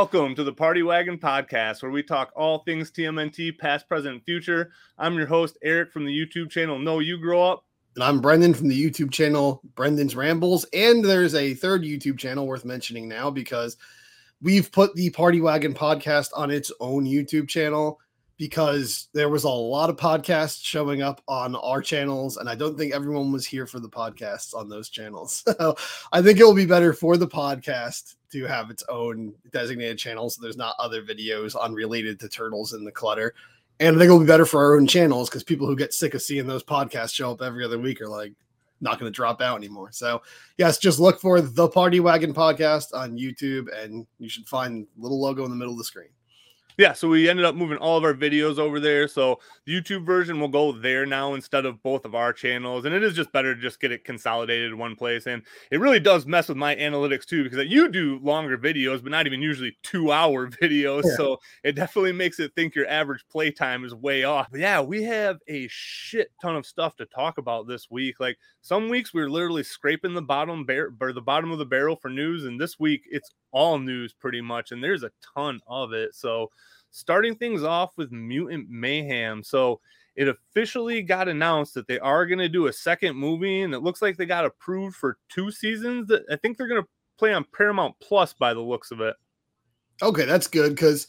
Welcome to the Party Wagon Podcast, where we talk all things TMNT, past, present, and future. I'm your host, Eric from the YouTube channel No You Grow Up. And I'm Brendan from the YouTube channel Brendan's Rambles. And there's a third YouTube channel worth mentioning now because we've put the Party Wagon podcast on its own YouTube channel because there was a lot of podcasts showing up on our channels, and I don't think everyone was here for the podcasts on those channels. So I think it will be better for the podcast to have its own designated channel so there's not other videos unrelated to turtles in the clutter. And I think it'll be better for our own channels because people who get sick of seeing those podcasts show up every other week are like not going to drop out anymore. So, yes, just look for the Party Wagon podcast on YouTube and you should find little logo in the middle of the screen yeah, so we ended up moving all of our videos over there. So the YouTube version will go there now instead of both of our channels. And it is just better to just get it consolidated in one place. And it really does mess with my analytics too, because you do longer videos, but not even usually two hour videos. Yeah. So it definitely makes it think your average playtime is way off. But yeah, we have a shit ton of stuff to talk about this week. Like some weeks we we're literally scraping the bottom bar- or the bottom of the barrel for news. And this week it's all news pretty much. And there's a ton of it. So starting things off with Mutant Mayhem. So it officially got announced that they are going to do a second movie, and it looks like they got approved for two seasons. That I think they're going to play on Paramount Plus by the looks of it. Okay, that's good because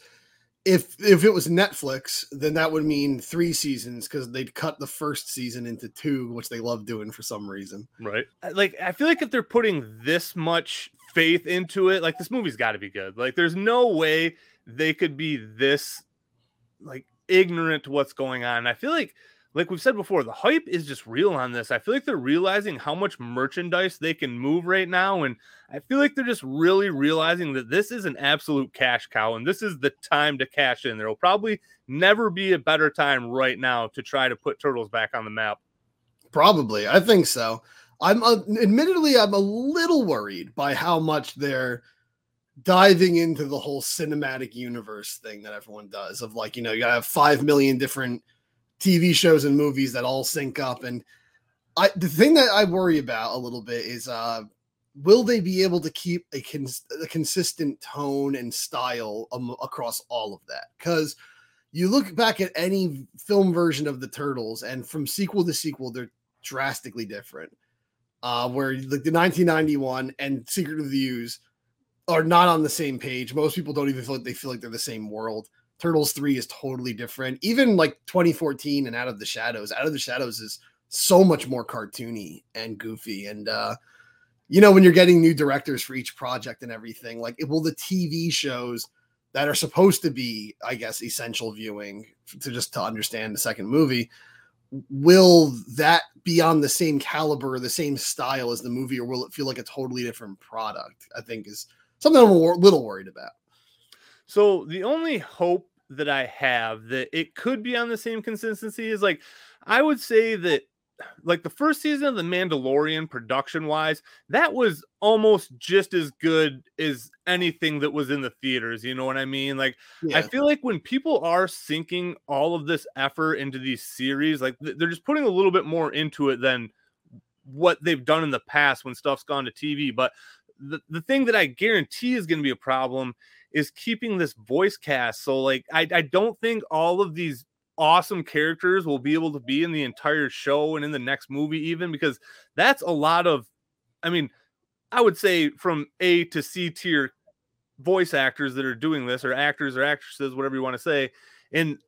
if if it was Netflix, then that would mean three seasons because they'd cut the first season into two, which they love doing for some reason. Right. Like I feel like if they're putting this much faith into it, like this movie's got to be good. Like there's no way they could be this like ignorant to what's going on. I feel like like we've said before, the hype is just real on this. I feel like they're realizing how much merchandise they can move right now. And I feel like they're just really realizing that this is an absolute cash cow and this is the time to cash in. There will probably never be a better time right now to try to put Turtles back on the map. Probably. I think so. I'm uh, admittedly, I'm a little worried by how much they're diving into the whole cinematic universe thing that everyone does of like you know you have five million different tv shows and movies that all sync up and i the thing that i worry about a little bit is uh will they be able to keep a, cons- a consistent tone and style um, across all of that because you look back at any film version of the turtles and from sequel to sequel they're drastically different uh where like the 1991 and secret of the Ooze are not on the same page. Most people don't even feel like they feel like they're the same world. Turtles 3 is totally different. Even like 2014 and Out of the Shadows. Out of the Shadows is so much more cartoony and goofy. And uh, you know, when you're getting new directors for each project and everything, like it will the TV shows that are supposed to be, I guess, essential viewing to just to understand the second movie. Will that be on the same caliber, the same style as the movie, or will it feel like a totally different product? I think is something I'm a little worried about. So the only hope that I have that it could be on the same consistency is like I would say that like the first season of the Mandalorian production wise, that was almost just as good as anything that was in the theaters. You know what I mean? Like, yeah. I feel like when people are sinking all of this effort into these series, like they're just putting a little bit more into it than what they've done in the past when stuff's gone to TV. But the, the thing that I guarantee is going to be a problem is keeping this voice cast. So, like, I, I don't think all of these awesome characters will be able to be in the entire show and in the next movie, even because that's a lot of, I mean, I would say from A to C tier voice actors that are doing this, or actors or actresses, whatever you want to say. And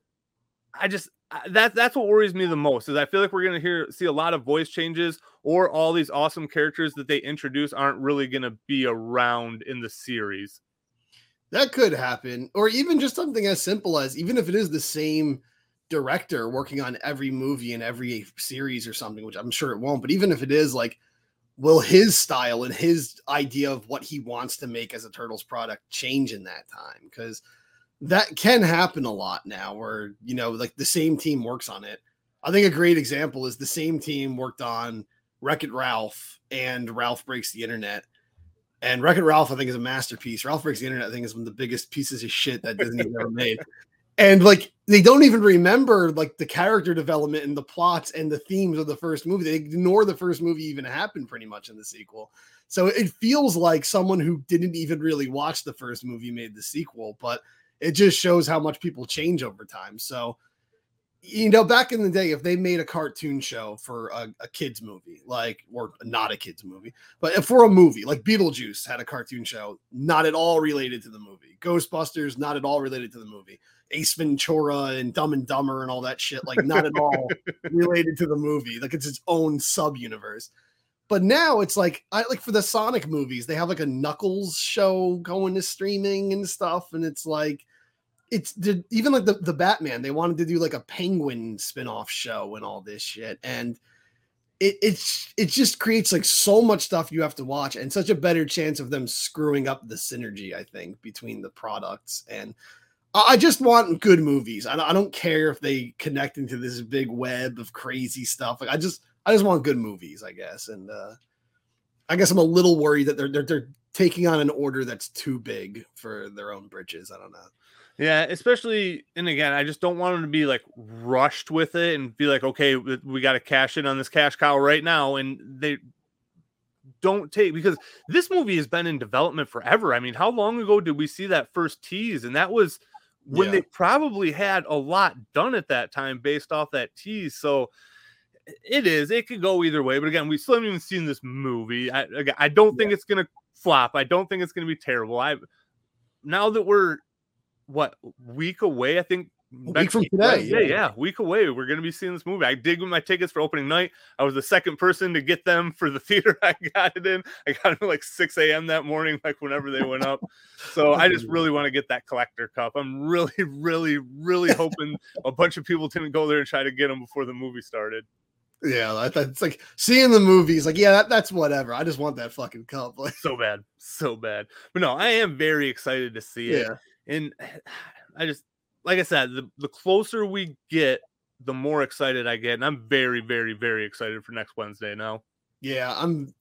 I just, that that's what worries me the most is I feel like we're gonna hear see a lot of voice changes or all these awesome characters that they introduce aren't really gonna be around in the series. That could happen, or even just something as simple as even if it is the same director working on every movie and every series or something, which I'm sure it won't, but even if it is like will his style and his idea of what he wants to make as a turtles product change in that time? Because that can happen a lot now where you know like the same team works on it. I think a great example is the same team worked on wreck it ralph and ralph breaks the internet and wreck it ralph i think is a masterpiece ralph breaks the internet i think is one of the biggest pieces of shit that disney ever made and like they don't even remember like the character development and the plots and the themes of the first movie. They ignore the first movie even happened pretty much in the sequel. So it feels like someone who didn't even really watch the first movie made the sequel, but it just shows how much people change over time. So you know, back in the day, if they made a cartoon show for a, a kids movie, like or not a kids movie, but uh, for a movie like Beetlejuice had a cartoon show, not at all related to the movie. Ghostbusters, not at all related to the movie. Ace Ventura and Dumb and Dumber and all that shit, like not at all related to the movie. Like it's its own sub universe. But now it's like I like for the Sonic movies, they have like a Knuckles show going to streaming and stuff, and it's like it's the, even like the, the Batman, they wanted to do like a penguin spin-off show and all this shit. And it it's it just creates like so much stuff you have to watch and such a better chance of them screwing up the synergy, I think, between the products. And I just want good movies. I don't care if they connect into this big web of crazy stuff. Like I just I just want good movies, I guess. And uh I guess I'm a little worried that they're they're, they're taking on an order that's too big for their own britches. I don't know. Yeah, especially and again, I just don't want them to be like rushed with it and be like, okay, we got to cash in on this cash cow right now, and they don't take because this movie has been in development forever. I mean, how long ago did we see that first tease? And that was when yeah. they probably had a lot done at that time based off that tease. So it is. It could go either way. But again, we still haven't even seen this movie. I again, I don't think it's gonna flop. I don't think it's gonna be terrible. I now that we're what week away. I think week from today. Yeah, yeah, week away. We're gonna be seeing this movie. I did with my tickets for opening night. I was the second person to get them for the theater. I got it in. I got it like 6 a.m. that morning, like whenever they went up. So I just really want to get that collector cup. I'm really, really, really hoping a bunch of people didn't go there and try to get them before the movie started. Yeah, that's like seeing the movies. Like, yeah, that, that's whatever. I just want that fucking cup. Like, so bad, so bad. But no, I am very excited to see it. And I just like I said, the, the closer we get, the more excited I get. And I'm very, very, very excited for next Wednesday now. Yeah, I'm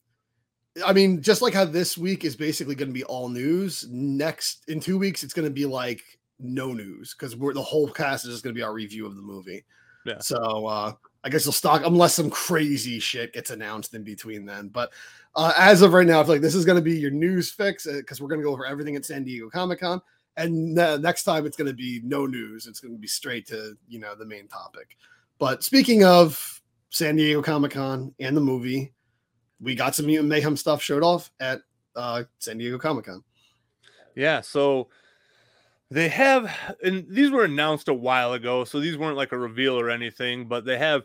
I mean, just like how this week is basically going to be all news, next in two weeks it's going to be like no news because we're the whole cast is just going to be our review of the movie. Yeah. So uh I guess you'll stock unless some crazy shit gets announced in between then. But uh, as of right now, I feel like this is going to be your news fix because uh, we're going to go over everything at San Diego Comic Con and uh, next time it's going to be no news. It's going to be straight to you know the main topic. But speaking of san diego comic-con and the movie we got some mutant mayhem stuff showed off at uh, san diego comic-con. Yeah so they have and these were announced a while ago so these weren't like a reveal or anything but they have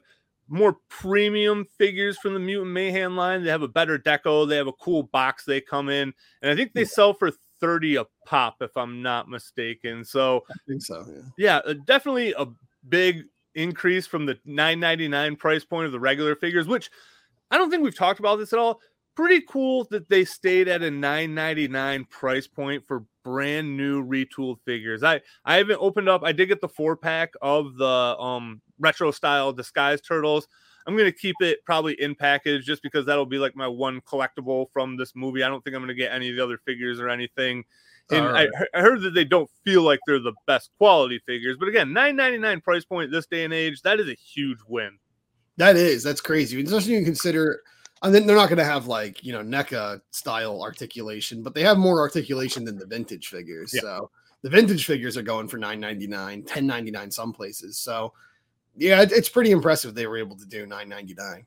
more premium figures from the mutant mayhem line. They have a better deco. They have a cool box they come in. And i think they sell for 30 a pop, if I'm not mistaken. So I think so. Yeah, yeah uh, definitely a big increase from the 9.99 price point of the regular figures, which I don't think we've talked about this at all. Pretty cool that they stayed at a 9.99 price point for brand new retooled figures. I I haven't opened up. I did get the four pack of the um retro style disguise turtles. I'm gonna keep it probably in package just because that'll be like my one collectible from this movie. I don't think I'm gonna get any of the other figures or anything. And right. I, I, heard that they don't feel like they're the best quality figures, but again, 9.99 price point this day and age, that is a huge win. That is that's crazy. Especially you consider. I mean, they're not going to have like you know NECA style articulation, but they have more articulation than the vintage figures. Yeah. So the vintage figures are going for 9.99, 10.99 some places. So yeah, it's pretty impressive they were able to do 9.99.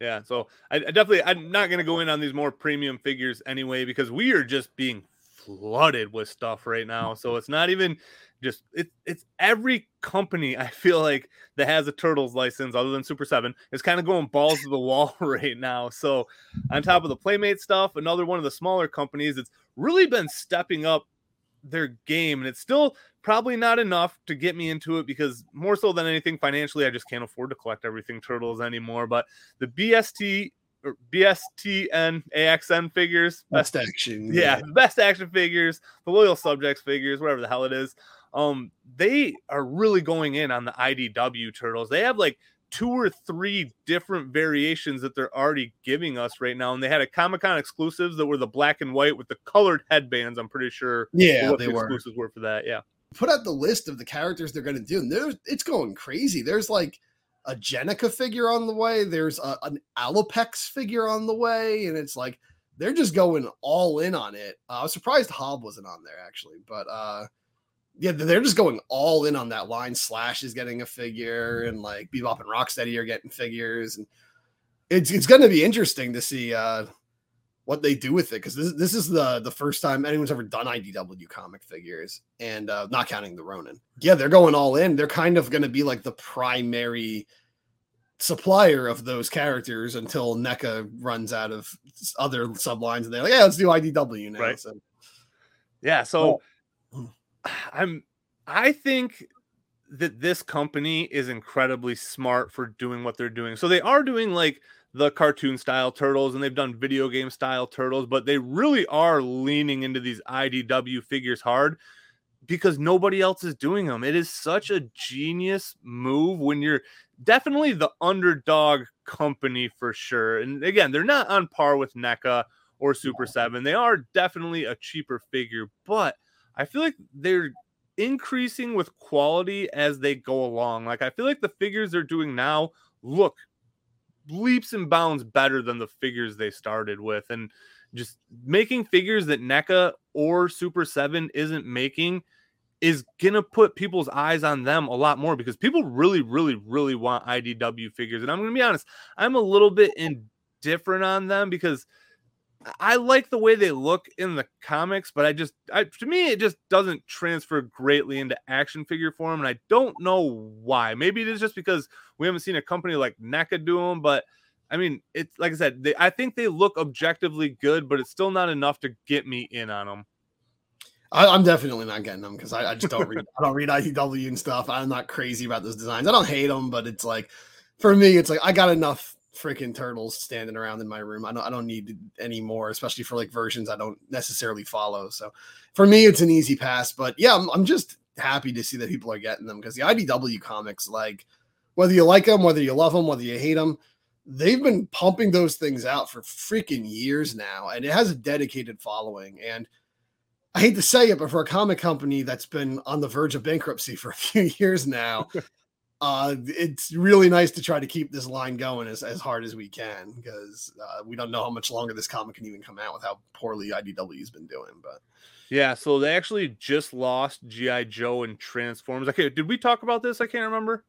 Yeah, so I, I definitely I'm not going to go in on these more premium figures anyway because we are just being flooded with stuff right now. So it's not even just it, it's every company I feel like that has a turtles license other than Super 7 is kind of going balls to the wall right now. So on top of the Playmate stuff, another one of the smaller companies it's really been stepping up their game and it's still probably not enough to get me into it because more so than anything financially I just can't afford to collect everything turtles anymore but the BST or BSTN AXN figures best action yeah, yeah. best action figures the loyal subjects figures whatever the hell it is um they are really going in on the IDW turtles. They have like two or three different variations that they're already giving us right now. And they had a Comic Con exclusives that were the black and white with the colored headbands. I'm pretty sure. Yeah, what they the were. exclusives were for that. Yeah. put out the list of the characters they're going to do, and there's it's going crazy. There's like a Jennika figure on the way. There's a, an Alopex figure on the way, and it's like they're just going all in on it. Uh, I was surprised Hob wasn't on there actually, but uh, yeah, they're just going all in on that line. Slash is getting a figure, and like Bebop and Rocksteady are getting figures, and it's it's going to be interesting to see uh, what they do with it because this this is the the first time anyone's ever done IDW comic figures, and uh, not counting the Ronin. Yeah, they're going all in. They're kind of going to be like the primary supplier of those characters until NECA runs out of other sublines, and they're like, yeah, let's do IDW now. Right. So, Yeah, so I'm I think that this company is incredibly smart for doing what they're doing. So they are doing like the cartoon style turtles and they've done video game style turtles, but they really are leaning into these IDW figures hard because nobody else is doing them. It is such a genius move when you're definitely the underdog company for sure. And again, they're not on par with NECA or Super 7. They are definitely a cheaper figure, but I feel like they're increasing with quality as they go along. Like I feel like the figures they're doing now look leaps and bounds better than the figures they started with and just making figures that NECA or Super 7 isn't making is gonna put people's eyes on them a lot more because people really, really, really want IDW figures. And I'm gonna be honest, I'm a little bit indifferent on them because I like the way they look in the comics, but I just, I, to me, it just doesn't transfer greatly into action figure form, and I don't know why. Maybe it is just because we haven't seen a company like NECA do them, but I mean, it's like I said, they, I think they look objectively good, but it's still not enough to get me in on them. I, am definitely not getting them because I, I, just don't read. I don't read IDW and stuff. I'm not crazy about those designs. I don't hate them, but it's like, for me, it's like I got enough freaking turtles standing around in my room. I don't I don't need any more, especially for like versions I don't necessarily follow. So for me, it's an easy pass. But yeah, I'm, I'm just happy to see that people are getting them because the IDW comics, like whether you like them, whether you love them, whether you hate them, they've been pumping those things out for freaking years now, and it has a dedicated following. And I hate to say it, but for a comic company that's been on the verge of bankruptcy for a few years now, uh, it's really nice to try to keep this line going as, as hard as we can because uh, we don't know how much longer this comic can even come out with how poorly IDW has been doing. But yeah, so they actually just lost GI Joe and Transformers. Okay, did we talk about this? I can't remember.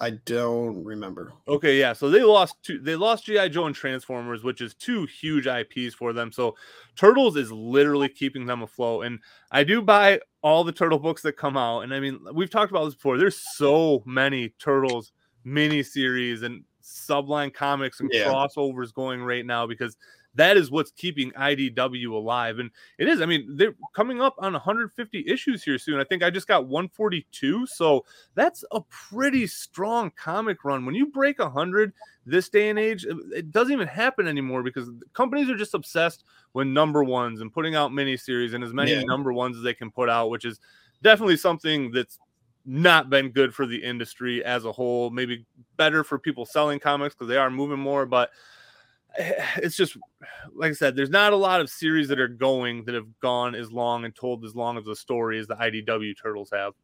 I don't remember. Okay, yeah. So they lost two. They lost GI Joe and Transformers, which is two huge IPs for them. So Turtles is literally keeping them afloat. And I do buy all the Turtle books that come out. And I mean, we've talked about this before. There's so many Turtles mini series and subline comics and yeah. crossovers going right now because that is what's keeping IDW alive. And it is, I mean, they're coming up on 150 issues here soon. I think I just got 142. So that's a pretty strong comic run. When you break 100 this day and age, it doesn't even happen anymore because companies are just obsessed with number ones and putting out miniseries and as many yeah. number ones as they can put out, which is definitely something that's not been good for the industry as a whole. Maybe better for people selling comics because they are moving more, but it's just like I said, there's not a lot of series that are going that have gone as long and told as long of the story as the IDW Turtles have.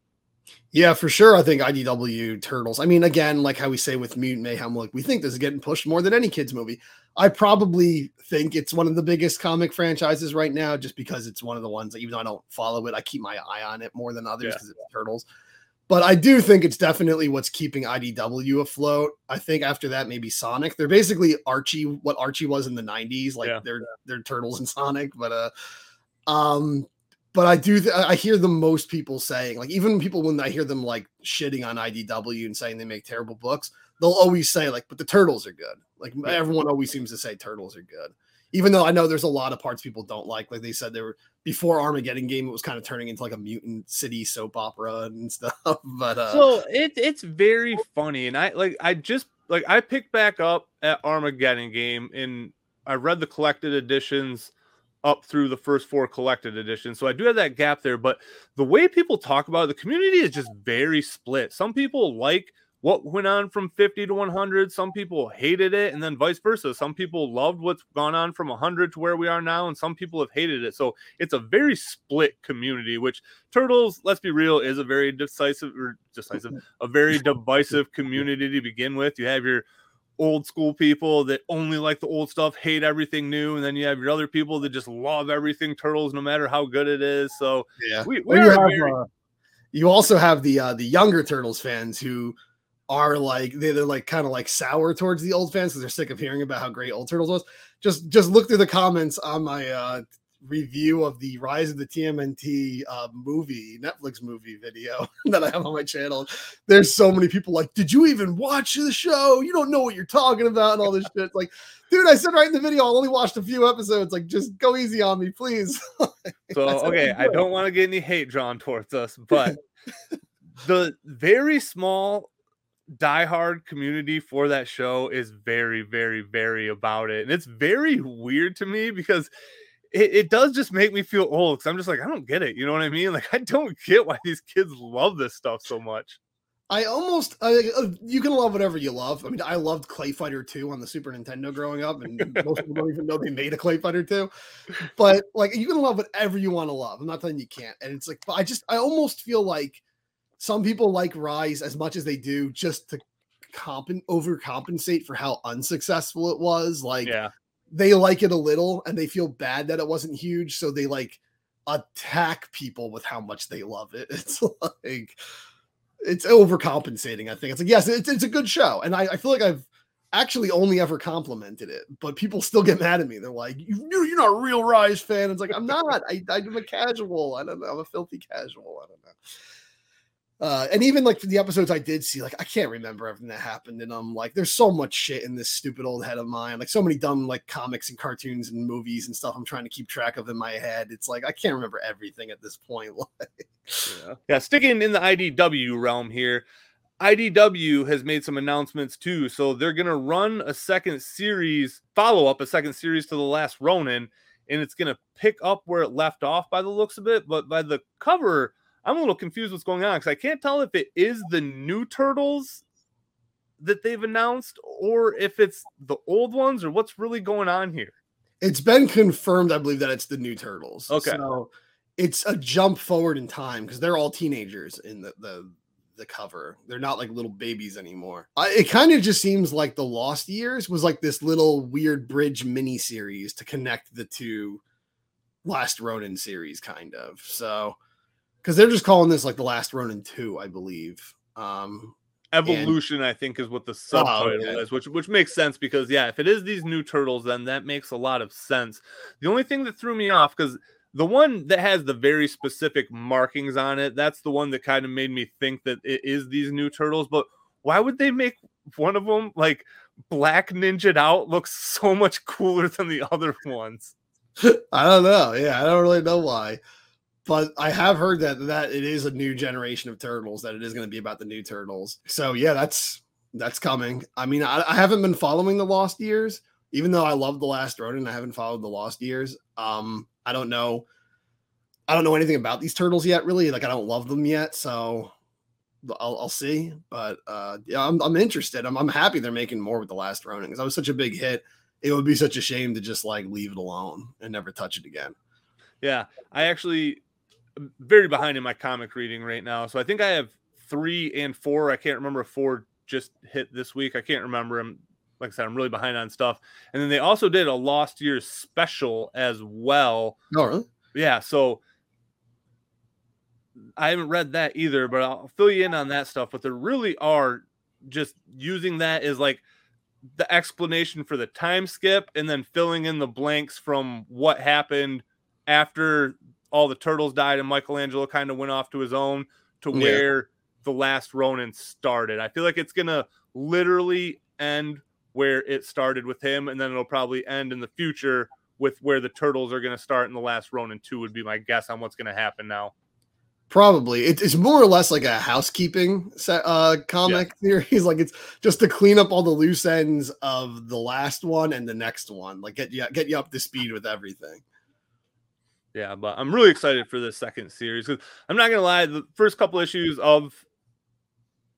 Yeah, for sure. I think IDW Turtles. I mean, again, like how we say with Mutant Mayhem, like we think this is getting pushed more than any kids movie. I probably think it's one of the biggest comic franchises right now, just because it's one of the ones that even though I don't follow it, I keep my eye on it more than others because yeah. it's Turtles. But I do think it's definitely what's keeping IDW afloat. I think after that, maybe Sonic. They're basically Archie, what Archie was in the 90s. Like yeah. they're they're turtles and Sonic. But uh um but I do th- I hear the most people saying, like even people when I hear them like shitting on IDW and saying they make terrible books, they'll always say, like, but the turtles are good. Like yeah. everyone always seems to say turtles are good even though I know there's a lot of parts people don't like. Like they said, they were before Armageddon game, it was kind of turning into like a mutant city soap opera and stuff. But uh, so it, it's very funny, and I like I just like I picked back up at Armageddon game, and I read the collected editions up through the first four collected editions. So I do have that gap there, but the way people talk about it, the community is just very split. Some people like what went on from 50 to 100. Some people hated it, and then vice versa. Some people loved what's gone on from 100 to where we are now, and some people have hated it. So it's a very split community, which Turtles, let's be real, is a very decisive or decisive, a very divisive community to begin with. You have your old school people that only like the old stuff, hate everything new, and then you have your other people that just love everything turtles, no matter how good it is. So yeah, we, we well, you, have, very... uh, you also have the uh, the younger turtles fans who are like they, they're like kind of like sour towards the old fans because they're sick of hearing about how great old turtles was. Just just look through the comments on my uh review of the Rise of the TMNT uh, movie, Netflix movie video that I have on my channel. There's so many people like, did you even watch the show? You don't know what you're talking about and all this shit. like, dude, I said right in the video, I only watched a few episodes. Like, just go easy on me, please. so okay, I don't want to get any hate drawn towards us, but the very small diehard community for that show is very, very, very about it. And it's very weird to me because it, it does just make me feel old because I'm just like, I don't get it. You know what I mean? Like, I don't get why these kids love this stuff so much. I almost uh, you can love whatever you love. I mean, I loved Clay Fighter 2 on the Super Nintendo growing up, and most people don't even know they made a Clay Fighter 2. But like you can love whatever you want to love. I'm not telling you can't. And it's like, but I just I almost feel like some people like Rise as much as they do just to comp overcompensate for how unsuccessful it was. Like yeah. they like it a little and they feel bad that it wasn't huge, so they like attack people with how much they love it. It's like it's overcompensating. I think it's like yes, it's, it's a good show, and I, I feel like I've actually only ever complimented it, but people still get mad at me. They're like, "You you're not a real Rise fan." It's like I'm not. I I'm a casual. I don't know. I'm a filthy casual. I don't know. Uh, and even like for the episodes I did see, like I can't remember everything that happened, and I'm like, there's so much shit in this stupid old head of mine, like so many dumb like comics and cartoons and movies and stuff. I'm trying to keep track of in my head. It's like I can't remember everything at this point. Like, yeah. yeah, sticking in the IDW realm here, IDW has made some announcements too. So they're gonna run a second series, follow up a second series to the last Ronin, and it's gonna pick up where it left off by the looks of it. But by the cover I'm a little confused what's going on because I can't tell if it is the new turtles that they've announced or if it's the old ones or what's really going on here. It's been confirmed, I believe, that it's the new turtles. Okay. So it's a jump forward in time because they're all teenagers in the, the the cover. They're not like little babies anymore. I, it kind of just seems like the Lost Years was like this little weird bridge mini series to connect the two Last Ronin series, kind of. So because they're just calling this like the last Ronin two, I believe. Um, Evolution, and, I think, is what the subtitle oh, is, which which makes sense because yeah, if it is these new turtles, then that makes a lot of sense. The only thing that threw me off because the one that has the very specific markings on it, that's the one that kind of made me think that it is these new turtles. But why would they make one of them like black ninja out look so much cooler than the other ones? I don't know. Yeah, I don't really know why but I have heard that that it is a new generation of turtles. That it is going to be about the new turtles. So yeah, that's that's coming. I mean, I, I, haven't been following the Lost Years, even though I love the Last Ronin. I haven't followed the Lost Years. Um, I don't know. I don't know anything about these turtles yet. Really, like I don't love them yet. So I'll, I'll see. But uh, yeah, I'm, I'm interested. I'm, I'm happy they're making more with the Last Ronin because I was such a big hit. It would be such a shame to just like leave it alone and never touch it again. Yeah, I actually very behind in my comic reading right now. So I think I have three and four. I can't remember if four just hit this week. I can't remember. I'm like I said, I'm really behind on stuff. And then they also did a Lost Years special as well. Oh, really? Yeah. So I haven't read that either, but I'll fill you in on that stuff. But there really are just using that as like the explanation for the time skip and then filling in the blanks from what happened after all the turtles died and Michelangelo kind of went off to his own to yeah. where the last Ronin started. I feel like it's gonna literally end where it started with him, and then it'll probably end in the future with where the turtles are gonna start in the last Ronin 2 would be my guess on what's gonna happen now. Probably it's more or less like a housekeeping set, uh, comic yeah. series. Like it's just to clean up all the loose ends of the last one and the next one. Like get you get you up to speed with everything. Yeah, but I'm really excited for this second series because I'm not gonna lie, the first couple issues of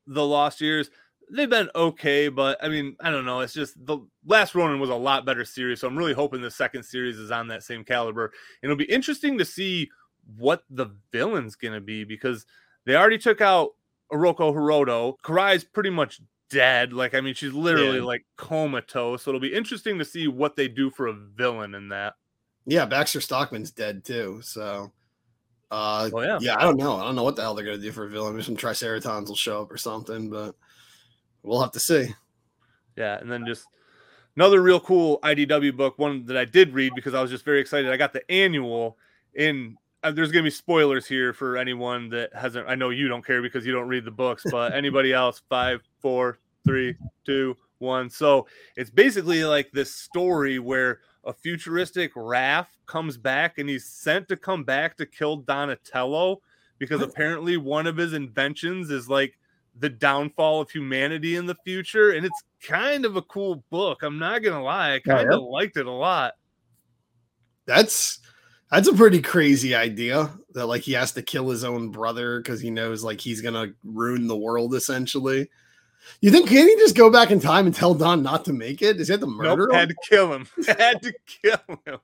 the Lost Years, they've been okay, but I mean, I don't know. It's just the last Ronin was a lot better series, so I'm really hoping the second series is on that same caliber. And it'll be interesting to see what the villain's gonna be because they already took out Oroku Hiroto. Karai's pretty much dead. Like, I mean, she's literally Yeah. like comatose. So it'll be interesting to see what they do for a villain in that. Yeah, Baxter Stockman's dead too. So, uh, Oh yeah. yeah, I don't know. I don't know what the hell they're gonna do for a villain. Maybe some Triceratons will show up or something, but we'll have to see. Yeah, and then just another real cool IDW book, one that I did read because I was just very excited. I got the annual in. Uh, there's going to be spoilers here for anyone that hasn't. I know you don't care because you don't read the books, but anybody else, five, four, three, two, one. So it's basically like this story where a futuristic Raph comes back and he's sent to come back to kill Donatello because What? apparently one of his inventions is like the downfall of humanity in the future and it's kind of a cool book i'm not gonna lie i oh, kind of liked it a lot That's that's a pretty crazy idea that like he has to kill his own brother because he knows like he's gonna ruin the world essentially. You think can he just go back in time and tell Don not to make it? Is he have to murder nope, had to kill him had to kill him him?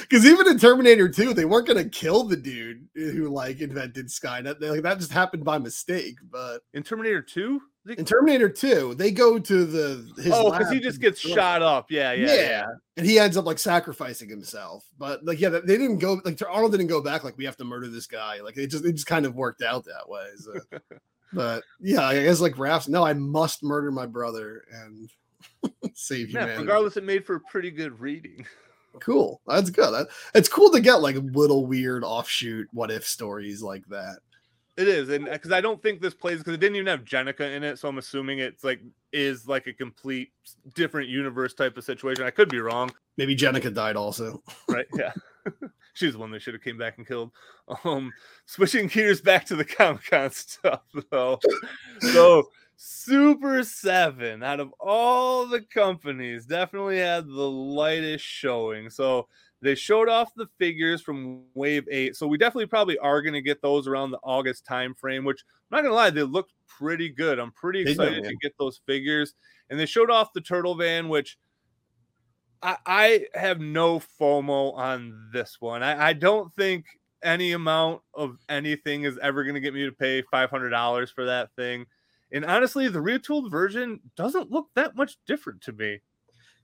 Because even in Terminator 2, they weren't gonna kill the dude who like invented Skynet. They, like that just happened by mistake. But in terminator 2 in Terminator 2, they go to the his oh because he just gets destroy shot up yeah yeah yeah, and he ends up like sacrificing himself. But like, yeah, they didn't go like Arnold didn't go back like we have to murder this guy. Like it just it just kind of worked out that way. So. but yeah, I guess like Raph's no, I must murder my brother and save Yeah, regardless it made for a pretty good reading Cool, that's good. That, it's cool to get like little weird offshoot what if stories like that. it is and uh, because i don't think this plays because it didn't even have Jennika in it so i'm assuming it's like is like a complete different universe type of situation i could be wrong Maybe Jennika died also. right yeah she's the one they should have came back and killed. Um switching gears back to the comic-con stuff though. So super seven out of all the companies definitely had the lightest showing. So they showed off the figures from wave 8 so we definitely probably are going to get those around the august time frame which i'm not going to lie they look pretty good. I'm pretty excited to get those figures. And they showed off the turtle van which I, I have no FOMO on this one. I, I don't think any amount of anything is ever going to get me to pay $500 for that thing. And honestly, the retooled version doesn't look that much different to me.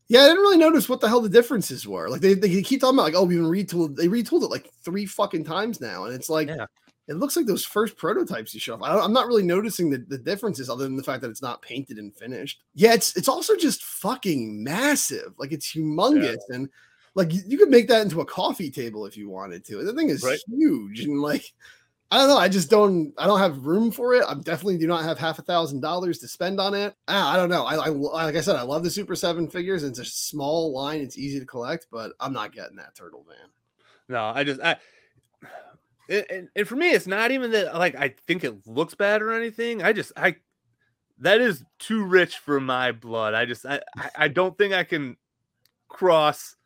Yeah, I didn't really notice what the hell the differences were. Like they, they keep talking about like, oh, we've been retooled. They retooled it like three fucking times now, and it's like Yeah. It looks like those first prototypes you show off. I don't, I'm not really noticing the, the differences other than the fact that it's not painted and finished. Yeah, it's it's also just fucking massive. Like it's humongous, and like you, you could make that into a coffee table if you wanted to. The thing is Right. huge, and like I don't know. I just don't. I don't have room for it. I definitely do not have half a thousand dollars to spend on it. Ah, I don't know. I, I like I said, I love the Super Seven figures. It's a small line. It's easy to collect, but I'm not getting that turtle van. No, I just, I, and, and, for me, it's not even that like I think it looks bad or anything. I just, I, that is too rich for my blood. I just, I- I don't think I can cross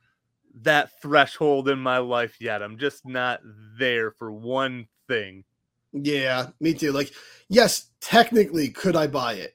that threshold in my life yet. I'm just not there for one thing. Yeah, me too. Like, yes, technically, could I buy it?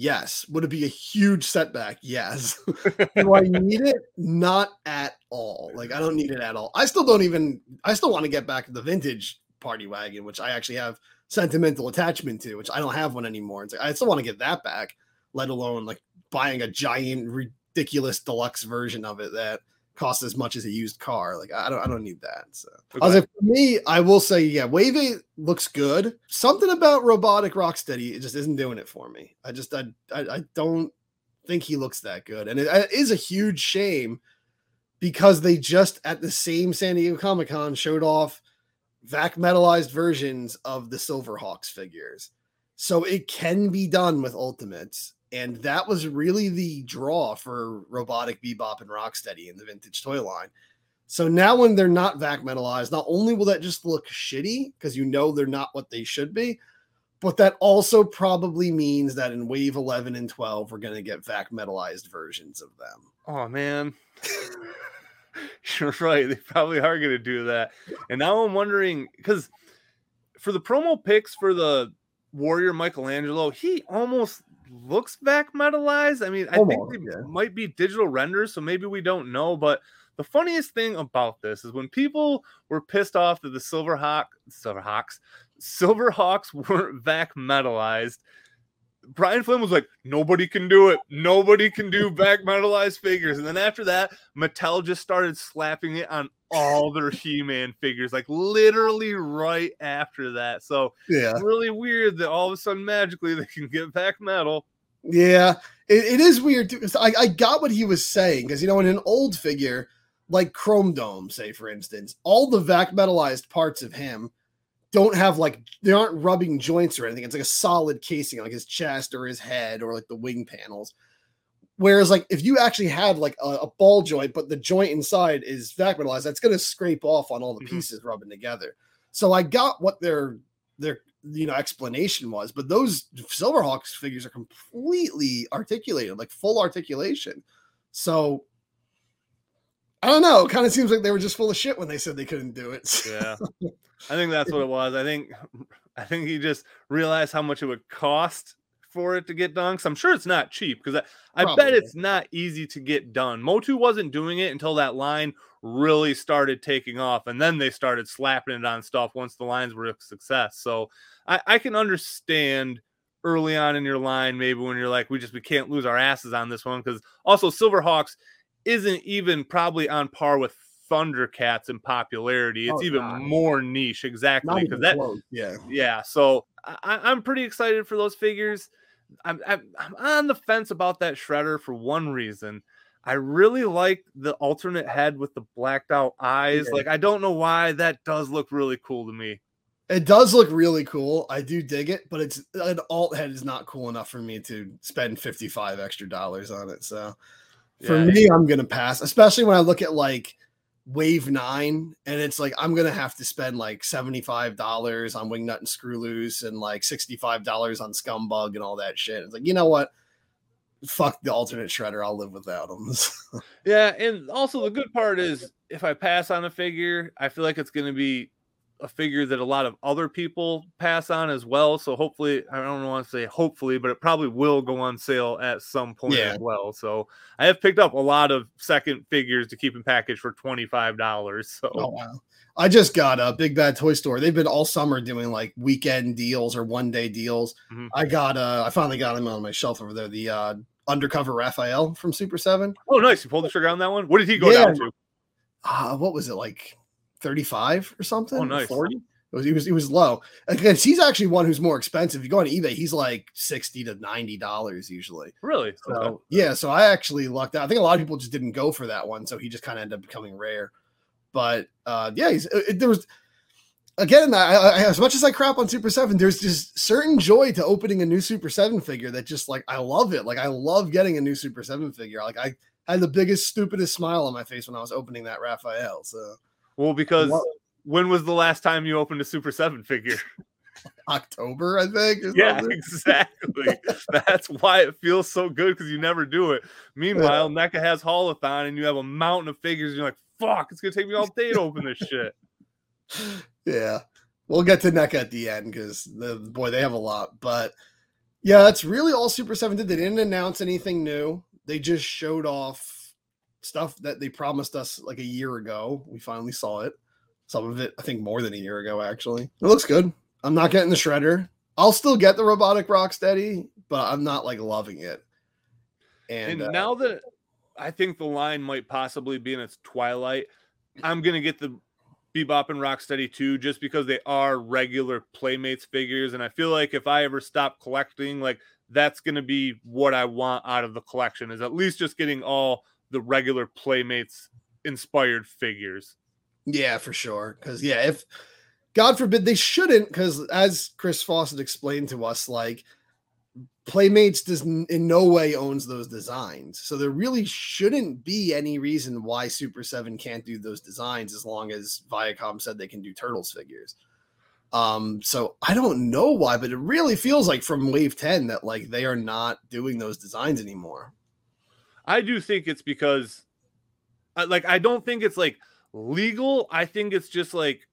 Yes. Would it be a huge setback? Yes. Do I need it? Not at all. Like, I don't need it at all. I still don't even. I still want to get back to the vintage party wagon, which I actually have sentimental attachment to, which I don't have one anymore. It's like, I still want to get that back. Let alone like buying a giant, ridiculous deluxe version of it that costs as much as a used car. Like, I don't. I don't need that. So. I was like, for me, I will say, yeah, Wave 8 looks good. Something about robotic Rocksteady, it just isn't doing it for me. I just, I, I, I don't think he looks that good. And it, it is a huge shame because they just at the same San Diego Comic Con showed off vac metalized versions of the Silverhawks figures. So it can be done with Ultimates. And that was really the draw for Robotic Bebop and Rocksteady in the vintage toy line. So now when they're not vac metalized, not only will that just look shitty because you know they're not what they should be, but that also probably means that in wave 11 and 12 we're going to get vac metalized versions of them. Oh man. You're right. They probably are going to do that. And now I'm wondering because for the promo picks for the Warrior Michelangelo, he almost looks vac metalized. I mean, I Almost, think they yeah. might be digital renders, so maybe we don't know. But the funniest thing about this is when people were pissed off that the Silver Hawk, Silver Hawks, Silver Hawks weren't vac metalized. Brian Flynn was like, nobody can do it. Nobody can do vac metalized figures. And then after that, Mattel just started slapping it on all their He-Man figures, like literally right after that. So Yeah. really weird that all of a sudden magically they can get vac metal. Yeah, it, it is weird too. I, I got what he was saying because you know in an old figure like Chrome Dome, say for instance, all the vac metalized parts of him don't have like they aren't rubbing joints or anything. It's like a solid casing, like his chest or his head or like the wing panels. Whereas like if you actually had like a, a ball joint, but the joint inside is vac metalized, that's gonna scrape off on all the Mhm. pieces rubbing together. So I got what their their you know explanation was, but those Silverhawks figures are completely articulated, like full articulation. So I don't know. It kind of seems like they were just full of shit when they said they couldn't do it. Yeah. I think that's what it was. I think I think he just realized how much it would cost for it to get done. I'm sure it's not cheap because I, I bet it's not easy to get done. Motu wasn't doing it until that line really started taking off, and then they started slapping it on stuff once the lines were a success. So I, I can understand early on in your line, maybe when you're like, we just we can't lose our asses on this one because also Silverhawks isn't even probably on par with Thundercats in popularity. It's Oh, even God. more niche, exactly because that close. Yeah. yeah. So I, I- I'm pretty excited for those figures. I'm, I'm I'm on the fence about that shredder for one reason. I really like the alternate head with the blacked out eyes. Yeah. Like I don't know why that does look really cool to me. It does look really cool. I do dig it, but it's an alt head is not cool enough for me to spend 55 extra dollars on it. So for Yeah. me, I'm gonna pass, especially when I look at like wave nine and it's like I'm gonna have to spend like $75 on Wingnut and Screw Loose and like $65 on Scumbug and all that shit. It's like, you know what? Fuck the alternate shredder. I'll live without them. Yeah, and also the good part is if I pass on a figure, I feel like it's to be a figure that a lot of other people pass on as well. So hopefully, I don't want to say hopefully, but it probably will go on sale at some point Yeah. as well. So I have picked up a lot of second figures to keep in package for twenty five dollars. So Oh wow. I just got a Big Bad Toy Store. They've been all summer doing like weekend deals or one day deals. Mhm. I got uh I finally got him on my shelf over there. The uh undercover Raphael from Super 7. oh, nice! You pulled the trigger on that one. What did he go Yeah. down to? Uh what was it like 35 or something? Oh, nice. 40? It was he was he was low. Again, he's actually one who's more expensive. If you go on eBay, he's like 60 to 90 dollars usually. Really? So Okay. yeah, so I actually lucked out. I think a lot of people just didn't go for that one, so he just kind of ended up becoming rare. But uh, yeah, he's it, there was again. I, I, as much as I crap on Super Seven, there's just certain joy to opening a new Super Seven figure that just like I love it. Like I love getting a new Super Seven figure. Like I had the biggest stupidest smile on my face when I was opening that Raphael. So Well, because What? when was the last time you opened a Super Seven figure? October, I think. Yeah, exactly. That's why it feels so good because you never do it. Meanwhile, NECA has Haulathon and you have a mountain of figures. And you're like, fuck, it's gonna take me all day to open this shit. yeah we'll get to NECA at the end because the boy they have a lot but yeah that's really all super 7 did they didn't announce anything new they just showed off stuff that they promised us like a year ago. We finally saw it. Some of it i think more than a year ago actually. It looks good. I'm not getting the shredder. I'll still get the robotic Rocksteady but i'm not like loving it. And, And, uh, now that I think the line might possibly be in its twilight, I'm gonna get the Bebop and Rocksteady too, just because they are regular Playmates figures, and I feel like if I ever stop collecting, like that's gonna be what I want out of the collection is at least just getting all the regular Playmates inspired figures. Yeah, for sure. Because yeah, if God forbid they shouldn't, because as Chris Fawcett explained to us, like Playmates does in no way owns those designs, so there really shouldn't be any reason why Super Seven can't do those designs as long as Viacom said they can do Turtles figures. Um, so I don't know why, but it really feels like from Wave Ten that like they are not doing those designs anymore. I do think it's because, like, I don't think it's like legal. I think it's just like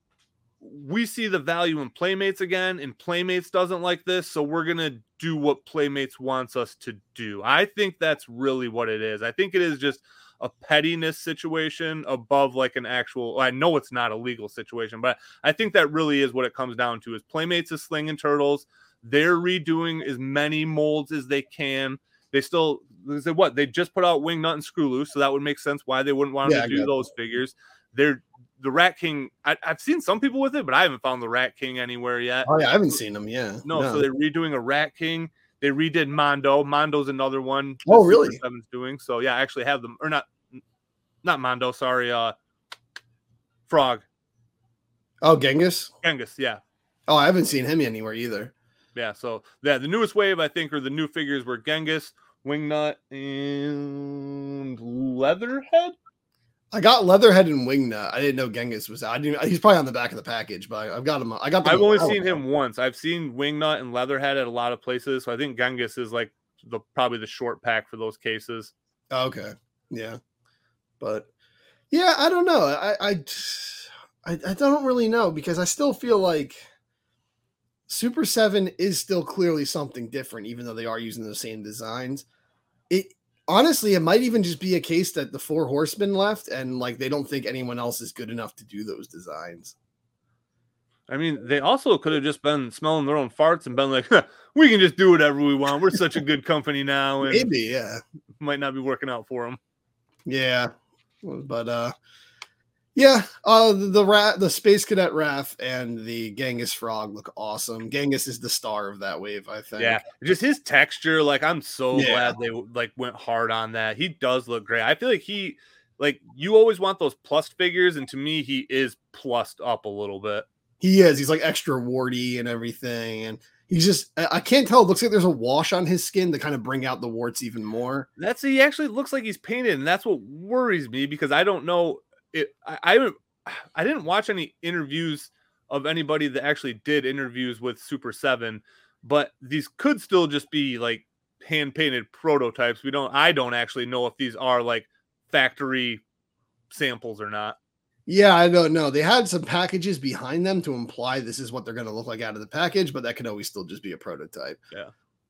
we see the value in Playmates again, and Playmates doesn't like this, so we're gonna do what Playmates wants us to do. I think that's really what it is. I think it is just a pettiness situation above like an actual I know it's not a legal situation, but I think that really is what it comes down to is Playmates is slinging turtles. They're redoing as many molds as they can. They still they said what they just put out Wingnut and Screw Loose, so that would make sense why they wouldn't want Yeah, to do those figures. They're the Rat King. I, I've seen some people with it, but I haven't found the Rat King anywhere yet. Oh yeah, I haven't seen them. Yeah. No, so they're redoing a Rat King. They redid Mondo. Mondo's another one. Oh, Super really? Seven's doing. So yeah, I actually have them or not not Mondo, sorry, uh Frog. oh Genghis. Genghis, yeah. Oh, I haven't seen him anywhere either. Yeah. So yeah, the newest wave I think are the new figures were Genghis, Wingnut, and Leatherhead. I got Leatherhead and Wingnut. I didn't know Genghis was out. I didn't, he's probably on the back of the package, but I've got him. I got. I've only seen him once. I've seen Wingnut and Leatherhead at a lot of places. So I think Genghis is like the probably the short pack for those cases. Okay. Yeah. But yeah, I don't know. I, I I I don't really know because I still feel like Super 7 is still clearly something different, even though they are using the same designs. It honestly, it might even just be a case that the four horsemen left and like they don't think anyone else is good enough to do those designs. I mean, they also could have just been smelling their own farts and been like, "We can just do whatever we want. We're such a good company now, and Maybe, yeah. might not be working out for them." Yeah. But uh yeah, uh the, the rat the space cadet Raph and the Genghis frog look awesome. Genghis is the star of that wave, I think. Yeah, just his texture. Like, I'm so Yeah. glad they like went hard on that. He does look great. I feel like he, like, you always want those plus figures, and to me, he is plussed up a little bit. He is. He's like extra warty and everything. And he's just I, I can't tell. It looks like there's a wash on his skin to kind of bring out the warts even more. That's he actually looks like he's painted, and that's what worries me because I don't know it. I I, haven't- I didn't watch any interviews of anybody that actually did interviews with Super Seven, but these could still just be like hand painted prototypes. We don't. I don't actually know if these are like factory samples or not. Yeah, I don't know. They had some packages behind them to imply this is what they're going to look like out of the package, but that could always still just be a prototype. Yeah.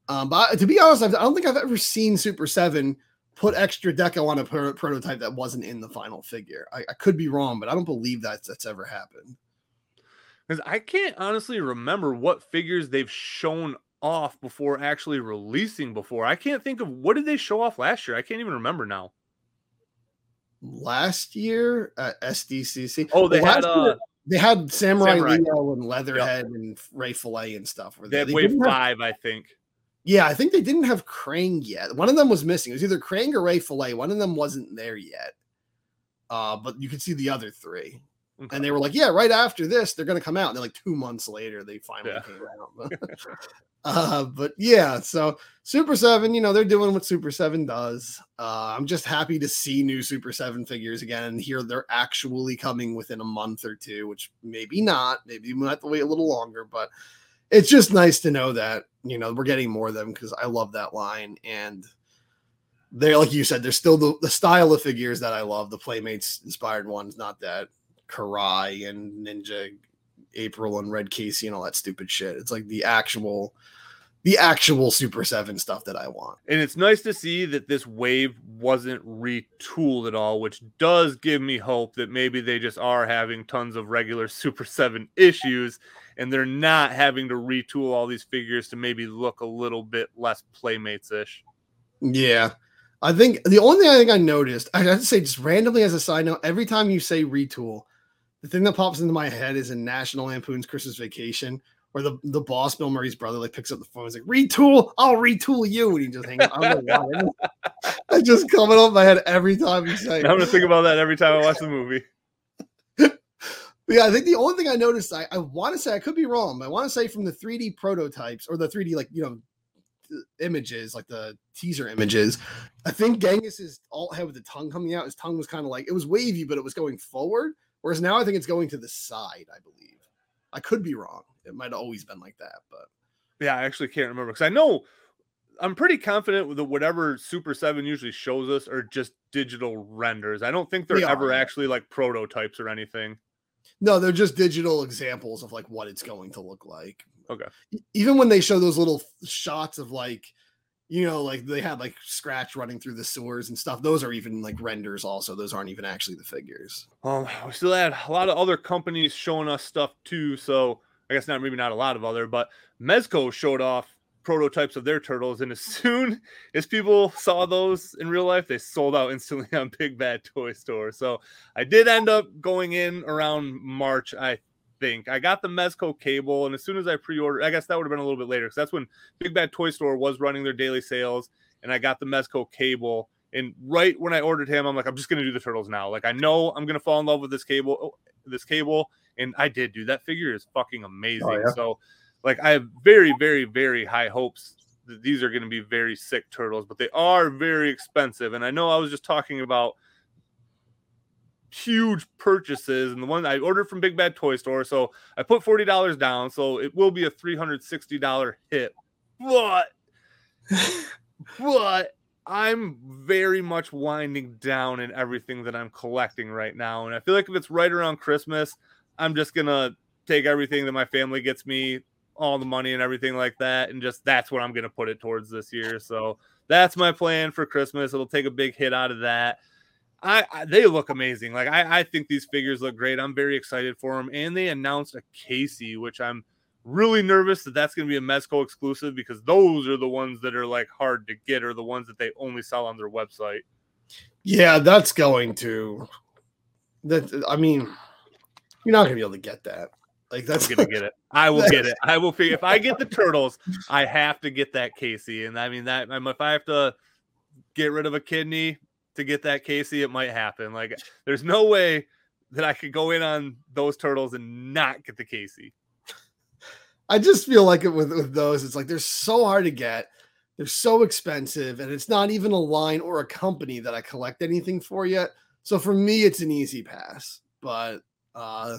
Um, but to be honest, I don't think I've ever seen Super Seven put extra deco on a pro- prototype that wasn't in the final figure. I, I could be wrong, but I don't believe that that's ever happened. Because I can't honestly remember what figures they've shown off before actually releasing before. I can't think of what did they show off last year. I can't even remember now. Last year at SDCC, Oh, they Well, had last year, uh they had Samurai, Samurai. Leo and Leatherhead and Ray Fillet and stuff. were they had wave didn't have- five, I think. Yeah, I think they didn't have Krang yet. One of them was missing. It was either Krang or Ray Fillet. One of them wasn't there yet. Uh, but you could see the other three. Okay. And they were like, yeah, right after this, they're going to come out. And then, like, two months later, they finally Yeah. came out. uh, but yeah, so Super 7, you know, they're doing what Super 7 does. Uh, I'm just happy to see new Super 7 figures again and hear they're actually coming within a month or two, which maybe not. Maybe we might have to wait a little longer, but it's just nice to know that, you know, we're getting more of them because I love that line. And they're, like you said, they're still the, the style of figures that I love, the Playmates inspired ones, not that Karai and Ninja April and Red Casey and all that stupid shit. It's like the actual the actual Super 7 stuff that I want. And it's nice to see that this wave wasn't retooled at all, which does give me hope that maybe they just are having tons of regular Super 7 issues and they're not having to retool all these figures to maybe look a little bit less Playmates ish. Yeah. I think the only thing I think I noticed, I have to say just randomly as a side note, every time you say retool, the thing that pops into my head is in National Lampoon's Christmas Vacation, where the, the boss, Bill Murray's brother, like picks up the phone. He's like, retool, I'll retool you. And he just hangs I don't know why. It's just coming off my head every time say I'm to think about that every time I watch the movie. Yeah, I think the only thing I noticed, I, I want to say, I could be wrong, but I want to say from the 3D prototypes or the 3D, like, you know, images, like the teaser images, I think Genghis's alt head with the tongue coming out, his tongue was kind of like, it was wavy, but it was going forward. Whereas now I think it's going to the side, I believe. I could be wrong. It might have always been like that, but Yeah, I actually can't remember because I know I'm pretty confident that whatever Super 7 usually shows us are just digital renders. I don't think they're They ever actually like prototypes or anything. No, they're just digital examples of like what it's going to look like. Okay. Even when they show those little shots of like, you know, like they had like scratch running through the sewers and stuff. Those are even like renders. Also, those aren't even actually the figures. Um, we still had a lot of other companies showing us stuff too. So I guess not maybe not a lot of other, but Mezco showed off prototypes of their turtles, and as soon as people saw those in real life, they sold out instantly on Big Bad Toy Store. So I did end up going in around March, I think. I got the Mezco cable, and as soon as I pre-ordered, I guess that would have been a little bit later because that's when Big Bad Toy Store was running their daily sales, and I got the Mezco cable. And right when I ordered him, I'm like, I'm just gonna do the turtles now. Like I know I'm gonna fall in love with this cable, oh, this cable, and I did do that figure is fucking amazing. Oh, yeah. So like I have very, very, very high hopes that these are going to be very sick turtles, but they are very expensive. And I know I was just talking about huge purchases and the one I ordered from Big Bad Toy Store. So I put $40 down. So it will be a $360 hit. But but I'm very much winding down in everything that I'm collecting right now. And I feel like if it's right around Christmas, I'm just gonna take everything that my family gets me, all the money and everything like that, and just that's what I'm gonna put it towards this year. So that's my plan for Christmas. It'll take a big hit out of that. I, I they look amazing. Like I, I think these figures look great. I'm very excited for them. And they announced a Casey, which I'm really nervous that that's going to be a Mezco exclusive because those are the ones that are like hard to get or the ones that they only sell on their website. Yeah, that's going to. That I mean, you're not gonna be able to get that. Like that's I'm gonna get it. I will get it. I will figure if I get the turtles, I have to get that Casey. And I mean that um, if I have to get rid of a kidney to get that Casey, it might happen. Like there's no way that I could go in on those turtles and not get the Casey. I just feel like it with, with those, it's like they're so hard to get. They're so expensive, and it's not even a line or a company that I collect anything for yet. So for me, it's an easy pass. But uh,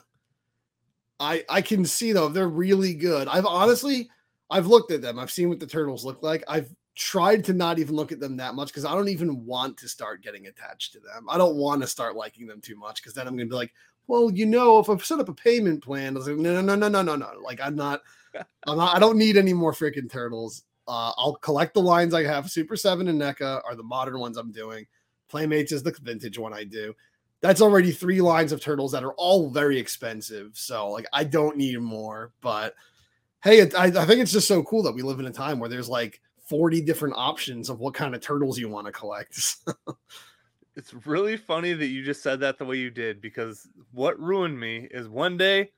I I can see though they're really good. I've honestly I've looked at them. I've seen what the turtles look like. I've tried to not even look at them that much because I don't even want to start getting attached to them. I don't want to start liking them too much because then I'm gonna be like, well, you know, if I've set up a payment plan, I was like, no, no, no, no, no, no. No. Like I'm not, I'm not, I don't need any more freaking turtles. Uh, I'll collect the lines I have. Super Seven and NECA are the modern ones I'm doing. Playmates is the vintage one I do that's already three lines of turtles that are all very expensive. So like I don't need more, but hey, it, I, I think it's just so cool that we live in a time where there's like 40 different options of what kind of turtles you want to collect. it's really funny that you just said that the way you did because what ruined me is one day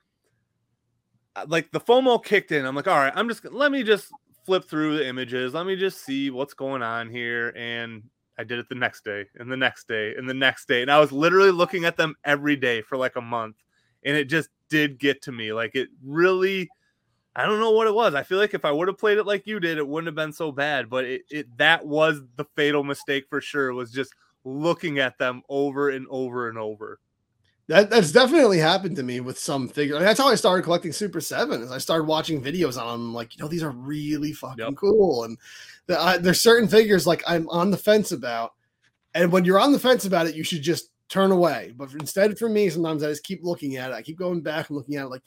uh, like the FOMO kicked in. I'm like, all right, I'm just let me just flip through the images. Let me just see what's going on here. And I did it the next day and the next day and the next day. And I was literally looking at them every day for like a month. And it just did get to me. Like it really, I don't know what it was. I feel like if I would have played it like you did, it wouldn't have been so bad. But it, it that was the fatal mistake for sure, was just looking at them over and over and over. That that's definitely happened to me with some figures. I mean, that's how I started collecting Super Seven. Is I started watching videos on them, like you know, these are really fucking yep. cool, and the, there's certain figures like I'm on the fence about, and when you're on the fence about it, you should just turn away. But instead, for me, sometimes I just keep looking at it. I keep going back and looking at it, like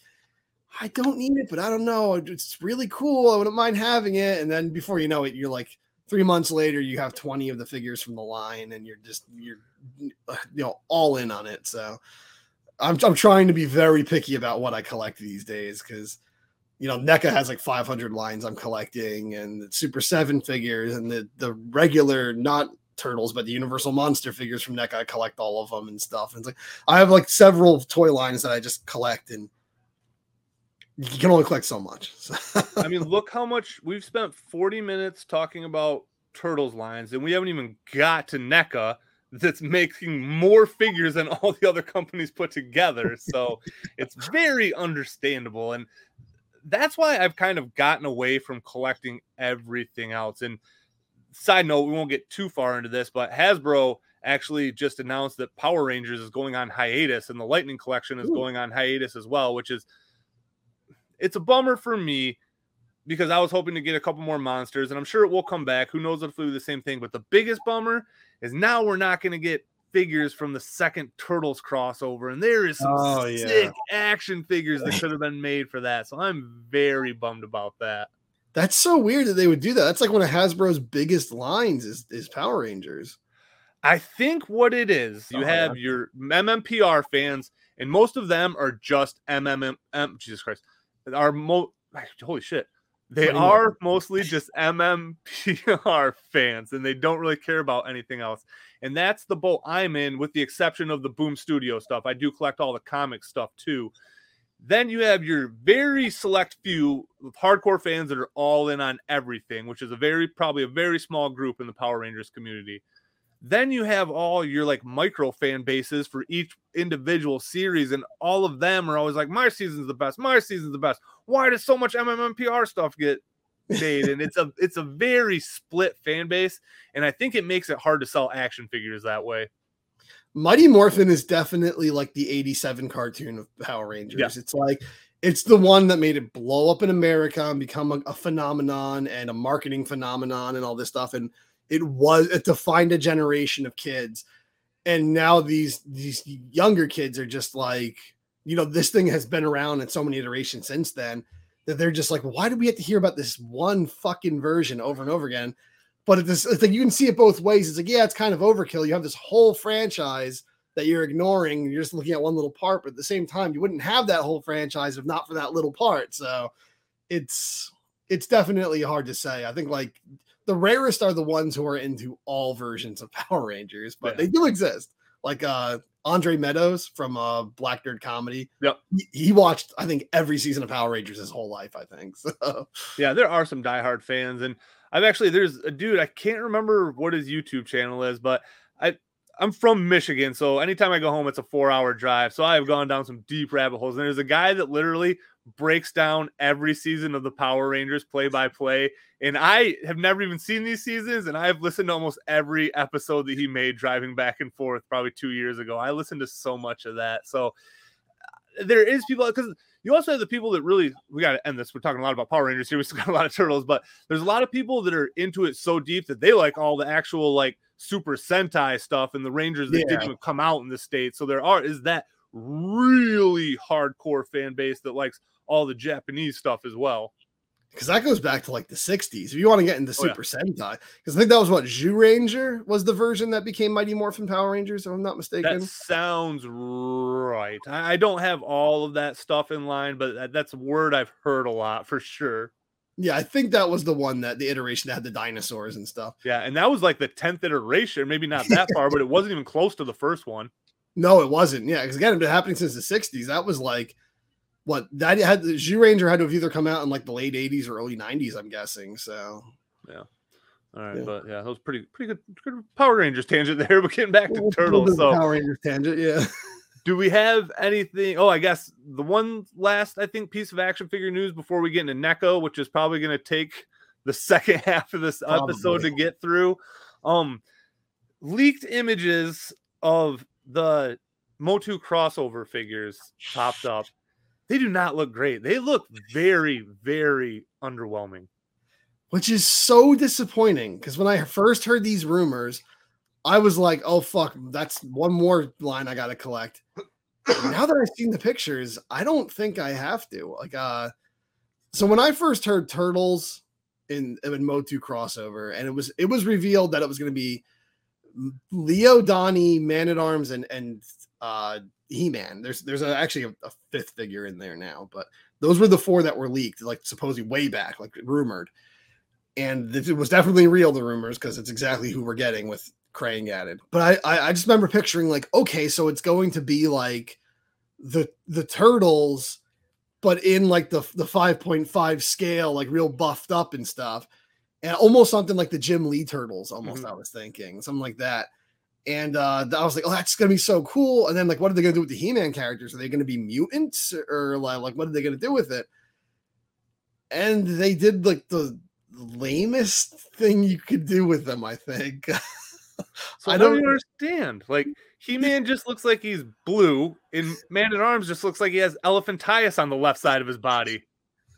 I don't need it, but I don't know. It's really cool. I wouldn't mind having it. And then before you know it, you're like three months later, you have 20 of the figures from the line, and you're just you're you know all in on it. So I'm I'm trying to be very picky about what I collect these days because you know NECA has like 500 lines I'm collecting and Super Seven figures and the the regular not turtles but the Universal Monster figures from NECA I collect all of them and stuff. And it's like I have like several toy lines that I just collect and you can only collect so much. I mean, look how much we've spent 40 minutes talking about turtles lines and we haven't even got to NECA that's making more figures than all the other companies put together. So it's very understandable. And that's why I've kind of gotten away from collecting everything else. And side note, we won't get too far into this, but Hasbro actually just announced that Power Rangers is going on hiatus and the Lightning collection is Ooh. going on hiatus as well, which is it's a bummer for me because I was hoping to get a couple more monsters and I'm sure it will come back. Who knows if it'll do the same thing, but the biggest bummer is now we're not going to get figures from the second Turtles crossover, and there is some Oh, sick yeah. action figures that could have been made for that. So I'm very bummed about that. That's so weird that they would do that. That's like one of Hasbro's biggest lines is is Power Rangers. I think what it is, you Oh, have yeah. your MMPR fans, and most of them are just MMM. Jesus Christ, are mo. Holy shit, they are mostly just MMPR fans, and they don't really care about anything else. And that's the boat I'm in, with the exception of the Boom Studio stuff. I do collect all the comic stuff too. Then you have your very select few of hardcore fans that are all in on everything, which is a very probably a very small group in the Power Rangers community. Then you have all your like micro fan bases for each individual series, and all of them are always like, "My season's the best. My season's the best." Why does so much MMMPR stuff get made? and it's a it's a very split fan base, and I think it makes it hard to sell action figures that way. Mighty Morphin is definitely like the 87 cartoon of Power Rangers. Yeah. It's like it's the one that made it blow up in America and become a, a phenomenon and a marketing phenomenon and all this stuff. And it was it defined a generation of kids. And now these these younger kids are just like, you know, this thing has been around in so many iterations since then that they're just like, why do we have to hear about this one fucking version over and over again? But it's, it's like you can see it both ways. It's like, yeah, it's kind of overkill. You have this whole franchise that you're ignoring. You're just looking at one little part, but at the same time, you wouldn't have that whole franchise if not for that little part. So it's it's definitely hard to say. I think like the rarest are the ones who are into all versions of Power Rangers, but Yeah. they do exist. Like uh Andre Meadows from uh Black Nerd Comedy. Yep. He, he watched, I think, every season of Power Rangers his whole life, I think. So Yeah, there are some diehard fans, and I've actually there's a dude I can't remember what his YouTube channel is, but I I'm from Michigan, so anytime I go home, it's a four hour drive. So I've gone down some deep rabbit holes, and there's a guy that literally breaks down every season of the Power Rangers play by play, and I have never even seen these seasons, and I've listened to almost every episode that he made driving back and forth probably two years ago. I listened to so much of that, so uh, there is people because you also have the people that really we got to end this. We're talking a lot about Power Rangers here. We still got a lot of turtles, but there's a lot of people that are into it so deep that they like all the actual like Super Sentai stuff and the Rangers that Yeah. didn't even come out in the states. So there are is that really hardcore fan base that likes all the Japanese stuff as well. because that goes back to like the 60s. If you want to get into Oh, yeah. Super Sentai, because I think that was what Zyuranger was the version that became Mighty Morphin Power Rangers, if I'm not mistaken. That sounds right. I, don't have all of that stuff in line, but that, that's a word I've heard a lot for sure. Yeah, I think that was the one that the iteration that had the dinosaurs and stuff. Yeah, and that was like the tenth iteration, maybe not that far, but it wasn't even close to the first one. No, it wasn't. Yeah, because again, it's been happening since the 60s. That was like what that had the Zyuranger had to have either come out in like the late 80s or early 90s, I'm guessing. So yeah. All right, Yeah. but yeah, that was pretty pretty good, good Power Rangers tangent there. But getting back to turtles, so Power Rangers tangent, yeah. do we have anything? Oh, I guess the one last I think piece of action figure news before we get into NECA, which is probably going to take the second half of this episode to get through. Um, leaked images of the Motu crossover figures popped up. They do not look great. They look very, very underwhelming. which is so disappointing because when I first heard these rumors, I was like, "Oh fuck, that's one more line I got to collect." now that I've seen the pictures, I don't think I have to. Like, uh, so when I first heard Turtles in in Motu crossover, and it was it was revealed that it was going to be Leo, Donnie, Man at Arms, and and uh, He Man. There's there's a, actually a, a fifth figure in there now, but those were the four that were leaked, like supposedly way back, like rumored and it was definitely real the rumors because it's exactly who we're getting with Krang added. But I, I I just remember picturing like okay, so it's going to be like the the turtles, but in like the the five point five scale, like real buffed up and stuff, and almost something like the Jim Lee turtles. Almost Mhm. I was thinking something like that. And uh, I was like, oh, that's gonna be so cool. And then like, what are they gonna do with the He-Man characters? Are they gonna be mutants or like, like what are they gonna do with it? And they did like the lamest thing you could do with them, I think. So I don't understand. Like He Man just looks like he's blue, and Man at Arms just looks like he has elephantitis on the left side of his body.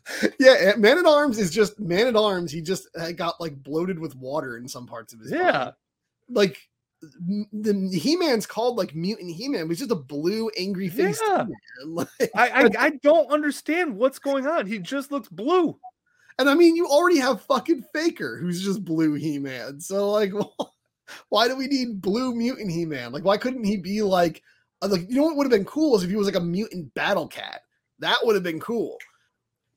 yeah, Man at Arms is just Man at Arms. He just uh, got like bloated with water in some parts of his body. Yeah, Like the He-Man's called like mutant He-Man, he's just a blue angry face. Yeah. Like, I, I I don't understand what's going on. He just looks blue. and I mean, you already have fucking Faker, who's just blue He-Man. So like, why do we need blue mutant He-Man? Like, why couldn't he be like, uh, like you know what would have been cool is if he was like a mutant Battle Cat. That would have been cool.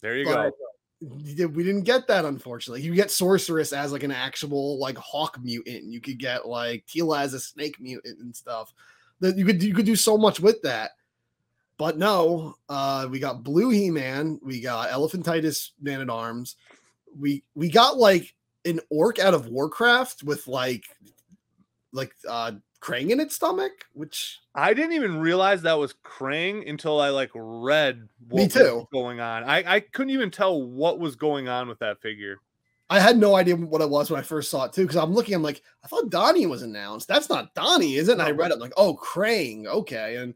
There you But go. we didn't get that unfortunately. You get Sorceress as like an actual like hawk mutant. You could get like Teela as a snake mutant and stuff. That you could you could do so much with that. But no, uh we got Blue He-Man, we got Elephantitis Man at Arms. We we got like an orc out of Warcraft with like like uh Krang in its stomach, which I didn't even realize that was Krang until I like read what Me was going on. I, I couldn't even tell what was going on with that figure. I had no idea what it was when I first saw it too. Because I'm looking, I'm like, I thought Donnie was announced. That's not Donnie, is it? And I read it, I'm like, oh, Krang, okay. And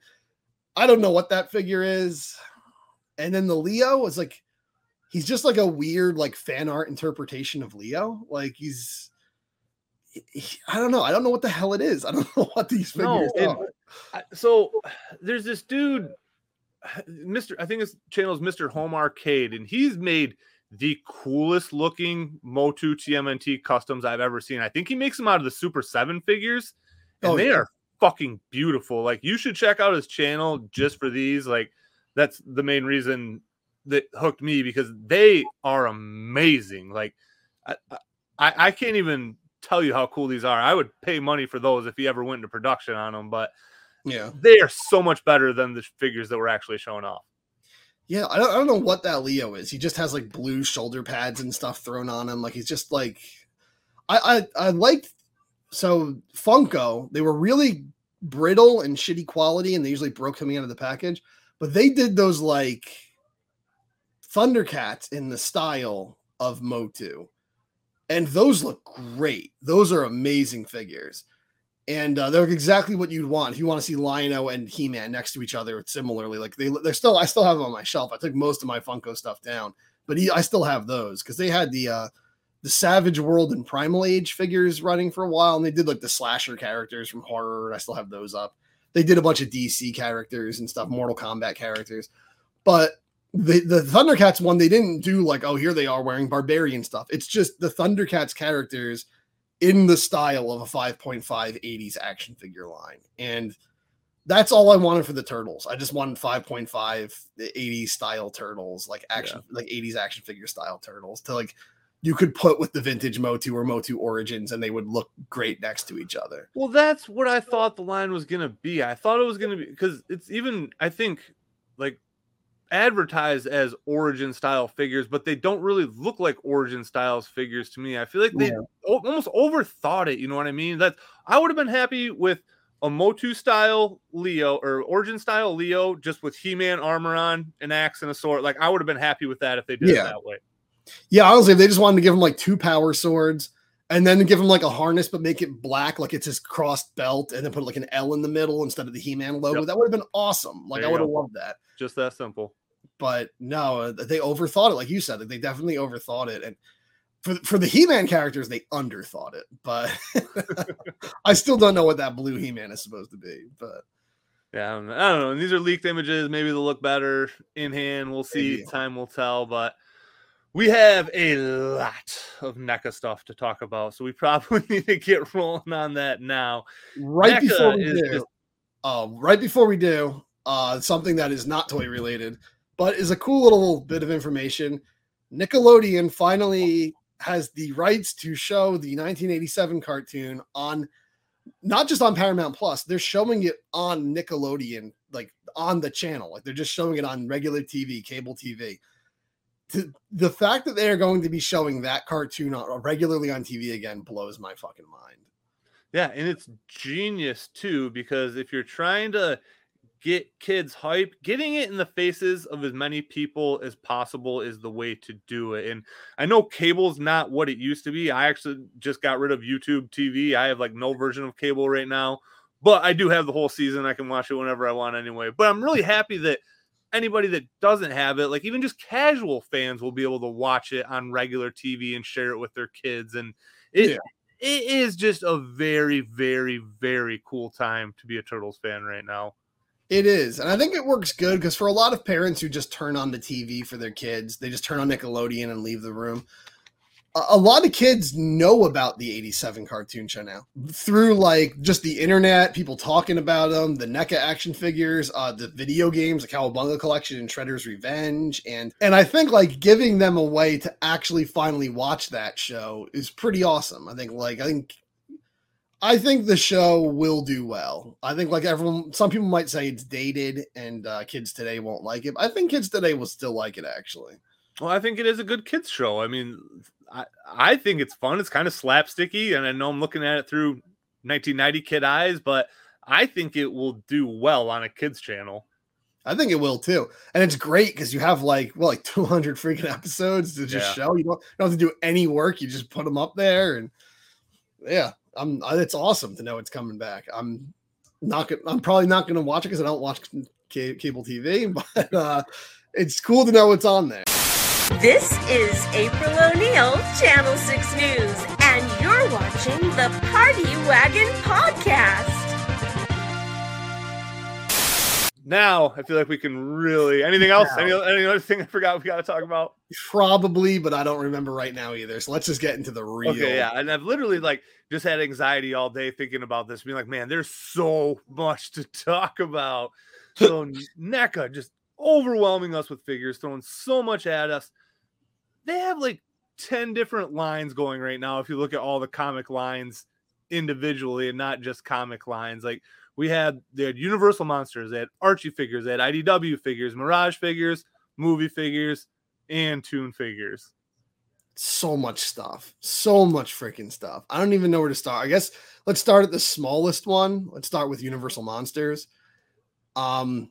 I don't know what that figure is. And then the Leo is like, he's just like a weird, like fan art interpretation of Leo. Like he's, he- I don't know. I don't know what the hell it is. I don't know what these figures and- are. So there's this dude, Mr. I think his channel is Mr. Home Arcade, and he's made the coolest looking Motu TMNT customs I've ever seen. I think he makes them out of the Super 7 figures, and Oh, they yeah. are fucking beautiful. Like you should check out his channel just for these. Like that's the main reason that hooked me because they are amazing. Like I, I, I can't even tell you how cool these are. I would pay money for those if he ever went into production on them, but Yeah. they are so much better than the figures that were actually showing off. Yeah, I don't, I don't know what that Leo is. He just has like blue shoulder pads and stuff thrown on him. Like he's just like, I I, I liked so Funko. They were really brittle and shitty quality, and they usually broke coming out of the package. But they did those like Thundercats in the style of Motu, and those look great. Those are amazing figures. And uh, they're exactly what you'd want if you want to see Lion-O and He-Man next to each other. Similarly, like they they're still I still have them on my shelf. I took most of my Funko stuff down, but he, I still have those because they had the uh, the Savage World and Primal Age figures running for a while, and they did like the slasher characters from horror. And I still have those up. They did a bunch of DC characters and stuff, Mortal Kombat characters, but the the Thundercats one they didn't do like oh here they are wearing barbarian stuff. It's just the Thundercats characters in the style of a 5.5 80s action figure line. And that's all I wanted for the turtles. I just wanted 5.5 80s style turtles, like action, like 80s action figure style turtles to like you could put with the vintage Motu or Motu Origins and they would look great next to each other. Well, that's what I thought the line was gonna be. I thought it was gonna be because it's even I think like advertised as origin style figures, but they don't really look like origin styles figures to me. I feel like they Yeah. o- almost overthought it. You know what I mean? That I would have been happy with a Motu style Leo or origin style Leo just with He Man armor on, an axe, and a sword. Like I would have been happy with that if they did Yeah. it that way. Yeah, honestly, if they just wanted to give him like two power swords and then give him like a harness, but make it black, like it's his crossed belt, and then put like an L in the middle instead of the He Man logo, Yep. that would have been awesome. Like I would have loved that. Just that simple. But no, uh, they overthought it. Like you said, they definitely overthought it. And for for the He-Man characters, they underthought it. But I still don't know what that blue He-Man is supposed to be. But Yeah, I don't know. I don't know. And these are leaked images. Maybe they'll look better in hand. We'll see. Maybe. Time will tell. But we have a lot of NECA stuff to talk about. So we probably need to get rolling on that now. right NECA before we do, just- um, right before we do, uh, something that is not toy related, but is a cool little bit of information. Nickelodeon finally has the rights to show the 1987 cartoon on not just on Paramount Plus, they're showing it on Nickelodeon, like on the channel. Like they're just showing it on regular TV, cable TV. To, the fact that they are going to be showing that cartoon on, regularly on TV again blows my fucking mind. Yeah, and it's genius too because if you're trying to get kids hype, getting it in the faces of as many people as possible is the way to do it. And I know cable's not what it used to be. I actually just got rid of YouTube TV. I have like no version of cable right now, but I do have the whole season. I can watch it whenever I want anyway. But I'm really happy that anybody that doesn't have it, like even just casual fans, will be able to watch it on regular TV and share it with their kids. And it Yeah. it is just a very, very, very cool time to be a Turtles fan right now. It is. And I think it works good because for a lot of parents who just turn on the TV for their kids, they just turn on Nickelodeon and leave the room. A, lot of kids know about the 87 cartoon show now through like just the internet, people talking about them, the NECA action figures, uh, the video games, the Cowabunga collection and Shredder's Revenge. And and I think like giving them a way to actually finally watch that show is pretty awesome. I think like I think I think the show will do well. I think like everyone, some people might say it's dated and uh, kids today won't like it. I think kids today will still like it actually. Well, I think it is a good kids show. I mean, I I think it's fun. It's kind of slapsticky, and I know I'm looking at it through 1990 kid eyes, but I think it will do well on a kids channel. I think it will too, and it's great because you have like well, like 200 freaking episodes to just yeah. show. You don't, you don't have to do any work. You just put them up there, and yeah, I'm. It's awesome to know it's coming back. I'm not. Gonna, I'm probably not going to watch it because I don't watch cable TV, but uh, it's cool to know it's on there. This is April O'Neil, Channel Six News, and you're watching the Party Wagon Podcast. Now I feel like we can really. Anything else? Any, any other thing I forgot we got to talk about? Probably, but I don't remember right now either. So let's just get into the real. Okay, yeah, and I've literally like just had anxiety all day thinking about this, being like, man, there's so much to talk about. So NECA just overwhelming us with figures, throwing so much at us. They have like 10 different lines going right now. If you look at all the comic lines individually and not just comic lines, like we had they had Universal Monsters, they had Archie figures, they had IDW figures, Mirage figures, movie figures, and Toon figures. So much stuff, so much freaking stuff. I don't even know where to start. I guess let's start at the smallest one. Let's start with Universal Monsters. Um,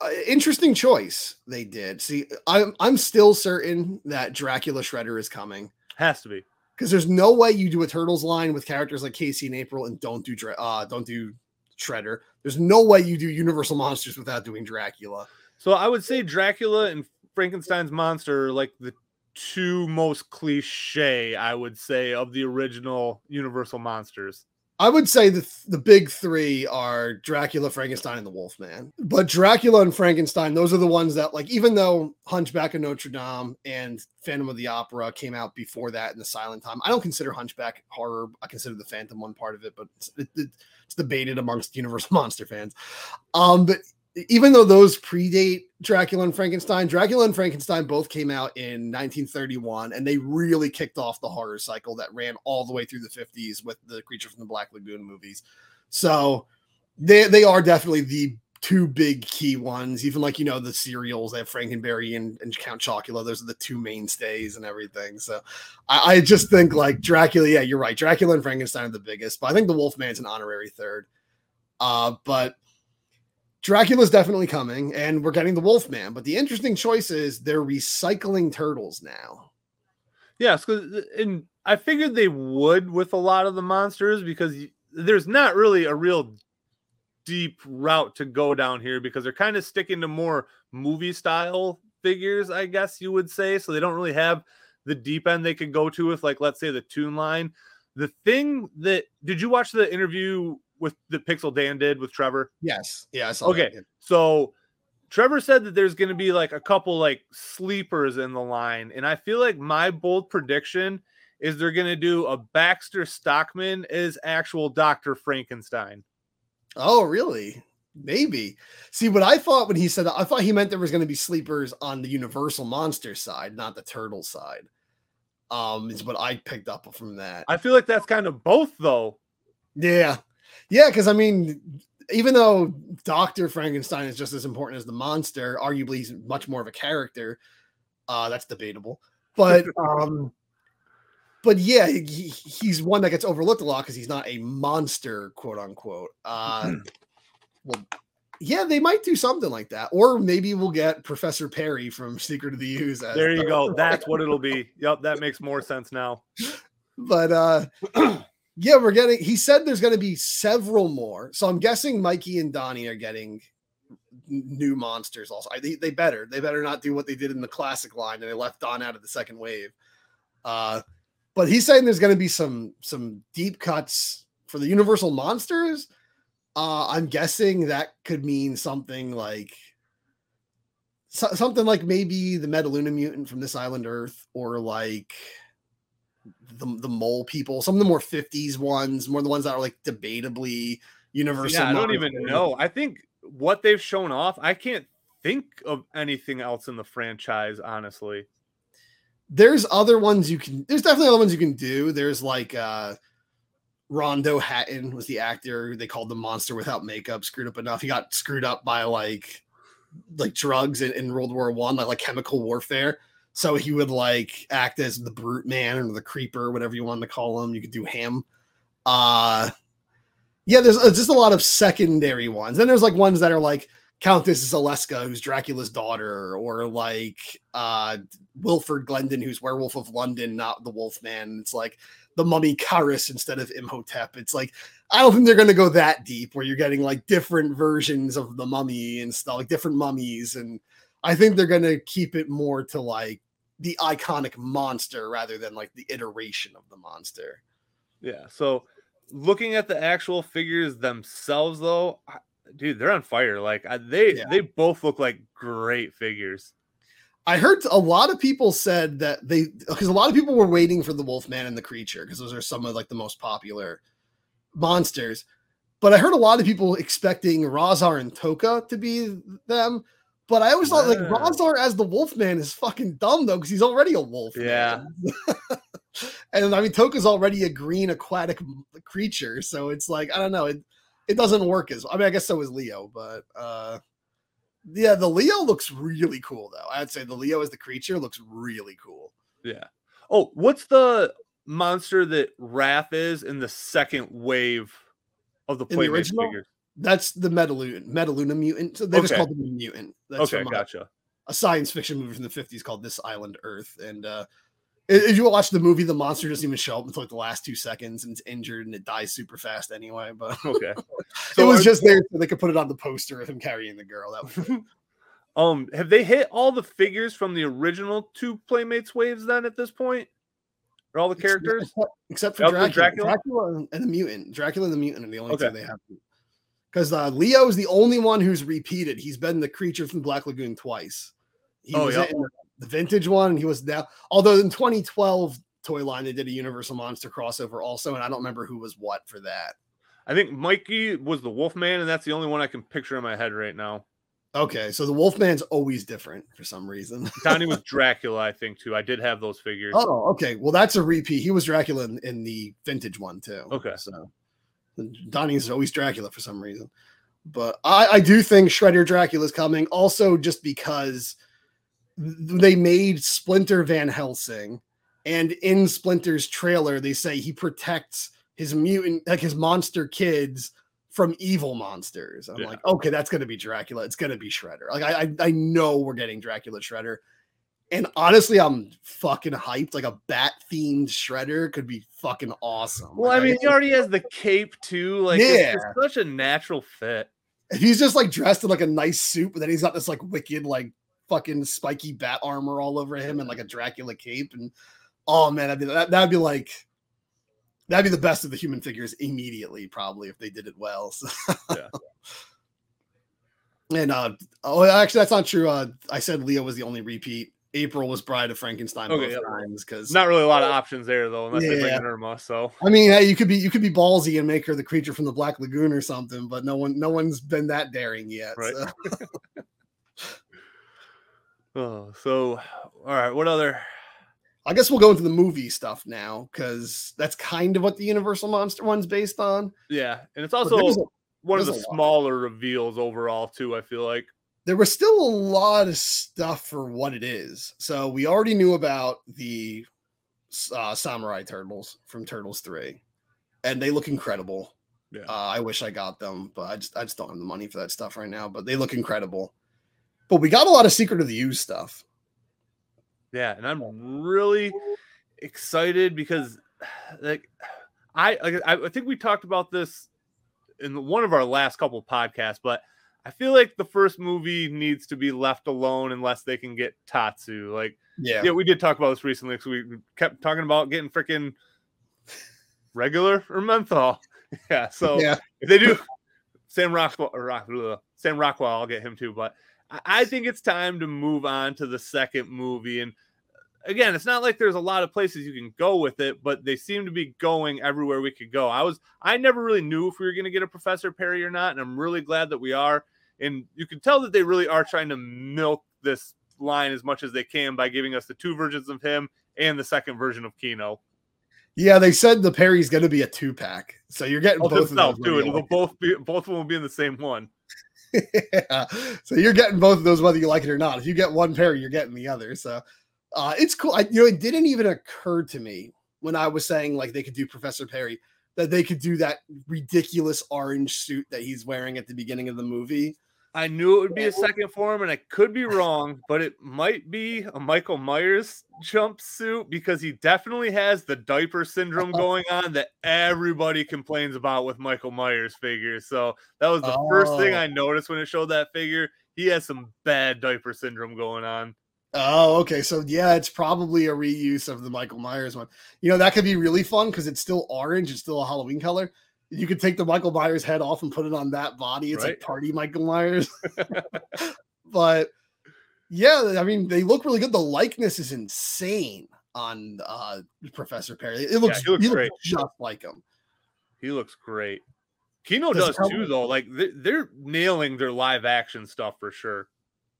uh, interesting choice they did. See, I'm I'm still certain that Dracula Shredder is coming. Has to be because there's no way you do a Turtles line with characters like Casey and April and don't do uh don't do Shredder. There's no way you do Universal Monsters without doing Dracula. So I would say Dracula and Frankenstein's monster are like the two most cliche, I would say, of the original Universal monsters. I would say the the big three are Dracula, Frankenstein, and the Wolfman. But Dracula and Frankenstein, those are the ones that like. Even though Hunchback of Notre Dame and Phantom of the Opera came out before that in the silent time, I don't consider Hunchback horror. I consider the Phantom one part of it, but it's, it, it's debated amongst Universal Monster fans. Um, but even though those predate Dracula and Frankenstein, Dracula and Frankenstein both came out in 1931 and they really kicked off the horror cycle that ran all the way through the 50s with the Creature from the Black Lagoon movies. So they they are definitely the two big key ones. Even like you know the cereals, they have Frankenberry and, and Count Chocula. Those are the two mainstays and everything. So I, I just think like Dracula. Yeah, you're right. Dracula and Frankenstein are the biggest, but I think the Wolfman's an honorary third. Uh, but Dracula's definitely coming, and we're getting the Wolfman. But the interesting choice is they're recycling turtles now. Yes, because and I figured they would with a lot of the monsters because there's not really a real deep route to go down here because they're kind of sticking to more movie style figures, I guess you would say. So they don't really have the deep end they could go to with, like, let's say the Toon line. The thing that did you watch the interview with the Pixel Dan did with Trevor? Yes. Yeah. okay. That. So Trevor said that there's going to be like a couple like sleepers in the line, and I feel like my bold prediction is they're going to do a Baxter Stockman as actual Doctor Frankenstein. Oh, really? Maybe. See what I thought when he said that, I thought he meant there was going to be sleepers on the Universal Monster side, not the Turtle side. Um, is what I picked up from that. I feel like that's kind of both, though. Yeah, yeah, because I mean, even though Doctor Frankenstein is just as important as the monster, arguably he's much more of a character. Uh, that's debatable, but um, but yeah, he, he's one that gets overlooked a lot because he's not a monster, quote unquote. Uh, well, yeah, they might do something like that, or maybe we'll get Professor Perry from Secret of the Ooze. There you go. That's what it'll be. Yep, that makes more sense now. But uh yeah, we're getting. He said there's going to be several more, so I'm guessing Mikey and Donnie are getting new monsters. Also, they, they better they better not do what they did in the classic line and they left Don out of the second wave. Uh, but he's saying there's going to be some some deep cuts for the Universal monsters. Uh, I'm guessing that could mean something like so, something like maybe the Metaluna mutant from this island Earth, or like the the mole people, some of the more 50s ones, more the ones that are like debatably universal. Yeah, I don't even know. I think what they've shown off, I can't think of anything else in the franchise, honestly. There's other ones you can there's definitely other ones you can do. There's like uh Rondo Hatton was the actor they called the monster without makeup, screwed up enough. He got screwed up by like like drugs in, in World War One, like, like chemical warfare. So he would like act as the brute man or the creeper, whatever you want to call him. You could do him. Uh yeah, there's uh, just a lot of secondary ones. Then there's like ones that are like Countess Zaleska, who's Dracula's daughter, or like uh Wilfred Glendon, who's Werewolf of London, not the Wolfman. It's like the mummy Kharis instead of Imhotep. It's like I don't think they're gonna go that deep where you're getting like different versions of the mummy and stuff, like different mummies. And I think they're gonna keep it more to like the iconic monster rather than like the iteration of the monster. Yeah. So looking at the actual figures themselves, though, dude, they're on fire. Like they yeah. they both look like great figures. I heard a lot of people said that they because a lot of people were waiting for the Wolfman and the creature because those are some of like the most popular monsters. But I heard a lot of people expecting Rahzar and Tokka to be them. But I always thought like Rahzar as the Wolfman is fucking dumb though because he's already a wolf. Yeah. and I mean Tokka's already a green aquatic creature, so it's like I don't know. It it doesn't work as I mean I guess so is Leo, but uh yeah, the Leo looks really cool though. I'd say the Leo as the creature looks really cool. Yeah. Oh, what's the monster that Raph is in the second wave of the Playmate figures? That's the Metaluna, Metaluna mutant. So they okay. just called him a mutant. That's okay, gotcha. A, a science fiction movie from the 50s called This Island Earth. And uh if you watch the movie, the monster doesn't even show up until like the last two seconds and it's injured and it dies super fast anyway. But okay, so it was just there so they could put it on the poster of him carrying the girl. That was um, have they hit all the figures from the original two Playmates waves then at this point? Or all the characters except, except for Dracula. Dracula? Dracula, and the mutant. Dracula and the mutant are the only okay. two they have. Because uh, Leo is the only one who's repeated. He's been the creature from Black Lagoon twice. He oh, was yeah. in the vintage one. And he was now, although in 2012 toy line they did a Universal Monster crossover also, and I don't remember who was what for that. I think Mikey was the Wolfman, and that's the only one I can picture in my head right now. Okay, so the Wolfman's always different for some reason. Donnie was Dracula, I think too. I did have those figures. Oh, okay. Well, that's a repeat. He was Dracula in, in the vintage one too. Okay, so Donnie is always Dracula for some reason. But I, I do think Shredder Dracula is coming. Also, just because they made Splinter Van Helsing, and in Splinter's trailer, they say he protects his mutant, like his monster kids from evil monsters. I'm yeah. like, okay, that's gonna be Dracula. It's gonna be Shredder. Like I, I, I know we're getting Dracula Shredder. And honestly, I'm fucking hyped. Like a bat themed Shredder could be fucking awesome. Well, like, I mean, he already has the cape too. Like, yeah, it's, it's such a natural fit. If he's just like dressed in like a nice suit, but then he's got this like wicked like fucking spiky bat armor all over him and like a Dracula cape. And oh man, that'd be that, that'd be like that'd be the best of the human figures immediately, probably if they did it well. So. yeah. And uh oh actually that's not true. Uh I said Leo was the only repeat. April was Bride of Frankenstein okay, both yeah. times because not really a lot of oh. options there though, unless yeah. they bring in Irma. So I mean, hey, you could be you could be ballsy and make her the creature from the Black Lagoon or something, but no one no one's been that daring yet. Right. So. Oh, so all right. What other? I guess we'll go into the movie stuff now because that's kind of what the Universal Monster one's based on. Yeah, and it's also a, one of the smaller reveals overall too. I feel like there was still a lot of stuff for what it is. So we already knew about the uh, samurai turtles from Turtles Three, and they look incredible. Yeah. Uh, I wish I got them, but I just I just don't have the money for that stuff right now. But they look incredible. But we got a lot of Secret of the Ooze stuff. Yeah, and I'm really excited because like I like, I think we talked about this in one of our last couple podcasts, but I feel like the first movie needs to be left alone unless they can get Tatsu. Like, Yeah. yeah, we did talk about this recently because we kept talking about getting freaking regular or menthol. Yeah, so Yeah. if they do Sam Rockwell, or Rock, Sam Rockwell, I'll get him too. But I, I think it's time to move on to the second movie. And again, it's not like there's a lot of places you can go with it, but they seem to be going everywhere we could go. I was I never really knew if we were going to get a Professor Perry or not, and I'm really glad that we are. And you can tell that they really are trying to milk this line as much as they can by giving us the two versions of him and the second version of Keno. Yeah, they said the Perry's going to be a two pack, so you're getting Both both of those. too. It'll like both be both of them will be in the same one. yeah. So you're getting both of those whether you like it or not. If you get one Perry, you're getting the other. So uh, it's cool. I, you know, it didn't even occur to me when I was saying like they could do Professor Perry that they could do that ridiculous orange suit that he's wearing at the beginning of the movie. I knew it would be a second form, and I could be wrong, but it might be a Michael Myers jumpsuit because he definitely has the diaper syndrome going on that everybody complains about with Michael Myers figures. So that was the first thing Oh. I noticed when it showed that figure. He has some bad diaper syndrome going on. Oh, okay. So yeah, it's probably a reuse of the Michael Myers one. You know, that could be really fun because it's still orange, it's still a Halloween color. You could take the Michael Myers head off and put it on that body. It's Right. like party Michael Myers. but yeah, I mean, they look really good. The likeness is insane on uh Professor Perry. It looks, he looks he looks great. just like him. He looks great. Keno Does does too, though. Like they're nailing their live action stuff for sure.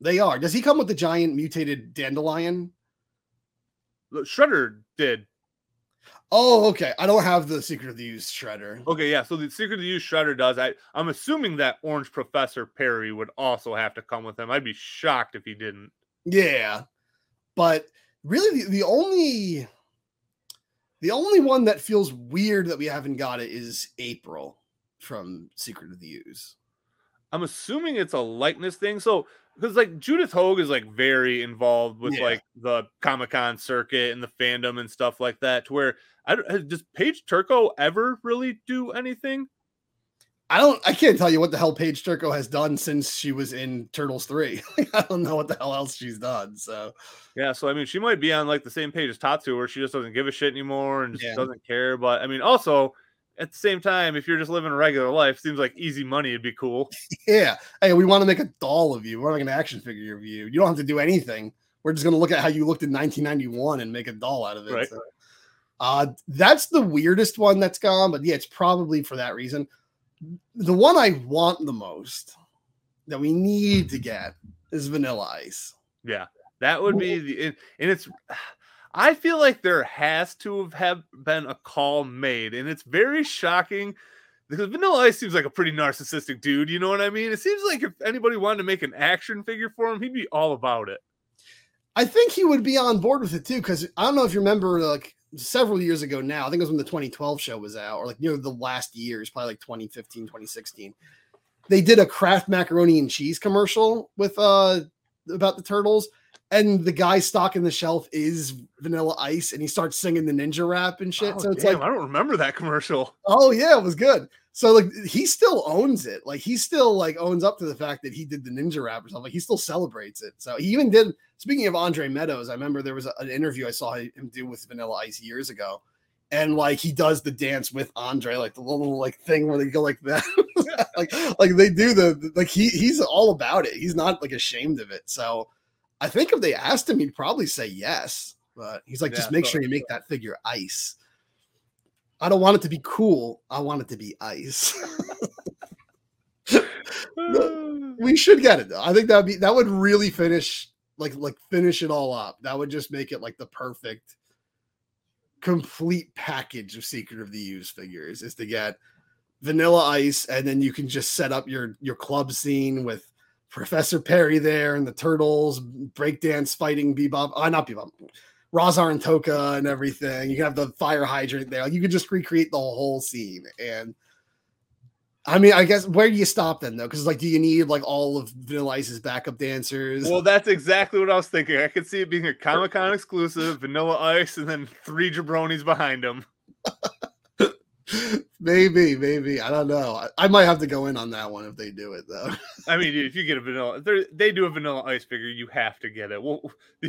They are. Does he come with the giant mutated dandelion? Look, Shredder did Oh, okay. I don't have the Secret of the Ooze Shredder. Okay, yeah. So the Secret of the Ooze Shredder does. I I'm assuming that Orange Professor Perry would also have to come with him. I'd be shocked if he didn't. Yeah, but really, the, the only the only one that feels weird that we haven't got it is April from Secret of the Ooze. I'm assuming it's a likeness thing. So because like Judith Hoag is like very involved with Yeah. like the Comic Con circuit and the fandom and stuff like that. To where I does Paige Turco ever really do anything? I don't. I can't tell you what the hell Paige Turco has done since she was in Turtles Three. I don't know what the hell else she's done. So Yeah, so I mean, she might be on like the same page as Tatsu, where she just doesn't give a shit anymore and just Yeah. doesn't care. But I mean, also at the same time, if you're just living a regular life, seems like easy money would be cool. yeah, hey, we want to make a doll of you. We're like an action figure of you. You don't have to do anything. We're just gonna look at how you looked in 1991 and make a doll out of it. Right. So, uh, that's the weirdest one that's gone, but yeah, it's probably for that reason. The one I want the most that we need to get is Vanilla Ice. Yeah, that would be the and it's. I feel like there has to have, have been a call made, and it's very shocking because Vanilla Ice seems like a pretty narcissistic dude. You know what I mean? It seems like if anybody wanted to make an action figure for him, he'd be all about it. I think he would be on board with it too, because I don't know if you remember, like several years ago now, I think it was when the 2012 show was out, or like near the last years, probably like 2015, 2016. They did a Kraft macaroni and cheese commercial with uh about the turtles, and the guy stocking the shelf is Vanilla Ice, and he starts singing the ninja rap and shit. Oh, so it's damn, like, I don't remember that commercial. oh yeah, it was good. So like he still owns it. Like he still like owns up to the fact that he did the ninja rap or something. Like he still celebrates it. So he even did. Speaking of Andre Meadows, I remember there was a- an interview I saw him do with Vanilla Ice years ago, and like he does the dance with Andre, like the little like thing where they go like that, like like they do the like he he's all about it. He's not like ashamed of it. So I think if they asked him, he'd probably say yes. But he's like, just make sure you make that figure ice. I don't want it to be cool. I want it to be ice. we should get it though. I think that would be that would really finish like like finish it all up. That would just make it like the perfect complete package of Secret of the Ooze figures is to get vanilla ice and then you can just set up your your club scene with Professor Perry there and the turtles breakdance fighting Bebop. Uh, not Bebop. Rahzar and Tokka and everything. You can have the fire hydrant there. Like you could just recreate the whole scene. And I mean, I guess where do you stop then though? Because like, do you need like all of Vanilla Ice's backup dancers? Well, that's exactly what I was thinking. I could see it being a Comic Con exclusive, Vanilla Ice, and then three jabronis behind him. maybe, maybe. I don't know. I, I, might have to go in on that one if they do it though. I mean, if you get a vanilla, they do a vanilla ice figure, you have to get it. Well,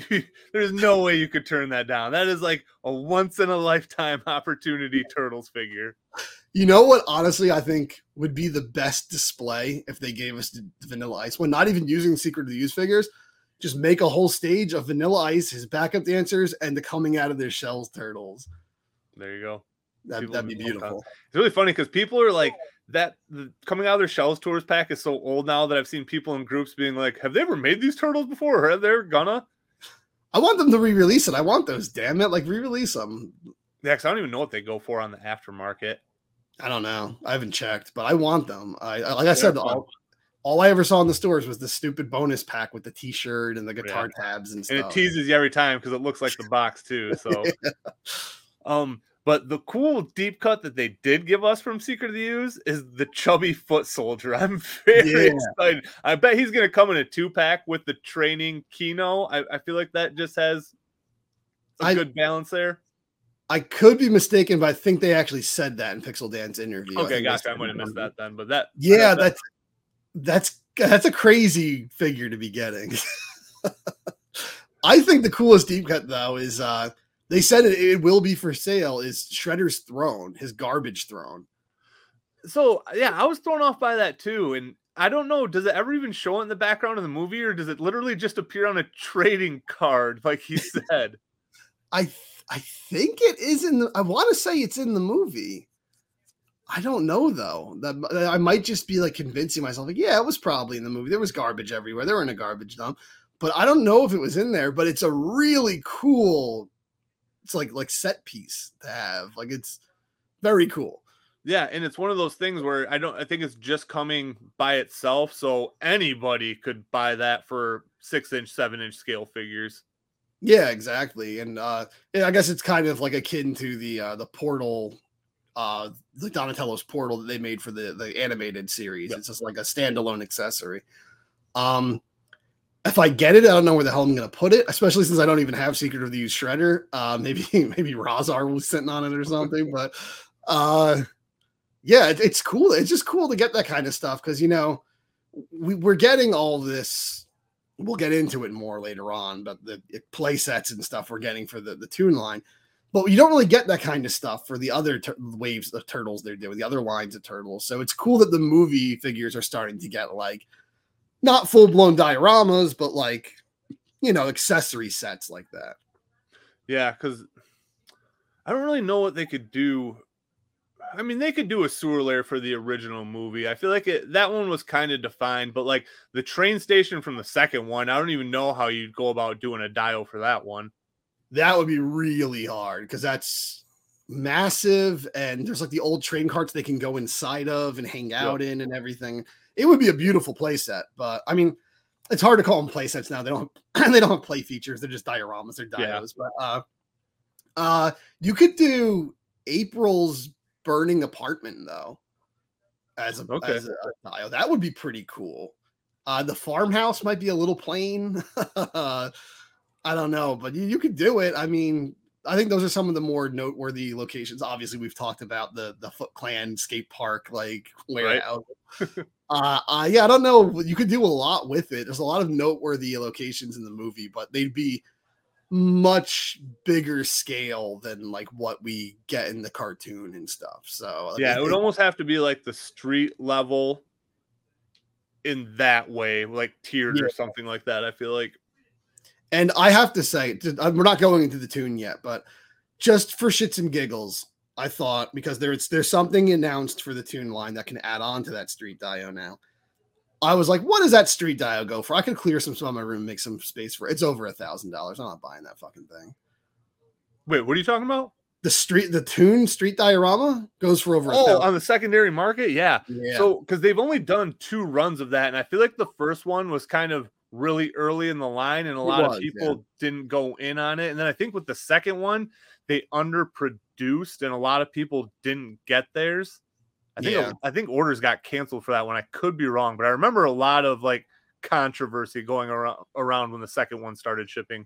there's no way you could turn that down. That is like a once in a lifetime opportunity turtles figure. You know what? Honestly, I think would be the best display if they gave us the vanilla ice when not even using secret of the ooze figures. Just make a whole stage of vanilla ice, his backup dancers, and the coming out of their shells turtles. There you go. That, would be beautiful. It's really funny because people are like that the, coming out of their shells tours pack is so old now that I've seen people in groups being like, "Have they ever made these turtles before? Or are they gonna?" I want them to re-release it. I want those. Damn it! Like re-release them. Yeah, because I don't even know what they go for on the aftermarket. I don't know. I haven't checked, but I want them. I, like I said, all, all, I ever saw in the stores was the stupid bonus pack with the T-shirt and the guitar yeah. tabs and stuff. And it teases you every time because it looks like the box too. So, yeah. um, but the cool deep cut that they did give us from Secret of the Ooze is the chubby foot soldier. I'm very yeah. excited. I bet he's going to come in a two pack with the training Keno. I, I feel like that just has a I, good balance there. I could be mistaken, but I think they actually said that in Pixel Dan's interview. Okay, gotcha. I might have missed that then, but that yeah, that's that's that's a crazy figure to be getting. I think the coolest deep cut though is uh they said it, it will be for sale. Is Shredder's throne, his garbage throne? So yeah, I was thrown off by that too, and I don't know. Does it ever even show in the background of the movie, or does it literally just appear on a trading card, like he said? I th- I think it is in the. I want to say it's in the movie. I don't know though. That I might just be like convincing myself, like, yeah, it was probably in the movie. There was garbage everywhere. They were in a garbage dump, but I don't know if it was in there. But it's a really cool it's like like set piece to have. Like it's very cool. Yeah, and it's one of those things where I don't I think it's just coming by itself, so anybody could buy that for six inch, seven inch scale figures. Yeah, exactly. And uh I guess it's kind of like akin to the uh the portal uh the Donatello's portal that they made for the the animated series. Yep. It's just like a standalone accessory. Um if I get it, I don't know where the hell I'm going to put it, especially since I don't even have Secret of the Ooze Shredder. Uh, maybe maybe Rahzar was sitting on it or something, but uh, yeah, it, it's cool. It's just cool to get that kind of stuff because you know we, we're getting all this. We'll get into it more later on, but the play sets and stuff we're getting for the the Toon line. But you don't really get that kind of stuff for the other tur- waves of turtles they're doing, the other lines of turtles. So it's cool that the movie figures are starting to get like not full blown dioramas, but like you know accessory sets like that. Yeah, because I don't really know what they could do. I mean, they could do a sewer layer for the original movie. I feel like it, that one was kind of defined, but like the train station from the second one, I don't even know how you'd go about doing a dio for that one. That would be really hard because that's massive, and there's like the old train carts they can go inside of and hang out yep. in and everything it would be a beautiful playset. But I mean, it's hard to call them playsets now. They don't they don't have play features. They're just dioramas. They're dios. Yeah. But uh, uh, you could do April's burning apartment though, as a, okay. as a, dio. That would be pretty cool. Uh, the farmhouse might be a little plain. I don't know, but you, you could do it. I mean, I think those are some of the more noteworthy locations. Obviously, we've talked about the the Foot Clan skate park, like warehouse. Right. uh, uh, yeah, I don't know. You could do a lot with it. There's a lot of noteworthy locations in the movie, but they'd be much bigger scale than like what we get in the cartoon and stuff. So yeah, it would almost have to be like the street level in that way, like tiered yeah. or something like that. I feel like. And I have to say, uh, we're not going into the Toon yet, but just for shits and giggles, I thought because there's there's something announced for the Toon line that can add on to that street dio now. I was like, what does that street dio go for? I could clear some stuff in my room, make some space for it. It's over a thousand dollars. I'm not buying that fucking thing. Wait, what are you talking about? The street, the Toon street diorama goes for over. Oh, on the secondary market, yeah. yeah. So because they've only done two runs of that, and I feel like the first one was kind of really early in the line, and a lot was, of people yeah. didn't go in on it. And then I think with the second one, they underproduced, and a lot of people didn't get theirs. I think yeah. I think orders got canceled for that one. I could be wrong, but I remember a lot of like controversy going around around when the second one started shipping.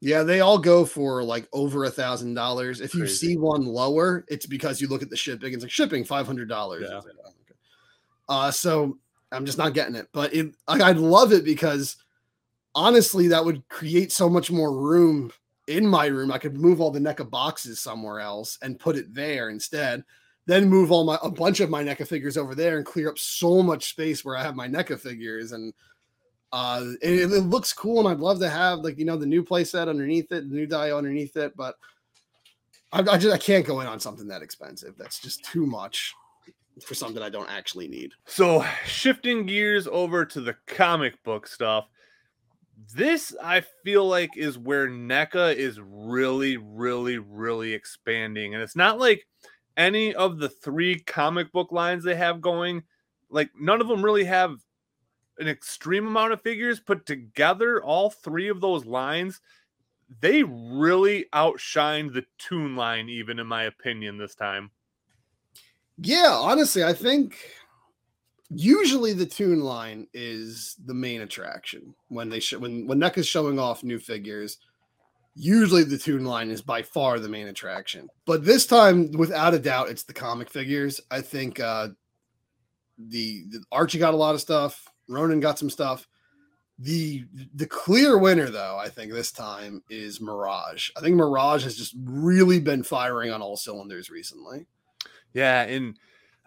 Yeah, they all go for like over a thousand dollars. If you Crazy. see one lower, it's because you look at the shipping. It's like shipping five hundred dollars. Yeah. Uh, so I'm just not getting it. But it, like, I'd love it because honestly, that would create so much more room in my room. I could move all the NECA boxes somewhere else and put it there instead. Then move all my a bunch of my NECA figures over there and clear up so much space where I have my NECA figures and uh it, it looks cool and I'd love to have like you know the new playset underneath it, the new die underneath it, but I, I just I can't go in on something that expensive. That's just too much for something I don't actually need. So, shifting gears over to the comic book stuff, this I feel like is where NECA is really, really, really expanding. And it's not like any of the three comic book lines they have going, like, none of them really have an extreme amount of figures put together. All three of those lines, they really outshined the Toon line, even in my opinion, this time. Yeah, honestly, I think usually the Toon line is the main attraction when they show when when NECA's showing off new figures. Usually the Toon line is by far the main attraction. But this time, without a doubt, it's the comic figures. I think uh the, the Archie got a lot of stuff, Ronan got some stuff. The the clear winner though, I think this time is Mirage. I think Mirage has just really been firing on all cylinders recently. Yeah, and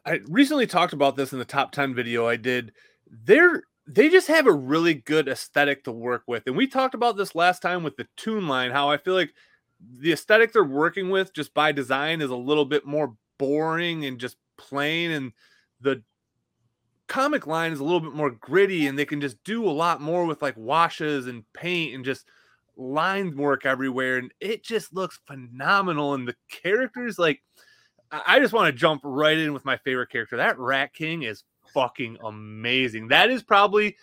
I recently talked about this in the top 10 video I did. They're they just have a really good aesthetic to work with. And we talked about this last time with the Toon line, how I feel like the aesthetic they're working with just by design is a little bit more boring and just plain. And the comic line is a little bit more gritty and they can just do a lot more with like washes and paint and just line work everywhere. And it just looks phenomenal. And the characters, like, I just want to jump right in with my favorite character. That Rat King is fucking amazing. That is probably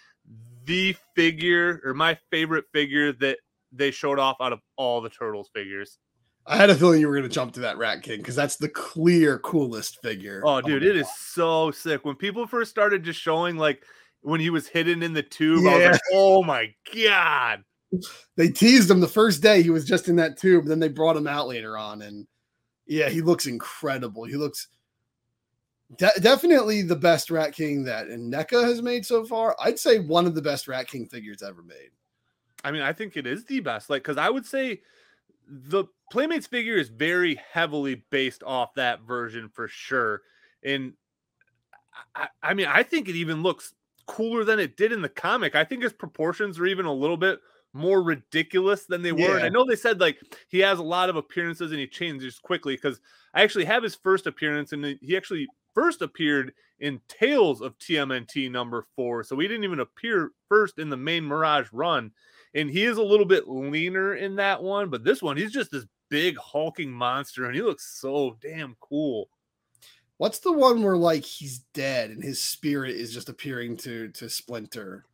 the figure or my favorite figure that they showed off out of all the Turtles figures. I had a feeling you were going to jump to that Rat King because that's the clear coolest figure. Oh, dude, it is so sick. When people first started just showing like when he was hidden in the tube, I was like, oh my god. They teased him the first day he was just in that tube, then they brought him out later on, and yeah, he looks incredible. He looks de- definitely the best Rat King that NECA has made so far. I'd say one of the best Rat King figures ever made. I mean, I think it is the best. Like, because I would say the Playmates figure is very heavily based off that version for sure. And I, I mean, I think it even looks cooler than it did in the comic. I think his proportions are even a little bit more ridiculous than they were. And I know they said like he has a lot of appearances and he changes quickly because I actually have his first appearance and he actually first appeared in Tales of TMNT number four. So he didn't even appear first in the main Mirage run. And he is a little bit leaner in that one, but this one, he's just this big hulking monster and he looks so damn cool. What's the one where like he's dead and his spirit is just appearing to to Splinter?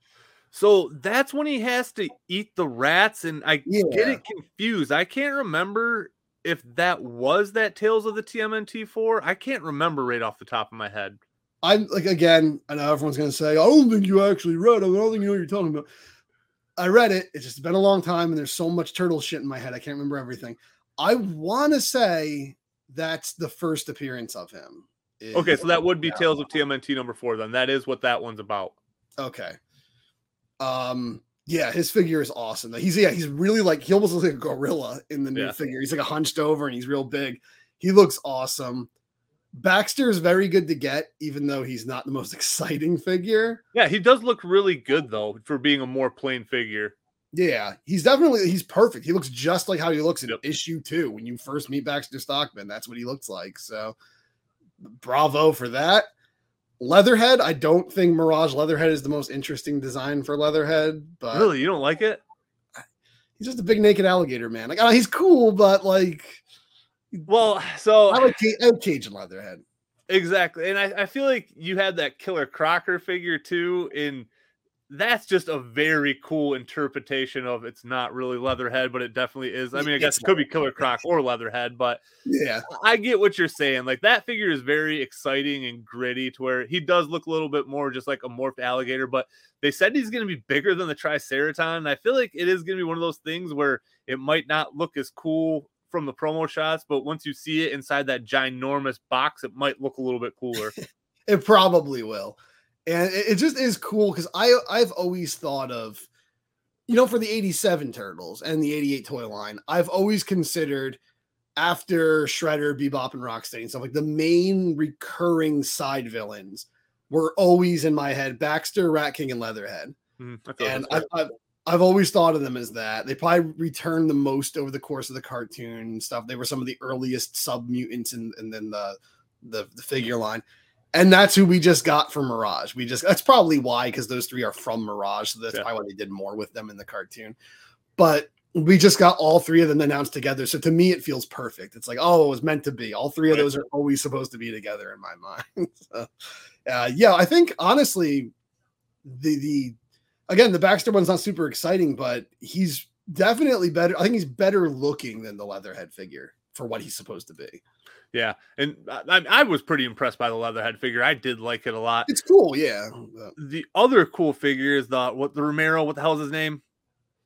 So that's when he has to eat the rats, and I get it confused. I can't remember if that was that Tales of the TMNT four. I can't remember right off the top of my head. I'm like again, I know everyone's gonna say, I don't think you actually read it. I don't think you know what you're talking about. I read it. It's just been a long time, and there's so much turtle shit in my head. I can't remember everything. I want to say that's the first appearance of him. Okay, so that would be Yeah. Tales of TMNT number four. Then that is what that one's about. Okay. Um. Yeah, his figure is awesome. He's yeah, he's really like he almost looks like a gorilla in the new Yeah. figure. He's like a hunched over and he's real big. He looks awesome. Baxter is very good to get, even though he's not the most exciting figure. Yeah, he does look really good though for being a more plain figure. Yeah, he's definitely he's perfect. He looks just like how he looks in Yep. issue two when you first meet Baxter Stockman. That's what he looks like. So, bravo for that. Leatherhead, I don't think Mirage Leatherhead is the most interesting design for Leatherhead, but really, you don't like it? he's just a big naked alligator man. Like, oh, he's cool, but like, Well, so I like I like Cajun Leatherhead. Exactly. And I, I feel like you had that Killer Crocker figure too. And that's just a very cool interpretation of it's not really Leatherhead, but it definitely is. I mean, I guess it could be Killer Croc or Leatherhead, but Yeah, I get what you're saying. Like that figure is very exciting and gritty to where he does look a little bit more just like a morphed alligator, but they said he's going to be bigger than the Triceraton. And I feel like it is going to be one of those things where it might not look as cool from the promo shots, but once you see it inside that ginormous box, it might look a little bit cooler. it probably will. And it, it just is cool because I I've always thought of, you know, for the 87 turtles and the 88 toy line, I've always considered after Shredder, Bebop, and Rocksteady and stuff like the main recurring side villains were always in my head Baxter, Rat King, and Leatherhead. Mhm, I and I've, I've, I've always thought of them as that. They probably returned the most over the course of the cartoon and stuff. They were some of the earliest sub mutants and and then the, the the figure line. And that's who we just got from Mirage. We just that's probably why, because those three are from Mirage. So that's Yeah. probably why they did more with them in the cartoon. But we just got all three of them announced together. So to me, it feels perfect. It's like, oh, it was meant to be. All three of those are always supposed to be together in my mind. so, uh, yeah, I think honestly, the the again the Baxter one's not super exciting, but he's definitely better. I think he's better looking than the Leatherhead figure for what he's supposed to be. Yeah, and I, I was pretty impressed by the Leatherhead figure. I did like it a lot. It's cool, yeah. The other cool figure is the what the Romero. What the hell is his name?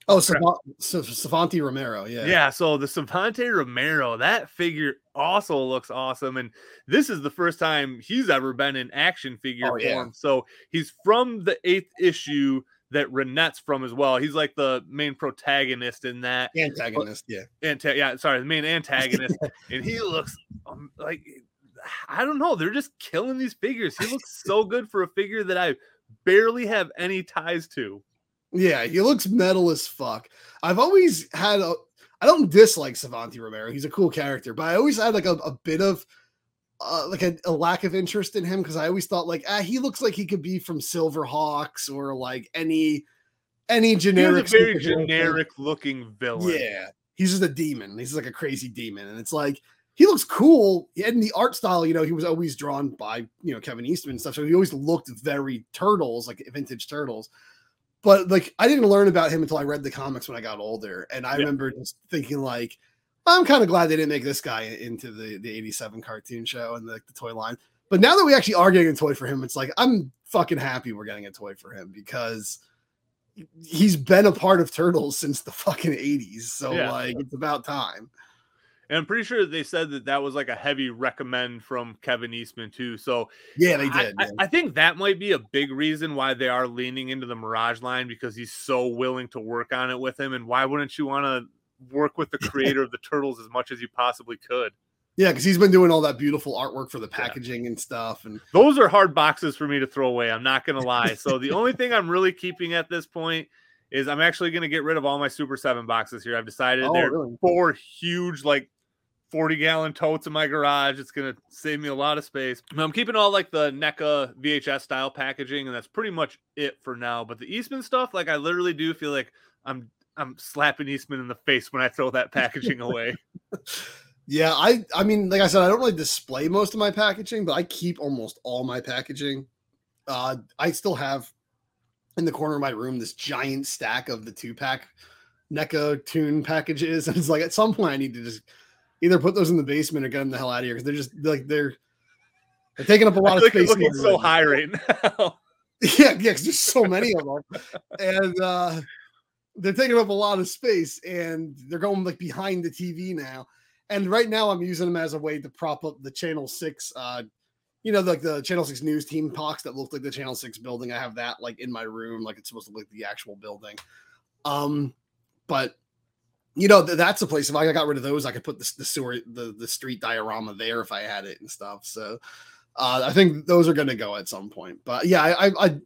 Oh, Savant, Savanti Romero, yeah. Yeah. so the Savanti Romero, that figure also looks awesome. And this is the first time he's ever been in action figure Oh, yeah. form. So he's from the eighth issue that Renet's from as well. He's like the main protagonist in that. Antagonist, yeah. Anta- yeah, sorry, the main antagonist. and he looks um, like I don't know. They're just killing these figures. He looks so good for a figure that I barely have any ties to. Yeah, he looks metal as fuck. I've always had a I don't dislike Savanti Romero. He's a cool character, but I always had like a, a bit of uh, like a, a lack of interest in him because I always thought like ah he looks like he could be from Silverhawks or like any any generic very superhero thing. generic looking villain. Yeah, he's just a demon. He's like a crazy demon, and it's like he looks cool. And the art style, you know, he was always drawn by you know Kevin Eastman and stuff, so he always looked very turtles, like vintage turtles. But like I didn't learn about him until I read the comics when I got older, and I Yeah. remember just thinking like, I'm kind of glad they didn't make this guy into the the '87 cartoon show and the, the toy line. But now that we actually are getting a toy for him, it's like I'm fucking happy we're getting a toy for him because he's been a part of Turtles since the fucking 80s. So Yeah. like it's about time. And I'm pretty sure they said that that was like a heavy recommend from Kevin Eastman too. So Yeah, they did. I, yeah. I think that might be a big reason why they are leaning into the Mirage line because he's so willing to work on it with him. And why wouldn't you want to work with the creator of the Turtles as much as you possibly could? Yeah, because he's been doing all that beautiful artwork for the packaging and stuff. And Those are hard boxes for me to throw away. I'm not to lie. So the only thing I'm really keeping at this point is I'm actually to get rid of all my Super 7 boxes here. I've decided oh, they're really? four huge, like 40 gallon totes in my garage. It's to save me a lot of space. I'm keeping all like the NECA VHS style packaging, and that's pretty much it for now. But the Eastman stuff, like I literally do feel like I'm I'm slapping Eastman in the face when I throw that packaging away. Yeah, I I mean, like I said, I don't really display most of my packaging, but I keep almost all my packaging. Uh I still have in the corner of my room this giant stack of the two pack NECA Toon packages. And it's like at some point I need to just either put those in the basement or get them the hell out of here because they're just like they're they're taking up a lot feel of like space. looking so high right now. Yeah, yeah, because there's so many of them. and uh they're taking up a lot of space and they're going like behind the TV now. And right now I'm using them as a way to prop up the channel six uh you know, like the channel six news team box that looked like the channel six building. I have that like in my room, like it's supposed to look like the actual building. Um, but you know, th- that's a place. If I got rid of those, I could put the, the sewer, the, the street diorama there if I had it and stuff. So uh, I think those are going to go at some point. But yeah, I, I, I,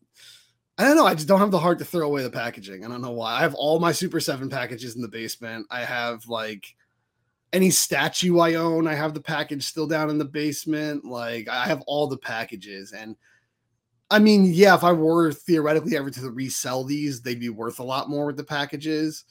I don't know. I just don't have the heart to throw away the packaging. I don't know why. I have all my Super 7 packages in the basement. I have like any statue I own. I have the package still down in the basement. Like I have all the packages. And I mean, yeah, if I were theoretically ever to resell these, they'd be worth a lot more with the packages.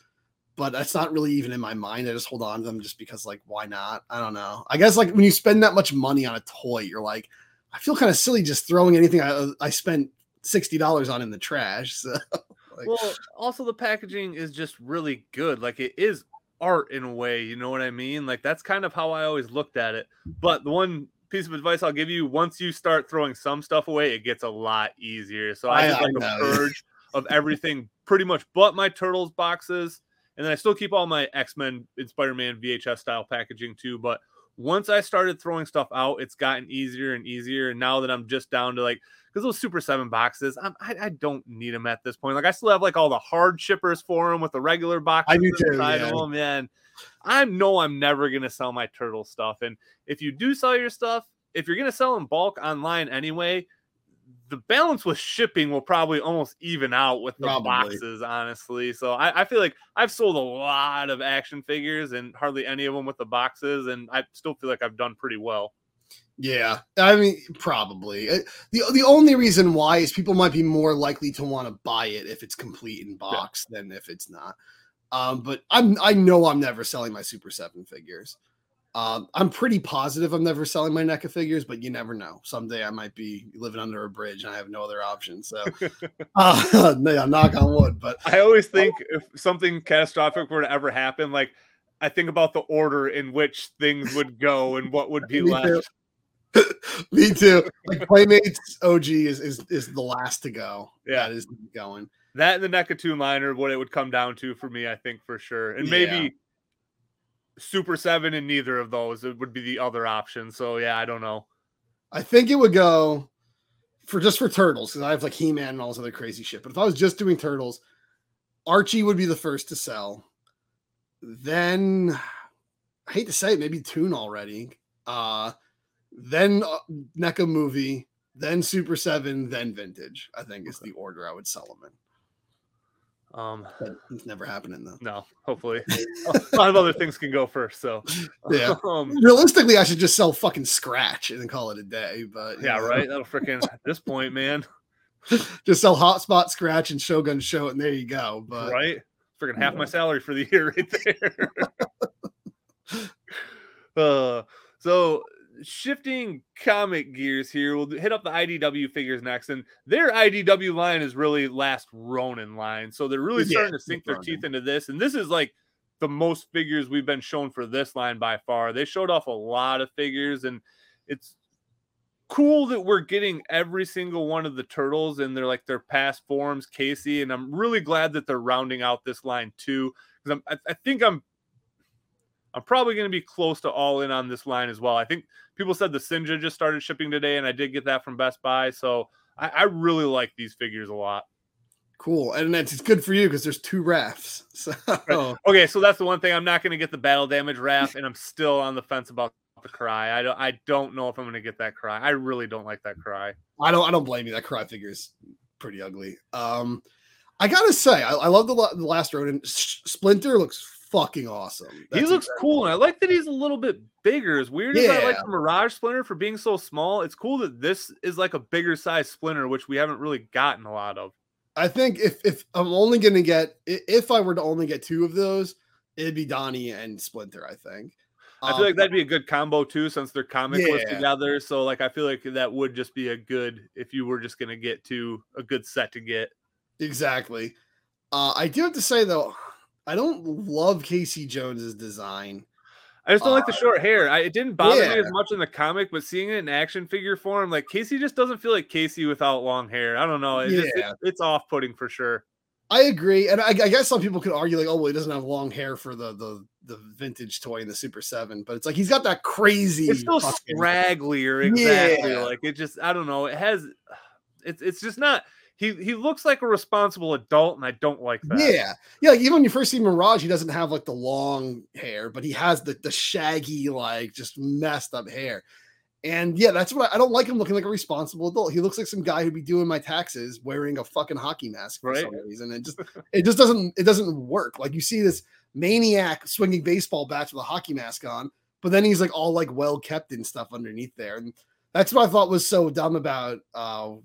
But that's not really even in my mind. I just hold on to them just because, like, why not? I don't know. I guess like when you spend that much money on a toy, you're like, I feel kind of silly just throwing anything I, I spent sixty dollars on in the trash. So, like, well, also the packaging is just really good. Like it is art in a way, you know what I mean? Like that's kind of how I always looked at it. But the one piece of advice I'll give you once you start throwing some stuff away, it gets a lot easier. So I, I- like a know, purge of everything pretty much but my turtles boxes and then I still keep all my X Men and Spider Man VHS style packaging too. But once I started throwing stuff out, it's gotten easier and easier. And now that I'm just down to like because those Super Seven boxes, I'm, I, I don't need them at this point. Like I still have like all the hard shippers for them with the regular boxes I do too, inside yeah. of them. And I know I'm never gonna sell my turtle stuff. And if you do sell your stuff, if you're gonna sell in bulk online anyway, the balance with shipping will probably almost even out with the Probably. boxes, honestly. So I, I feel like I've sold a lot of action figures and hardly any of them with the boxes, and I still feel like I've done pretty well. Yeah, I mean, probably. Uh, the The only reason why is people might be more likely to want to buy it if it's complete in box than if it's not. Um, but I'm I know I'm never selling my Super Seven figures. Um, I'm pretty positive I'm never selling my NECA figures, but you never know. Someday I might be living under a bridge and I have no other option. So, uh, yeah, knock on wood. But I always think if something catastrophic were to ever happen, like I think about the order in which things would go and what would be left. too. Me too. Like Playmates OG is is is the last to go. Yeah. that is going. That and the two liner, what it would come down to for me, I think for sure. And Yeah. maybe Super Seven and neither of those it would be the other option. So yeah, I don't know. I think it would go for just for turtles because I have like He Man and all this other crazy shit. But if I was just doing turtles, Archie would be the first to sell. Then I hate to say it, maybe Toon already. Uh, then uh, NECA movie, then Super Seven, then Vintage. I think is the order I would sell them in. Um, But it's never happening though. no, hopefully a lot of other things can go first. So Yeah. um, Realistically, I should just sell fucking Scratch and then call it a day. But yeah, know, right. That'll freaking at this point, man. Just sell Hotspot, Scratch, and Shogun Show, and there you go. But right? Freaking half my salary for the year right there. uh, so shifting comic gears here, we'll hit up the IDW figures next, and their IDW line is really last Ronin line. So they're really Yeah, starting to sink their Ronin. teeth into this, and this is like the most figures we've been shown for this line by far. They showed off a lot of figures, and it's cool that we're getting every single one of the turtles in their like their past forms, Casey, and I'm really glad that they're rounding out this line too. Because I'm I, I think I'm I'm probably going to be close to all in on this line as well. I think people said the Sinja just started shipping today, and I did get that from Best Buy. So I, I really like these figures a lot. cool. And it's it's good for you because there's two Raphs. So Okay, so that's the one thing I'm not going to get the battle damage Raph, and I'm still on the fence about the cry. I don't I don't know if I'm going to get that cry. I really don't like that cry. I don't I don't blame you. That cry figure is pretty ugly. Um, I gotta say, I, I love the, the last Ronin. S- Splinter looks fucking awesome. he looks exactly- cool, and I like that he's a little bit bigger. As weird as I like the Mirage Splinter for being so small, it's cool that this is like a bigger size Splinter, which we haven't really gotten a lot of. I think if if I'm only gonna get if I were to only get two of those, it'd be Donnie and Splinter. I think. I feel Um, like that'd be a good combo too, since they're comic Yeah. together. So like, I feel like that would just be a good if you were just gonna get to a good set to get. exactly. Uh, I do have to say though, I don't love Casey Jones's design. I just don't like the Uh, short hair. I, it didn't bother me as much in the comic, but seeing it in action figure form, like Casey just doesn't feel like Casey without long hair. I don't know. It just, Yeah. it, it's off putting for sure. I agree, and I, I guess some people could argue like, oh, well, he doesn't have long hair for the the the vintage toy in the Super Seven, but it's like he's got that crazy. It's still fucking- scragglier, exactly. Yeah. Like it just, I don't know. It has, it's it's just not. He he looks like a responsible adult, and I don't like that. Yeah, yeah. Like even when you first see Mirage, he doesn't have like the long hair, but he has the the shaggy, like just messed up hair. And yeah, that's what I, I don't like him looking like a responsible adult. He looks like some guy who'd be doing my taxes wearing a fucking hockey mask for Right. some reason. It just it just doesn't it doesn't work. Like you see this maniac swinging baseball bats with a hockey mask on, but then he's like all like well kept and stuff underneath there. And that's what I thought was so dumb about uh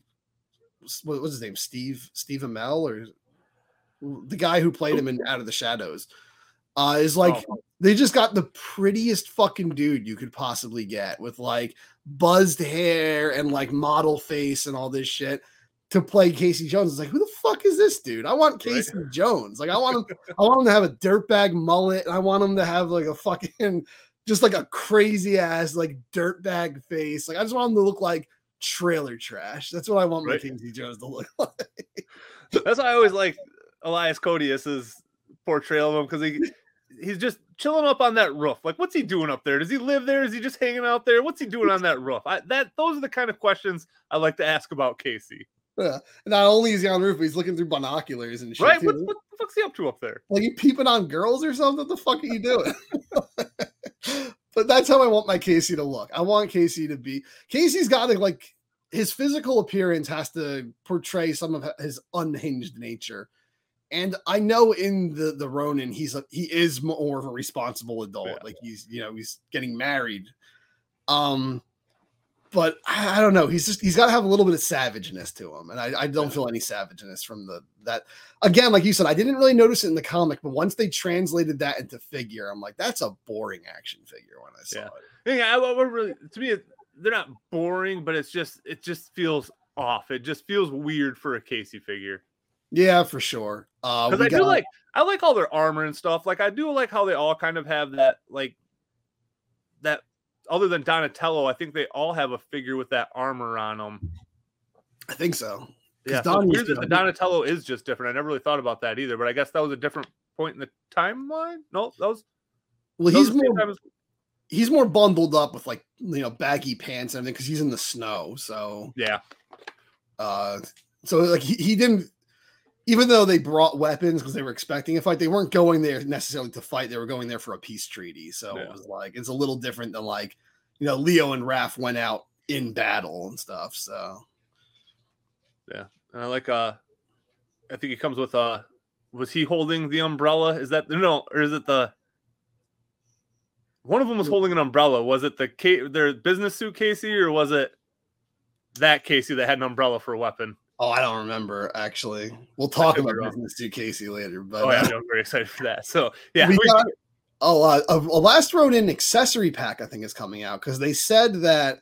what was his name? Steve Steve Amell or the guy who played him in Out of the Shadows. Uh is like Oh. they just got the prettiest fucking dude you could possibly get with like buzzed hair and like model face and all this shit to play Casey Jones. It's like, who the fuck is this dude? I want Right. Casey Jones. Like, I want him, I want him to have a dirtbag mullet, and I want him to have like a fucking just like a crazy ass like dirtbag face. Like, I just want him to look like trailer trash. That's what I want Right. my Casey Jones to look like. That's why I always like Elias Koteas's portrayal of him because he he's just chilling up on that roof. Like, what's he doing up there? Does he live there? Is he just hanging out there? What's he doing on that roof? I, that those are the kind of questions I like to ask about Casey. Yeah. Not only is he on the roof, but he's looking through binoculars and shit. Right? What, what the fuck's he up to up there? Like you peeping on girls or something? What the fuck are you doing? but that's how I want my Casey to look. I want Casey to be Casey's got to like his physical appearance has to portray some of his unhinged nature. And I know in the the Ronin, he's a, he is more of a responsible adult. Yeah. Like he's you know he's getting married. Um, but I, I don't know. He's just he's got to have a little bit of savageness to him, and I, I don't Yeah. feel any savageness from the that. Again, like you said, I didn't really notice it in the comic, but once they translated that into figure, I'm like, that's a boring action figure when I saw Yeah. it. Yeah, I, I really to me it- they're not boring, but it's just it just feels off. It just feels weird for a Casey figure. Yeah, for sure. Uh, Because we I do like I like all their armor and stuff. Like I do like how they all kind of have that like that. Other than Donatello, I think they all have a figure with that armor on them. I think so. Yeah, so weird that the. Donatello is just different. I never really thought about that either, but I guess that was a different point in the timeline. No, that was Well, that he's same more as- he's more bundled up with like you know baggy pants and everything because he's in the snow. So yeah, uh, so like he, he didn't. Even though they brought weapons because they were expecting a fight, they weren't going there necessarily to fight. They were going there for a peace treaty. So Yeah. it was like it's a little different than like you know Leo and Raph went out in battle and stuff. So yeah, and I like uh, I think he comes with uh, was he holding the umbrella? Is that no, or is it the one of them was holding an umbrella? Was it the Ca- their business suit Casey, or was it that Casey that had an umbrella for a weapon? oh, I don't remember actually. We'll talk about business to Casey later, but Oh yeah, uh, I'm very excited for that. So yeah, we got uh, a, a last in accessory pack I think is coming out because they said that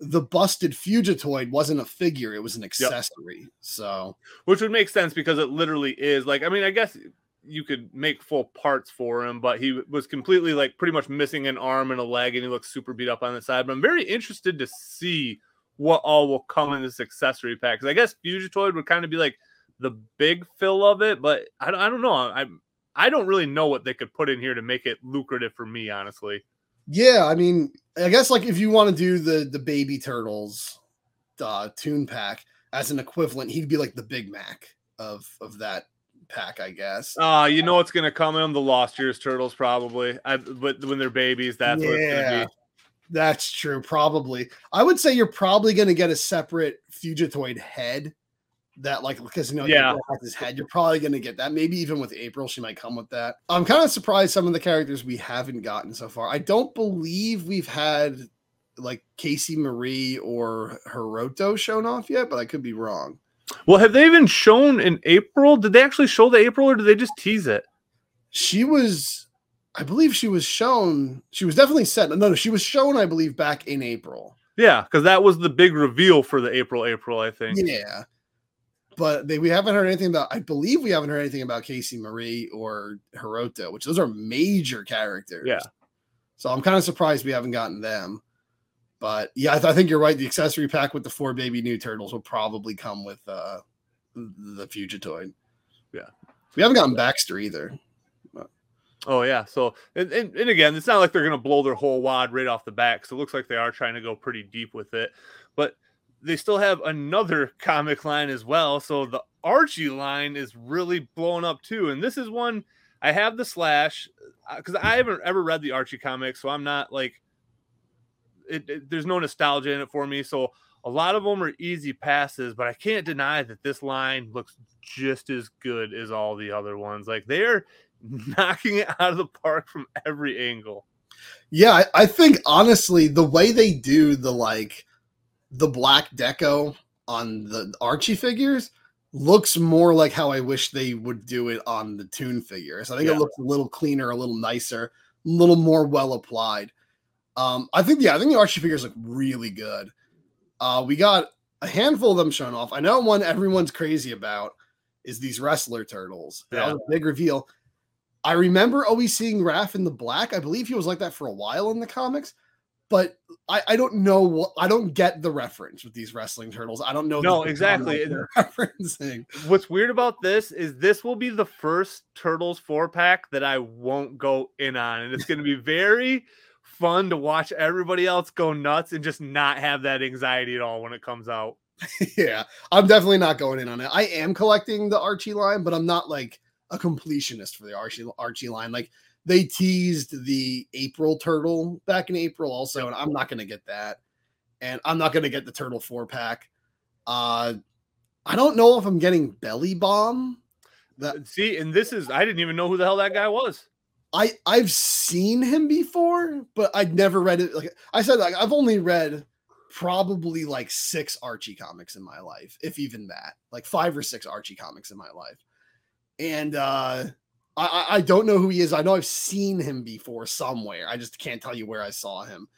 the busted Fugitoid wasn't a figure; it was an accessory. So which would make sense because it literally is like I mean I guess you could make full parts for him, but he was completely like pretty much missing an arm and a leg, and he looks super beat up on the side. But I'm very interested to see what all will come in this accessory pack because I guess Fugitoid would kind of be like the big fill of it, but I don't, I don't know. I I don't really know what they could put in here to make it lucrative for me, honestly. yeah, I mean, I guess like if you want to do the the baby turtles uh, Toon pack as an equivalent, he'd be like the Big Mac of of that pack, I guess. Uh, you know what's gonna come in the Lost Years Turtles probably. I but when they're babies, that's what it's gonna be. That's true. Probably. I would say you're probably going to get a separate Fugitoid head that, like, because, you know, Yeah. April has his head. You're probably going to get that. Maybe even with April, she might come with that. I'm kind of surprised some of the characters we haven't gotten so far. I don't believe we've had like Casey Marie or Hiroto shown off yet, but I could be wrong. Well, have they even shown in April? Did they actually show the April or did they just tease it? She was, I believe she was shown, she was definitely set. No, no, she was shown, I believe, back in April. Yeah, because that was the big reveal for the April April, I think. Yeah. But they, we haven't heard anything about, I believe we haven't heard anything about Casey Marie or Hiroto, which those are major characters. Yeah. So I'm kind of surprised we haven't gotten them. But yeah, I, th- I think you're right. The accessory pack with the four baby new turtles will probably come with uh, the Fugitoid. Yeah. We haven't gotten Baxter either. Oh yeah. So and, and, and again, it's not like they're gonna blow their whole wad right off the back. So it looks like they are trying to go pretty deep with it. But they still have another comic line as well. So the Archie line is really blowing up too. And this is one I have the slash because I haven't ever read the Archie comics, so I'm not like it, it- there's no nostalgia in it for me. So a lot of them are easy passes, but I can't deny that this line looks just as good as all the other ones. Like they're knocking it out of the park from every angle. Yeah, I, I think honestly, the way they do the like the black deco on the Archie figures looks more like how I wish they would do it on the Toon figures. I think Yeah. it looks a little cleaner, a little nicer, a little more well applied. Um, I think yeah, I think the Archie figures look really good. Uh, we got a handful of them shown off. I know one everyone's crazy about is these wrestler turtles. That Yeah. was a big reveal. I remember always seeing Raph in the black. I believe he was like that for a while in the comics, but I, I don't know what I don't get the reference with these wrestling turtles. I don't know. No, exactly. they're referencing. What's weird about this is this will be the first Turtles four pack that I won't go in on, and it's going to be very fun to watch everybody else go nuts and just not have that anxiety at all when it comes out. yeah, I'm definitely not going in on it. I am collecting the Archie line, but I'm not like a completionist for the Archie Archie line. Like they teased the April turtle back in April also, and I'm not gonna get that. And I'm not gonna get the turtle four pack. Uh I don't know if I'm getting belly bomb. That See, and this is I didn't even know who the hell that guy was. I I've seen him before, but I'd never read it. Like I said, like I've only read probably like six Archie comics in my life, if even that, like five or six Archie comics in my life. And uh I, I don't know who he is. I know I've seen him before somewhere. I just can't tell you where I saw him.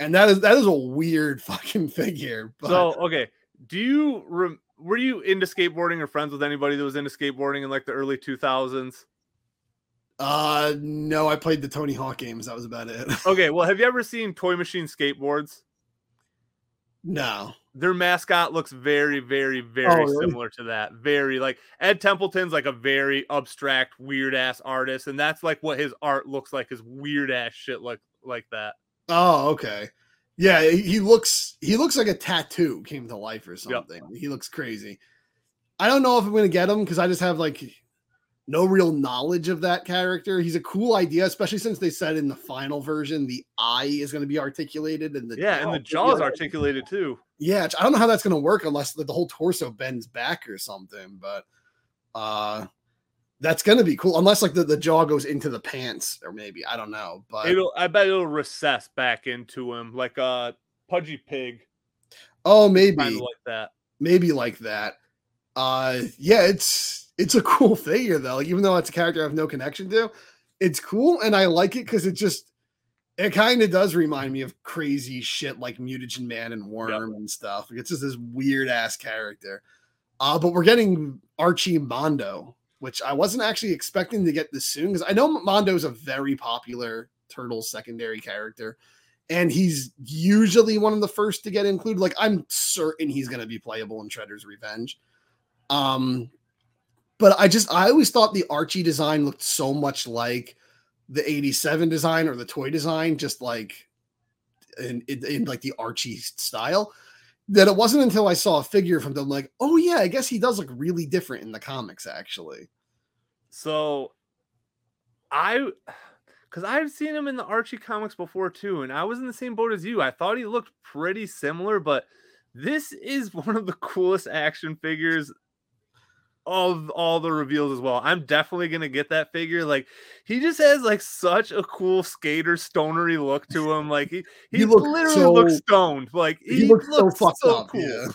And that is that is a weird fucking figure. But So okay, do you were you into skateboarding or friends with anybody that was into skateboarding in like the early 2000s? Uh no, I played the Tony Hawk games. That was about it. Okay, well, have you ever seen Toy Machine skateboards? no. Their mascot looks very, very, very Oh, really? similar to that. Very like Ed Templeton's like a very abstract, weird ass artist, and that's like what his art looks like is weird ass shit like like that. Oh, okay. Yeah, he he looks he looks like a tattoo came to life or something. He looks crazy. I don't know if I'm gonna get him because I just have like no real knowledge of that character. He's a cool idea, especially since they said in the final version the eye is going to be articulated and the Yeah, and the jaw- is articulated too. Yeah, I don't know how that's going to work unless the, the whole torso bends back or something. But uh that's going to be cool unless like the, the jaw goes into the pants or maybe I don't know. But It'll I bet it'll recess back into him like a pudgy pig, oh, kind maybe of like that. maybe like that. Uh yeah, it's it's a cool figure though. Like even though it's a character I have no connection to, it's cool and I like it because it just it kind of does remind me of crazy shit like Mutagen Man and Worm and stuff. Like, it's just this weird ass character. Uh, but we're getting Archie Mondo, which I wasn't actually expecting to get this soon because I know Mondo's a very popular Turtles secondary character, and he's usually one of the first to get included. Like I'm certain he's going to be playable in Shredder's Revenge. Um, but I just I always thought the Archie design looked so much like the 87 design or the toy design, just like in, in, in like the Archie style. That it wasn't until I saw a figure from them, like, oh yeah, I guess he does look really different in the comics, actually. So I because I've seen him in the Archie comics before too, and I was in the same boat as you. I thought he looked pretty similar, but this is one of the coolest action figures of all the reveals as well. I'm definitely gonna get that figure. Like he just has like such a cool skater stonery look to him. Like he he, He looks literally looks stoned. Like he, He, looks, looks so fucked so up. cool. Yeah.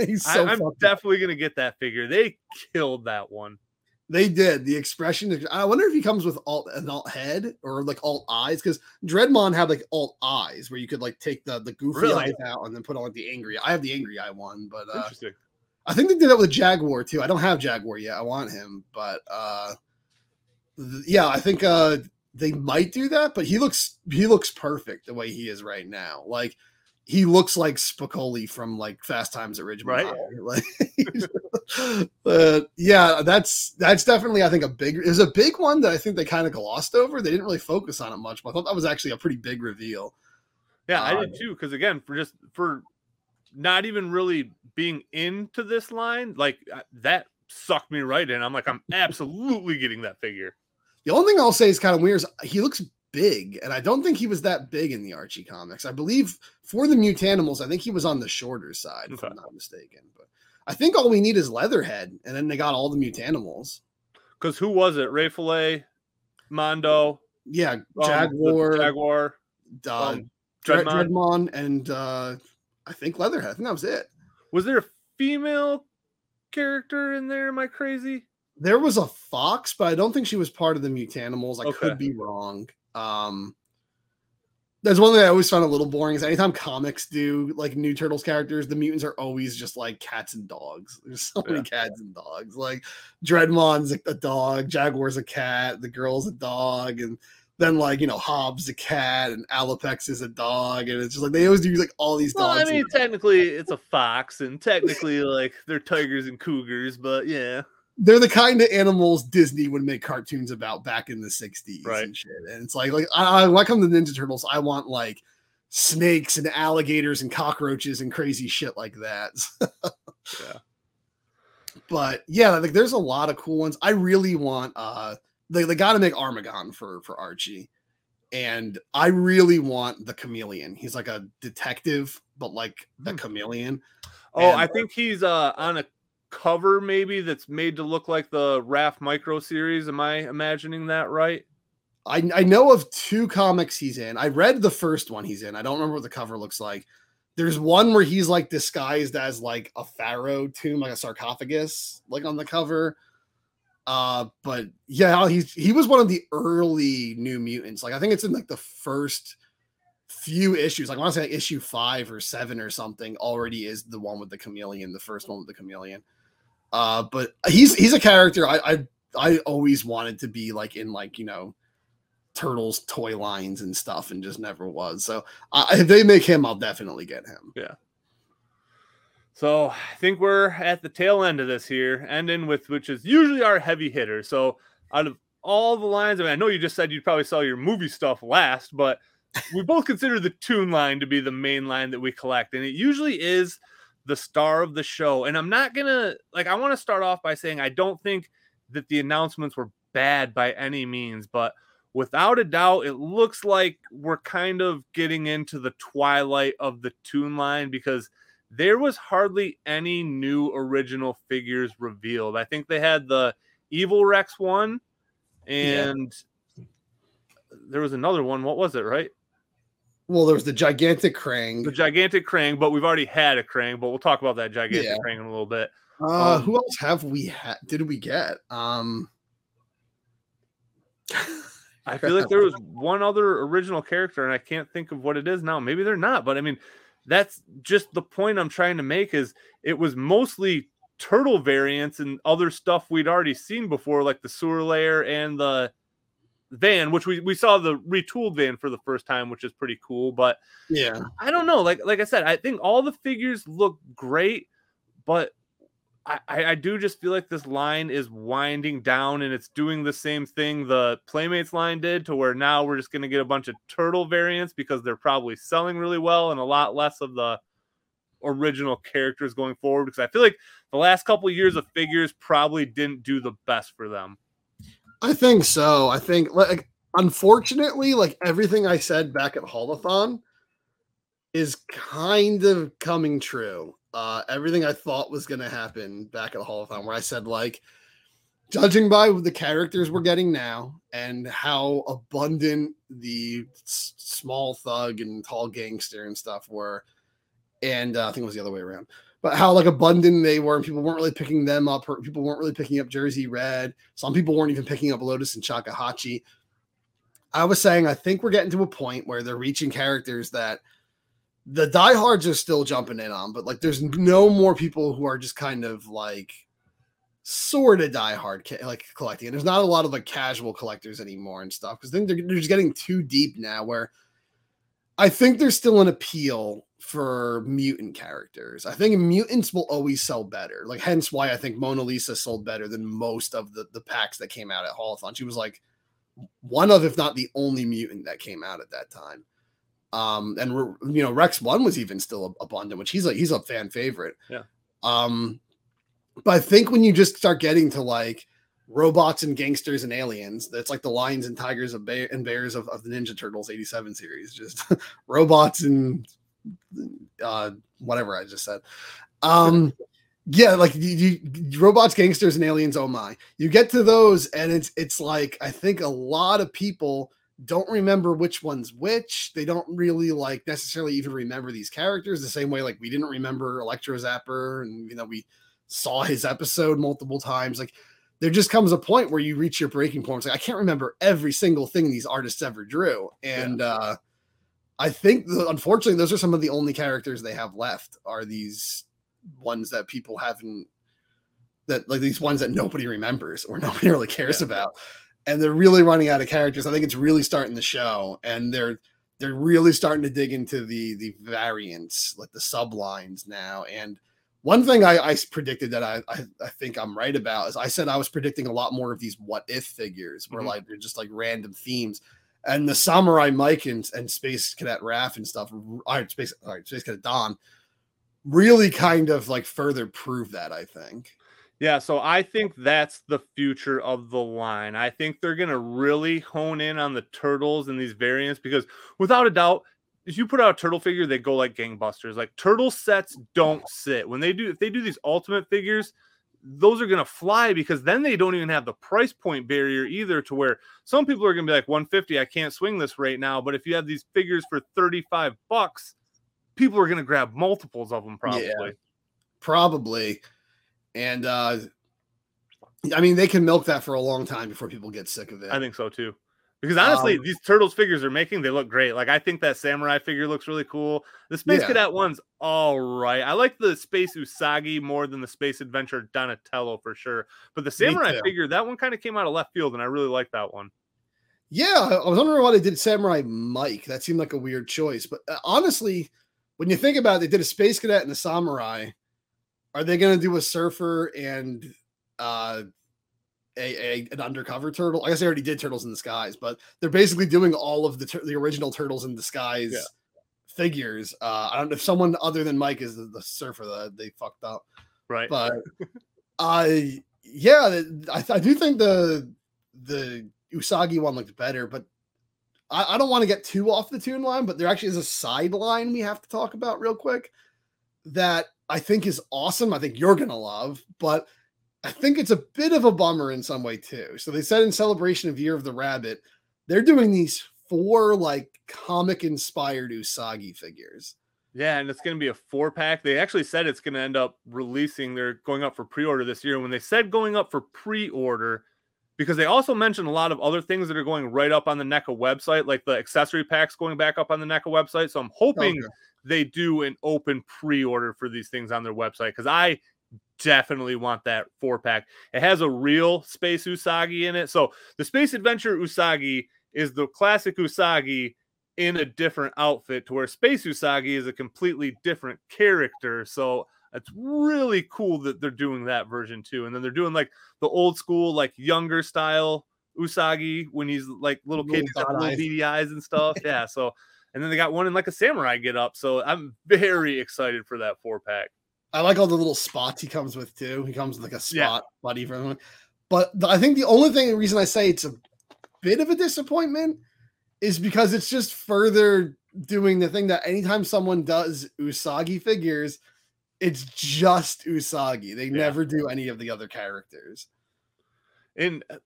He's so I, I'm fucked up. definitely gonna get that figure. They killed that one. They did the expression. I wonder if he comes with alt an alt head or like alt eyes because Dreadmon had like alt eyes where you could like take the the goofy Really? eyes out and then put on like the angry. I have the angry eye one, but uh, Interesting. I think they did that with Jaguar too. I don't have Jaguar yet. I want him, but uh, th- yeah, I think uh they might do that. But he looks he looks perfect the way he is right now. Like he looks like Spicoli from like Fast Times at Ridgemont Right. Like, uh, yeah, that's that's definitely I think a big is a big one that I think they kind of glossed over. They didn't really focus on it much, but I thought that was actually a pretty big reveal. Yeah, I did too. Because again, for just for not even really being into this line, like uh, that sucked me right in. I'm like, I'm absolutely getting that figure. The only thing I'll say is kind of weird is he looks big, and I don't think he was that big in the Archie comics. I believe for the Mutanimals, I think he was on the shorter side, if I'm not mistaken. But I think all we need is Leatherhead, and then they got all the Mutanimals. Because who was it? Ray Fillet, Mondo, Yeah, um, Jaguar, Jaguar, uh, um, Dreadmon. Dreadmon, and uh, I think Leatherhead. I think that was it. Was there a female character in there? Am I crazy? There was a fox, but I don't think she was part of the Mutanimals. I Okay. could be wrong. Um, that's one thing I always found a little boring is anytime comics do like new turtles characters, the mutants are always just like cats and dogs. There's so many cats and dogs. Like Dreadmon's a, a dog, Jaguar's a cat, the girl's a dog, and then like you know Hobbs a cat and Alopex is a dog, and it's just like they always do like all these Well, dogs. I mean, technically it's a fox, and technically like they're tigers and cougars, but yeah, they're the kind of animals Disney would make cartoons about back in the 60s Right. and shit. And it's like, like I, I, when I come to Ninja Turtles, I want like snakes and alligators and cockroaches and crazy shit like that. yeah. but yeah, like there's a lot of cool ones. I really want uh they, they gotta make Armagon for for Archie. And I really want the chameleon. He's like a detective, but like a Hmm. chameleon. Oh, And- I think he's uh on a cover maybe that's made to look like the Raph Micro series. Am I imagining that right? I, I know of two comics he's in. I read the first one he's in. I don't remember what the cover looks like. There's one where he's like disguised as like a pharaoh tomb, like a sarcophagus, like on the cover. Uh, but yeah, he's he was one of the early New Mutants. Like I think it's in like the first few issues. Like I want to say like issue five or seven or something. Already is the one with the chameleon, the first one with the chameleon. Uh, but he's he's a character I I I always wanted to be like in like you know turtles toy lines and stuff and just never was so uh, if they make him i'll definitely get him So I think we're at the tail end of this here, ending with which is usually our heavy hitter. So out of all the lines, I mean, I know you just said you'd probably sell your movie stuff last, but we both consider the Toon line to be the main line that we collect, and it usually is the star of the show. And I'm not gonna like. I want to start off by saying I don't think that the announcements were bad by any means, but without a doubt, it looks like we're kind of getting into the twilight of the Toon line because there was hardly any new original figures revealed. I think they had the Evil Rex one, Yeah. and there was another one. What was it, right? well there was the gigantic krang The gigantic Krang, but we've already had a Krang, but we'll talk about that gigantic Yeah. Krang in a little bit. uh um, who else have we had did we get um I feel like there was one other original character, and I can't think of what it is now. Maybe they're not, but I mean, that's just the point I'm trying to make. Is it was mostly turtle variants and other stuff we'd already seen before, like the sewer layer and the van, which we we saw the retooled van for the first time, which is pretty cool. But yeah I don't know. Like like I said, I think all the figures look great, but I, I do just feel like this line is winding down and it's doing the same thing the Playmates line did to where now we're just gonna get a bunch of turtle variants because they're probably selling really well and a lot less of the original characters going forward. Because I feel like the last couple years of figures probably didn't do the best for them. i think so i think like unfortunately like everything i said back at Haulathon is kind of coming true uh everything i thought was going to happen back at the Haulathon, where i said like judging by the characters we're getting now and how abundant the s- small thug and tall gangster and stuff were and uh, i think it was the other way around but how like abundant they were and people weren't really picking them up people weren't really picking up jersey red some people weren't even picking up lotus and chakahachi i was saying i think we're getting to a point where they're reaching characters that the diehards are still jumping in on but like there's no more people who are just kind of like sort of diehard ca- like collecting. And there's not a lot of like casual collectors anymore and stuff because then they're, they're just getting too deep now where i think there's still an appeal for mutant characters. I think mutants will always sell better. Like hence why i think mona lisa sold better than most of the the packs that came out at Haulathon. She was like one of if not the only mutant that came out at that time um and you know rex one was even still abundant which he's like he's a fan favorite Yeah. um but I think when you just start getting to like robots and gangsters and aliens, that's like the lions and tigers of bear and bears of, of the Ninja Turtles 87 series, just robots and uh whatever I just said. Um yeah, like you, you robots, gangsters, and aliens, oh my. You get to those, and it's it's like I think a lot of people don't remember which one's which. They don't really like necessarily even remember these characters the same way like we didn't remember Electro Zapper, and you know, we saw his episode multiple times. Like there just comes a point where you reach your breaking point. It's like I can't remember every single thing these artists ever drew. And uh I think the, unfortunately those are some of the only characters they have left are these ones that people haven't that like these ones that nobody remembers or nobody really cares Yeah. about. And they're really running out of characters. I think it's really starting the show, and they're they're really starting to dig into the the variants, like the sublines now. And one thing I, I predicted that I, I, I think I'm right about is I said I was predicting a lot more of these what if figures, where Mhm. like they're just like random themes. And the Samurai Mike and, and Space Cadet Raph and stuff, or Space, sorry, Space Cadet Don, really kind of like further prove that. I think. Yeah, so I think that's the future of the line. I think they're going to really hone in on the turtles and these variants because without a doubt, if you put out a turtle figure, they go like gangbusters. Like turtle sets don't sit. When they do if they do these ultimate figures, those are going to fly because then they don't even have the price point barrier either to where some people are going to be like 150, I can't swing this right now, but if you have these figures for 35 bucks, people are going to grab multiples of them probably. Yeah. Probably. And uh I mean they can milk that for a long time before people get sick of it. I think so too. Because honestly, Um, these turtles figures are making they look great. Like I think that samurai figure looks really cool. The Space Yeah. Cadet one's all right. I like the Space Usagi more than the Space Adventure Donatello for sure. But the samurai figure, that one kind of came out of left field, and I really like that one. Yeah, I was wondering why they did Samurai Mike. That seemed like a weird choice. But uh, honestly, when you think about it, they did a Space Cadet and a Samurai. Are they going to do a Surfer and uh, a, a an undercover turtle? I guess they already did Turtles in the Skies, but they're basically doing all of the tur- the original Turtles in the Skies Yeah. figures. Uh, I don't know if someone other than Mike is the, the Surfer that they fucked up. Right. but I yeah, I, I do think the the Usagi one looked better, but I, I don't want to get too off the Toon line, but there actually is a sideline we have to talk about real quick that I think is awesome. I think you're gonna love, but I think it's a bit of a bummer in some way too. So they said in celebration of Year of the Rabbit, they're doing these four like comic inspired Usagi figures. Yeah, and it's going to be a four pack. They actually said it's going to end up releasing. They're going up for pre order this year. When they said going up for pre order, because they also mentioned a lot of other things that are going right up on the NECA website, like the accessory packs going back up on the NECA website. So I'm hoping Okay. They do an open pre order for these things on their website because I definitely want that four pack. It has a real Space Usagi in it. So the Space Adventure Usagi is the classic Usagi in a different outfit to where Space Usagi is a completely different character. So it's really cool that they're doing that version too. And then they're doing like the old school, like younger style Usagi when he's like little kid, Little he's got dot little beady eyes and stuff. yeah. So and then they got one in like a samurai get up. So I'm very excited for that four pack. I like all the little spots he comes with too. He comes with like a Yeah. spot buddy for everyone. But I think the only thing, the reason I say it's a bit of a disappointment is because it's just further doing the thing that anytime someone does Usagi figures, it's just Usagi. They Yeah. never do any of the other characters. And uh,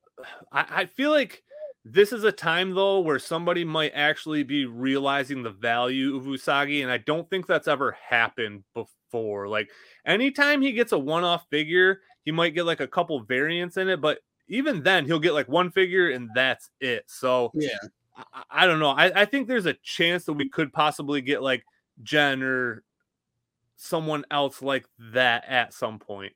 I, I feel like this is a time though where somebody might actually be realizing the value of Usagi, and I don't think that's ever happened before. Like anytime he gets a one-off figure, he might get like a couple variants in it, but even then he'll get like one figure and that's it. So Yeah. I, I- don't know. I, I think there's a chance that we could possibly get like Gen or someone else like that at some point.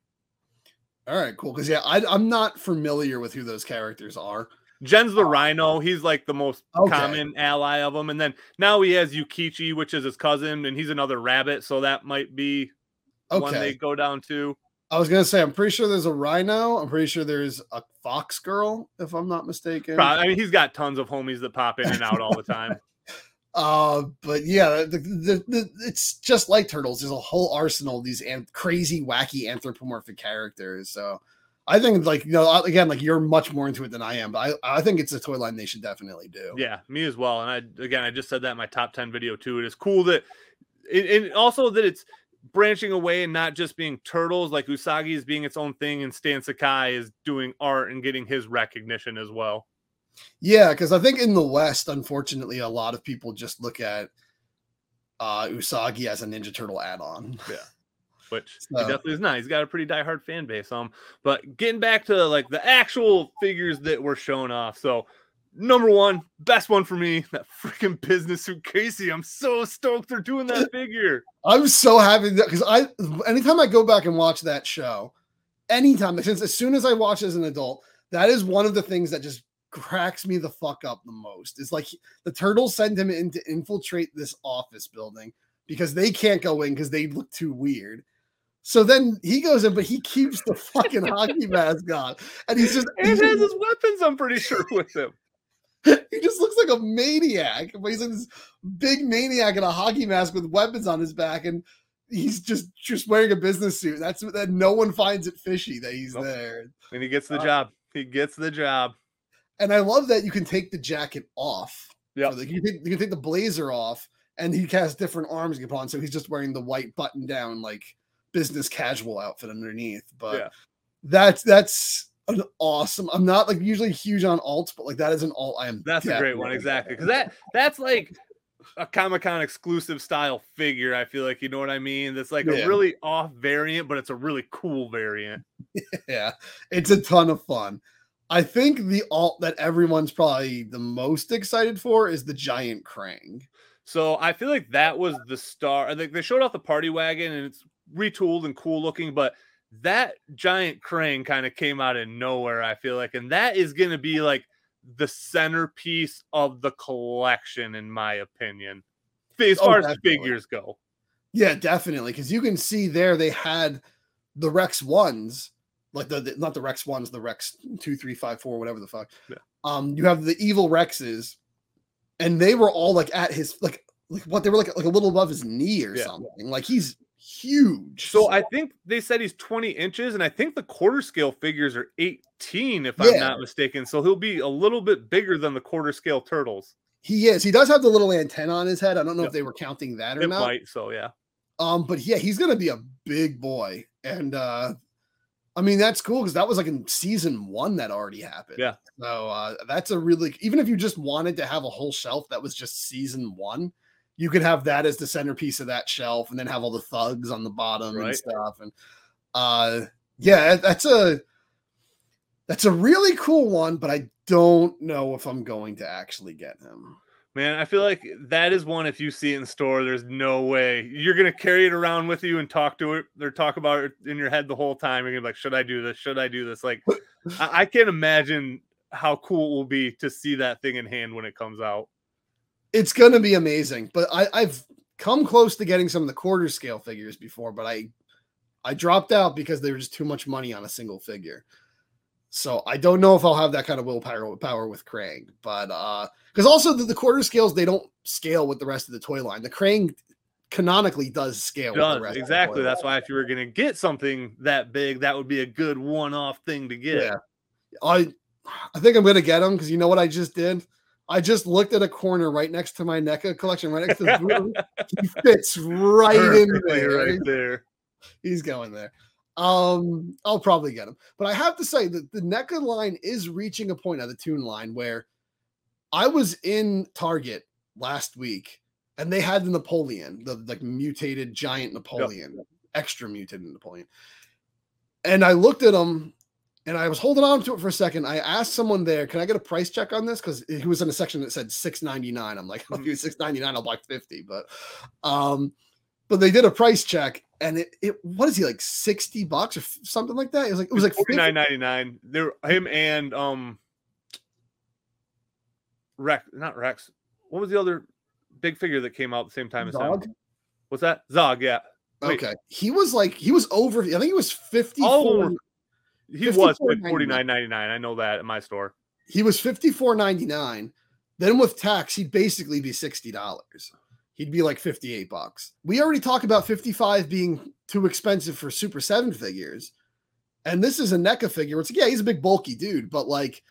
All right, cool. Because yeah, I, I'm not familiar with who those characters are. Gen's the rhino. He's like the most Okay. common ally of them. And then now he has Yukichi, which is his cousin, and he's another rabbit. So that might be one they go down to. I was gonna say I'm pretty sure there's a rhino. I'm pretty sure there's a fox girl, if I'm not mistaken. Pro- I mean, he's got tons of homies that pop in and out all the time. Uh, but yeah, the, the, the, it's just like turtles. There's a whole arsenal of these an- crazy, wacky anthropomorphic characters. So I think, like you know, again, like you're much more into it than I am, but I, I think it's a toy line they should definitely do. Yeah, me as well. And I again, I just said that in my top ten video too. It is cool that, it, and also that it's branching away and not just being turtles. Like Usagi is being its own thing, and Stan Sakai is doing art and getting his recognition as well. Yeah, because I think in the West, unfortunately, a lot of people just look at uh Usagi as a Ninja Turtle add-on. Which So- he definitely is not. He's got a pretty diehard fan base. Um, but getting back to like the actual figures that were shown off. So number one, best one for me, that freaking business suit Casey. I'm so stoked they're doing that figure. I'm so happy that because I anytime I go back and watch that show, anytime since as soon as I watch as an adult, that is one of the things that just cracks me the fuck up the most is like the turtles send him in to infiltrate this office building because they can't go in because they look too weird. So then he goes in, but he keeps the fucking hockey mask on, and he's just and he's has his weapons. I'm pretty sure with him. he just looks like a maniac. But he's like this big maniac in a hockey mask with weapons on his back, and he's just just wearing a business suit. That's that no one finds it fishy that he's Nope. there. And he gets the Uh, job. He gets the job. And I love that you can take the jacket off. Yeah. So, like, you, can take, you can take the blazer off, and he has different arms you can put on. So he's just wearing the white button down, like business casual outfit underneath. But Yeah. that's that's an awesome. I'm not like usually huge on alts, but like that is an alt. I am. That's a great one, exactly. Because that that's like a Comic Con exclusive style figure. I feel like you know what I mean. That's like Yeah. a really off variant, but it's a really cool variant. yeah, it's a ton of fun. I think the alt that everyone's probably the most excited for is the giant Krang. So I feel like that was the star. Like they showed off the party wagon and it's retooled and cool looking, but that giant Krang kind of came out of nowhere. I feel like, and that is going to be like the centerpiece of the collection, in my opinion, as Oh, far as figures go. Yeah, definitely. Because you can see there they had the Rex ones, like the, the- not the Rex ones, the Rex two, three, five, four, whatever the fuck. Yeah. Um, you have the evil Rexes, and they were all like at his like like what they were like like a little above his knee or Yeah. something. Like he's huge. So I think they said he's 20 inches, and I think the quarter scale figures are 18, if I'm not mistaken. So he'll be a little bit bigger than the quarter scale turtles. he is. He does have the little antenna on his head. I don't know Yeah. if they were counting that or It not. might, so yeah. Um, but yeah, he's gonna be a big boy, and uh, I mean that's cool because that was like in season one that already happened. Yeah. So uh, that's a really even if you just wanted to have a whole shelf that was just season one, you could have that as the centerpiece of that shelf, and then have all the thugs on the bottom and stuff. And uh, yeah, that's a that's a really cool one, but I don't know if I'm going to actually get him. Man, I feel like that is one. If you see it in store, there's no way you're gonna carry it around with you and talk to it or talk about it in your head the whole time. You're gonna be like, "Should I do this? Should I do this?" Like, I, I can't imagine how cool it will be to see that thing in hand when it comes out. It's gonna be amazing. But I, I've come close to getting some of the quarter scale figures before, but I I dropped out because there was just too much money on a single figure. So I don't know if I'll have that kind of willpower power with Krang, but uh because also the, the quarter scales they don't scale with the rest of the toy line. The Krang canonically does scale with the Does rest of the exactly. That's line. why if you were gonna get something that big, that would be a good one-off thing to get. Yeah. I I think I'm gonna get them because you know what I just did? I just looked at a corner right next to my NECA collection, right next to the Voodoo. he fits right in there. right there. He's going there. Um, I'll probably get him. But I have to say that the NECA line is reaching a point of the Toon line where I was in Target last week and they had the Napoleon, the like mutated giant Napoleon, extra mutated Napoleon. And I looked at him and I was holding on to it for a second. I asked someone there, can I get a price check on this? Because he was in a section that said 699. I'm like, if you 699, I'll buy 50. But um, but they did a price check and it, it what is he like 60 bucks or f- something like that? It was like it was like 50 forty nine ninety nine. There, him and um, Rex, not Rex. What was the other big figure that came out at the same time as him? Zog? What's that? Zog. Yeah, Wait. Okay. He was like he was over, I think he was 54. Oh, he was forty nine ninety nine. I know that at my store. He was 54.99. Then with tax, he'd basically be $60. He'd be like 58 bucks. We already talked about 55 being too expensive for Super 7 figures. And this is a NECA figure. It's like, yeah, he's a big bulky dude, but like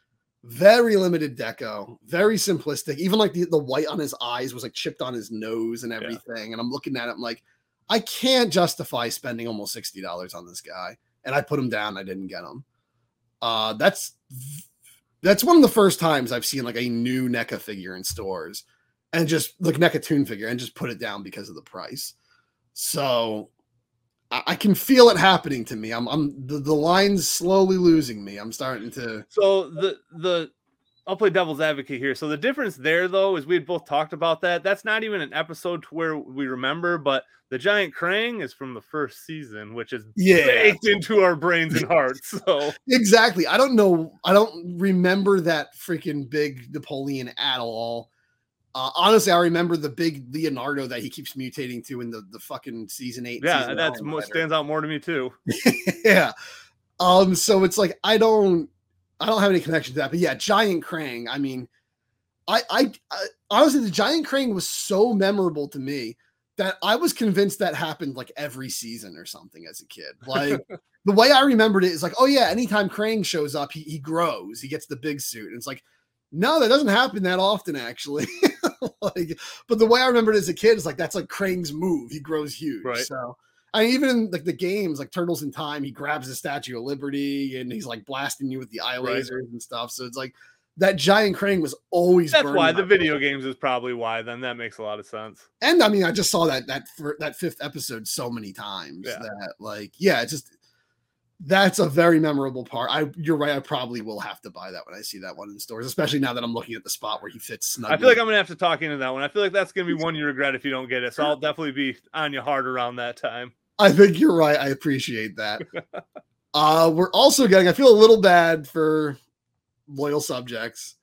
very limited deco, very simplistic. Even like the, the white on his eyes was like chipped on his nose and everything. And I'm looking at it, I'm like, I can't justify spending almost $60 on this guy. And I put him down, I didn't get him. Uh that's that's one of the first times I've seen like a new NECA figure in stores and just like NECA Toon figure and just put it down because of the price. So I, I can feel it happening to me. I'm I'm the, the line's slowly losing me. I'm starting to So the the I'll play devil's advocate here. So the difference there, though, is we had both talked about that. That's not even an episode to where we remember, but the giant Krang is from the first season, which is Yeah. baked into our brains and hearts. So Exactly. I don't know. I don't remember that freaking big Napoleon at all. Uh, honestly, I remember the big Leonardo that he keeps mutating to in the, the fucking season eight. yeah, season that's stands out more to me too. yeah. Um, so it's like I don't I don't have any connection to that. But yeah, Giant Krang. I mean, I I, I honestly the Giant Krang was so memorable to me that I was convinced that happened like every season or something as a kid. Like the way I remembered it is like, oh yeah, anytime Krang shows up, he, he grows, he gets the big suit. And it's like, no, that doesn't happen that often, actually. like, but the way I remembered it as a kid is like that's like Krang's move. He grows huge. Right. So I mean, even in like the games, like Turtles in Time, he grabs the Statue of Liberty and he's like blasting you with the eye Right. lasers and stuff. So it's like that giant Krang was always. That's why the video games is probably why. Then that makes a lot of sense. And I mean, I just saw that that that fifth episode so many times Yeah. that like, yeah, it's just that's a very memorable part. I you're right. I probably will have to buy that when I see that one in stores, especially now that I'm looking at the spot where he fits snugly. I feel like I'm gonna have to talk into that one. I feel like that's gonna be one you regret if you don't get it. So I'll definitely be on you hard around that time. I think you're right. I appreciate that. uh, we're also getting. I feel a little bad for loyal subjects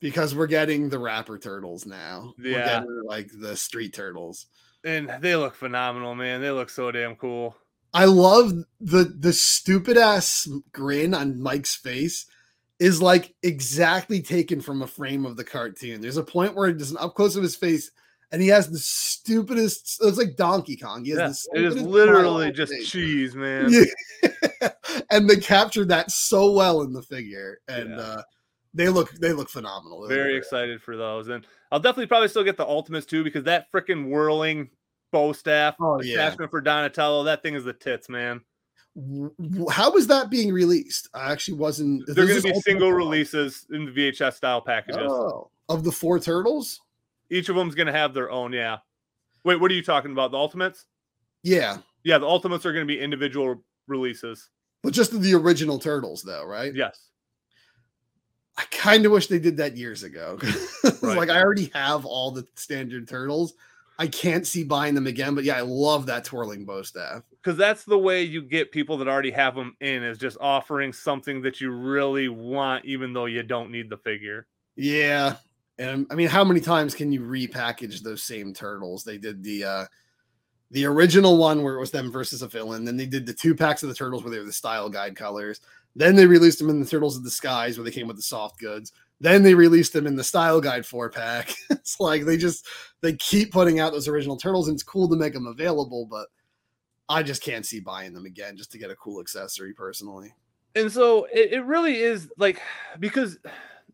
because we're getting the rapper turtles now. We're Yeah. getting, like the street turtles. And they look phenomenal, man. They look so damn cool. I love the the stupid ass grin on Mike's face is like exactly taken from a frame of the cartoon. There's a point where there's an up close of his face and he has the stupidest it's like Donkey Kong. He has Yeah, the it is literally just face. cheese, man. Yeah. and they captured that so well in the figure and Yeah. uh they look they look phenomenal. They Very excited for those. And I'll definitely probably still get the ultimates too, because that freaking whirling bow staff Oh, yeah. attachment for Donatello, that thing is the tits, man. How is that being released? I actually wasn't. They're gonna be single releases in the VHS style packages. Oh, of the four turtles. Each of them's gonna have their own, yeah. Wait, what are you talking about? The ultimates? Yeah, Yeah, the ultimates are gonna be individual releases. but just the original turtles, though, right? Yes. I kind of wish they did that years ago. Right. Like I already have all the standard turtles. I can't see buying them again. But yeah, I love that twirling bow staff. because that's the way you get people that already have them in is just offering something that you really want even though you don't need the figure Yeah, and I mean, how many times can you repackage those same turtles? They did the uh the original one where it was them versus a villain. Then they did the two packs of the turtles where they were the style guide colors. Then they released them in the Turtles of the Skies where they came with the soft goods. Then they released them in the style guide four pack. it's like they just they keep putting out those original turtles, and it's cool to make them available, but I just can't see buying them again just to get a cool accessory personally. and so it, it really is like because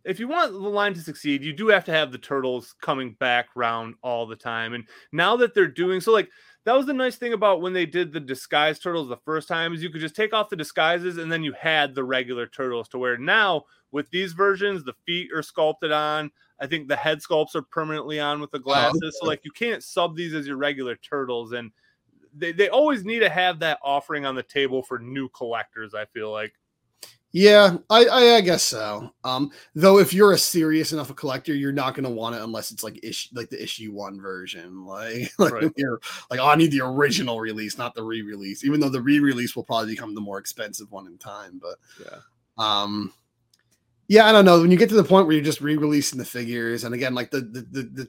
if you want the line to succeed you do have to have the turtles coming back round all the time. And now that they're doing so like that was the nice thing about when they did the disguise turtles the first time is you could just take off the disguises and then you had the regular turtles to where now with these versions the feet are sculpted on. I think the head sculpts are permanently on with the oh, glasses. So like you can't sub these as your regular turtles. And they, they always need to have that offering on the table for new collectors i feel like Yeah, I, I I guess so. Um, though if you're a serious enough a collector, you're not gonna want it unless it's like issue like the issue one version. Like, like Right. you're like, oh, I need the original release, not the re-release. Even though the re-release will probably become the more expensive one in time. But yeah um yeah, I don't know. When you get to the point where you're just re-releasing the figures, and again, like the the the, the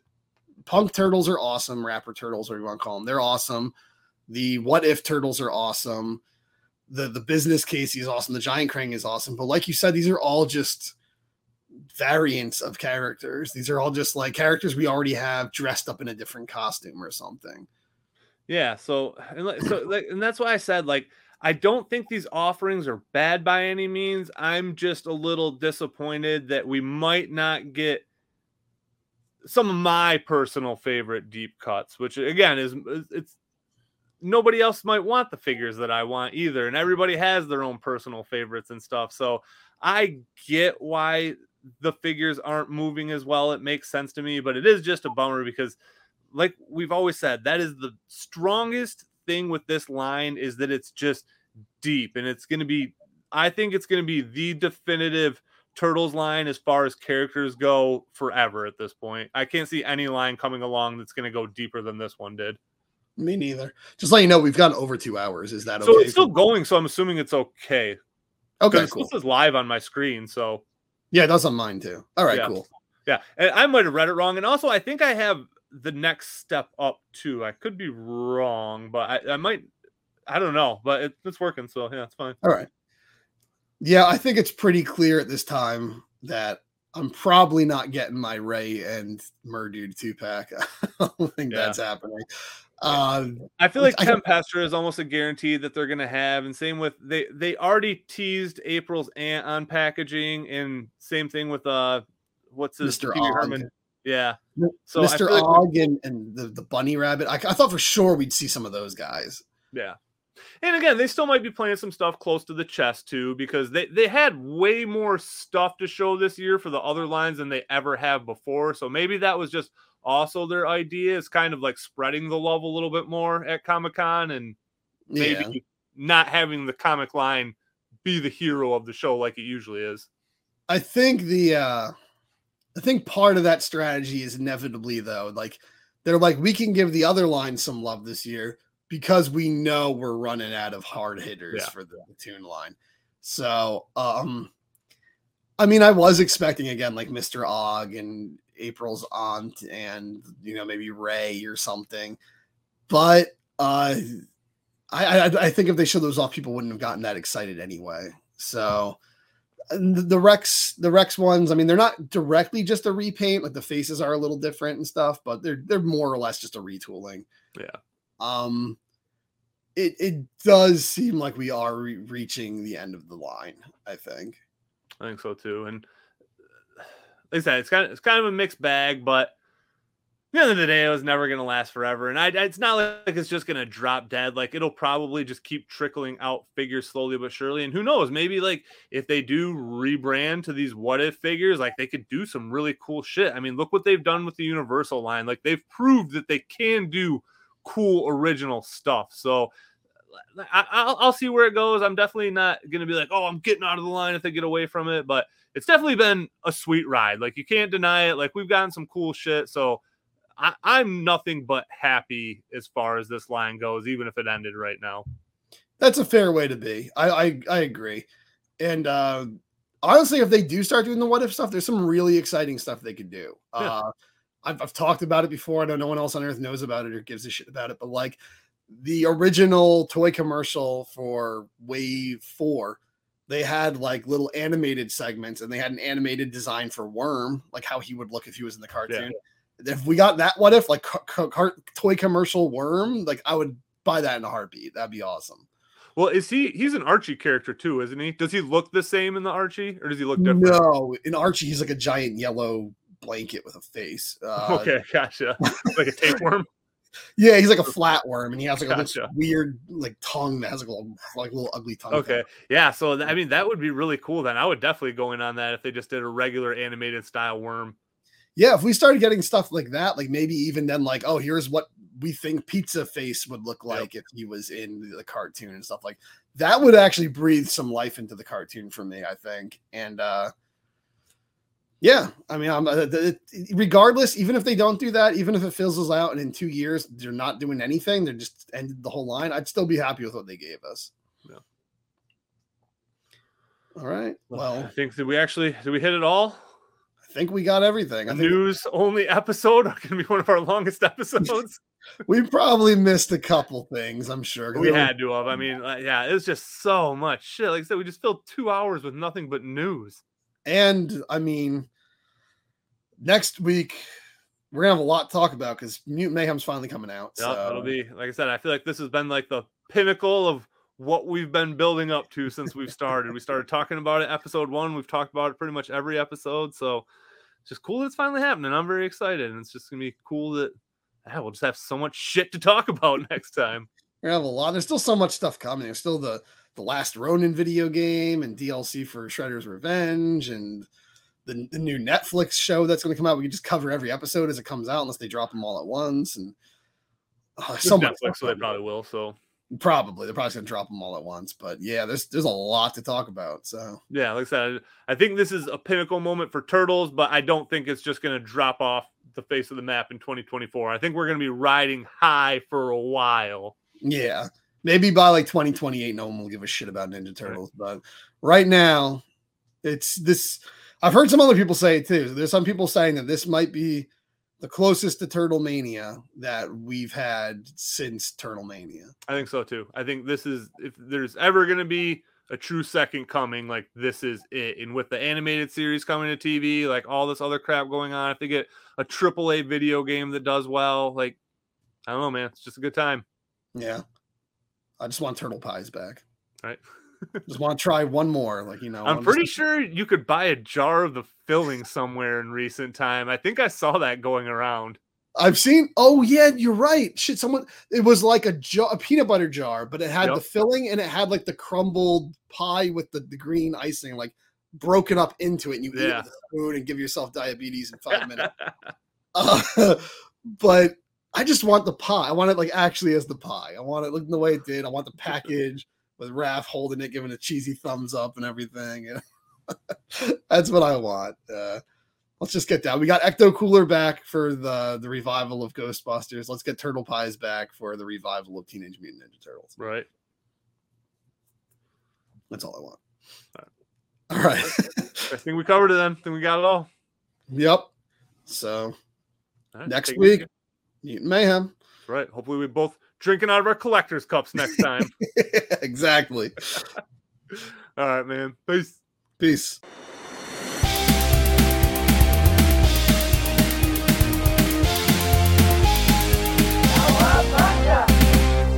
punk turtles are awesome, rapper turtles, whatever you want to call them, they're awesome. The what if turtles are awesome. The the business Casey is awesome. The giant Krang is awesome. But like you said, these are all just variants of characters. These are all just like characters we already have dressed up in a different costume or something. Yeah, so and so like, and that's why I said like I don't think these offerings are bad by any means. I'm just a little disappointed that we might not get some of my personal favorite deep cuts, which again is is- it's nobody else might want the figures that I want either, and everybody has their own personal favorites and stuff. So I get why the figures aren't moving as well. It makes sense to me, but it is just a bummer because like we've always said, that is the strongest thing with this line is that it's just deep and it's going to be I think it's going to be the definitive Turtles line as far as characters go forever at this point. I can't see any line coming along that's going to go deeper than this one did. Me neither. Just let you know, we've gone over two hours. Is that So okay? So it's still going, so I'm assuming it's okay. okay, This- cool. This is live on my screen, so Yeah, that's on mine too. All right, Yeah. cool. yeah. And I might have read it wrong, and also I think I have the next step up too. I could be wrong, but I, I might. I don't know, but it, it's working, so yeah, it's fine. All right. Yeah, I think it's pretty clear at this time that I'm probably not getting my Ray and Murdude two pack. I don't think Yeah. that's happening. Um, I feel like Pester is almost a guarantee that they're gonna have, and same with they they already teased April's aunt on packaging, and same thing with uh what's his Mr. Herman. Yeah, So Mr. feel like Og and, and the, the bunny rabbit. I, I thought for sure we'd see some of those guys. yeah. And again, they still might be playing some stuff close to the chest too, because they they had way more stuff to show this year for the other lines than they ever have before. So maybe that was just also their idea is kind of like spreading the love a little bit more at Comic Con and maybe Yeah. not having the comic line be the hero of the show like it usually is. I think the uh I think part of that strategy is inevitably though, like they're like, we can give the other line some love this year because we know we're running out of hard hitters Yeah. for the Toon line. So um I mean I was expecting again like Mr. Og and April's aunt and you know maybe Ray or something. But uh I, I I think if they showed those off, people wouldn't have gotten that excited anyway. So the, the Rex, the Rex ones, I mean, they're not directly just a repaint, like the faces are a little different and stuff, but they're they're more or less just a retooling. Yeah. Um it it does seem like we are re- reaching the end of the line, I think. I think so too. And like I said, it's kind of it's kind of a mixed bag, but the end of the day, it was never going to last forever. And I, it's not like it's just going to drop dead. Like it'll probably just keep trickling out figures slowly but surely. And who knows? Maybe like if they do rebrand to these what if figures, like they could do some really cool shit. I mean, look what they've done with the Universal line. Like they've proved that they can do cool original stuff. So I, I'll, I'll see where it goes. I'm definitely not going to be like, oh, I'm getting out of the line if they get away from it. But it's definitely been a sweet ride. Like you can't deny it. Like we've gotten some cool shit. So I, I'm nothing but happy as far as this line goes, even if it ended right now. That's a fair way to be. I I, I agree. And uh honestly, if they do start doing the what if stuff, there's some really exciting stuff they could do. Yeah. Uh I've, I've talked about it before. I know no one else on earth knows about it or gives a shit about it, but like the original toy commercial for Wave 4, they had like little animated segments and they had an animated design for Worm, like how he would look if he was in the cartoon. If we got that, what if like car- car- toy commercial Worm, like I would buy that in a heartbeat. That'd be awesome. Well, is he? He's an Archie character too, isn't he? Does he look the same in the Archie, or does he look different? No, in Archie, he's like a giant yellow blanket with a face. Uh, okay, gotcha. like a tapeworm. Yeah, he's like a flatworm, and he has like a Gotcha. this weird like tongue that has like a little, like little ugly tongue. Okay, thing. yeah. So I mean, that would be really cool. Then I would definitely go in on that if they just did a regular animated style worm. Yeah, if we started getting stuff like that, like maybe even then, like, oh, here's what we think Pizza Face would look Yep. like if he was in the cartoon and stuff like that would actually breathe some life into the cartoon for me, I think. And uh yeah, I mean, I'm, uh, the, regardless, even if they don't do that, even if it fizzles out and in two years they're not doing anything, they're just ended the whole line, I'd still be happy with what they gave us. Yeah. All right. Well, I think did we actually did we hit it all? I think we got everything. I A think news only episode going to be one of our longest episodes. we probably missed a couple things, I'm sure we there were- had to have. I mean, yeah, it was just so much shit. Like I said, we just filled two hours with nothing but news. And I mean, next week we're gonna have a lot to talk about because Mutant Mayhem's finally coming out. Yeah, so it'll be like I said. I feel like this has been like the pinnacle of what we've been building up to since we've started. we started talking about it episode one. We've talked about it pretty much every episode. So it's just cool that it's finally happening. I'm very excited, and it's just gonna be cool that yeah, we'll just have so much shit to talk about next time. we're gonna have a lot. There's still so much stuff coming. There's still the the last Ronin video game and DLC for Shredder's Revenge and the, the new Netflix show that's gonna come out. We can just cover every episode as it comes out unless they drop them all at once. And uh, It's so Netflix, so they probably will. So Probably they're probably gonna drop them all at once, but yeah, there's there's a lot to talk about. So Yeah, like I said, I think this is a pinnacle moment for Turtles, but I don't think it's just going to drop off the face of the map in 2024. I think we're going to be riding high for a while. yeah, maybe by like 2028, no one will give a shit about Ninja Turtles. But right now, it's this. I've heard some other people say it too. There's some people saying that this might be the closest to Turtle Mania that we've had since Turtle Mania. I think so too. I think this is if there's ever going to be a true second coming, like this is it. And with the animated series coming to TV, like all this other crap going on, if they get a triple A video game that does well, like I don't know, man, it's just a good time. Yeah. I just want turtle pies back. Right. Just want to try one more. Like, you know, I'm just- pretty sure you could buy a jar of the filling somewhere in recent time. I think I saw that going around. I've seen. Oh yeah, you're right. Shit, someone. It was like a jar, a peanut butter jar, but it had Yep. the filling and it had like the crumbled pie with the, the green icing, like broken up into it. And you eat it with a spoon and give yourself diabetes in five minutes. Uh, but I just want the pie. I want it like actually as the pie. I want it looking the way it did. I want the package with Raph holding it, giving a cheesy thumbs up and everything. That's what I want. Uh, let's just get down. We got Ecto Cooler back for the the revival of Ghostbusters. Let's get Turtle Pies back for the revival of Teenage Mutant Ninja Turtles. right. That's all I want. All right. I think we covered it then. I think we got it all. yep. So All right, Next week. Mutant Mayhem. Right. Hopefully we both drinking out of our collector's cups next time. exactly. all right, man. Peace. Peace.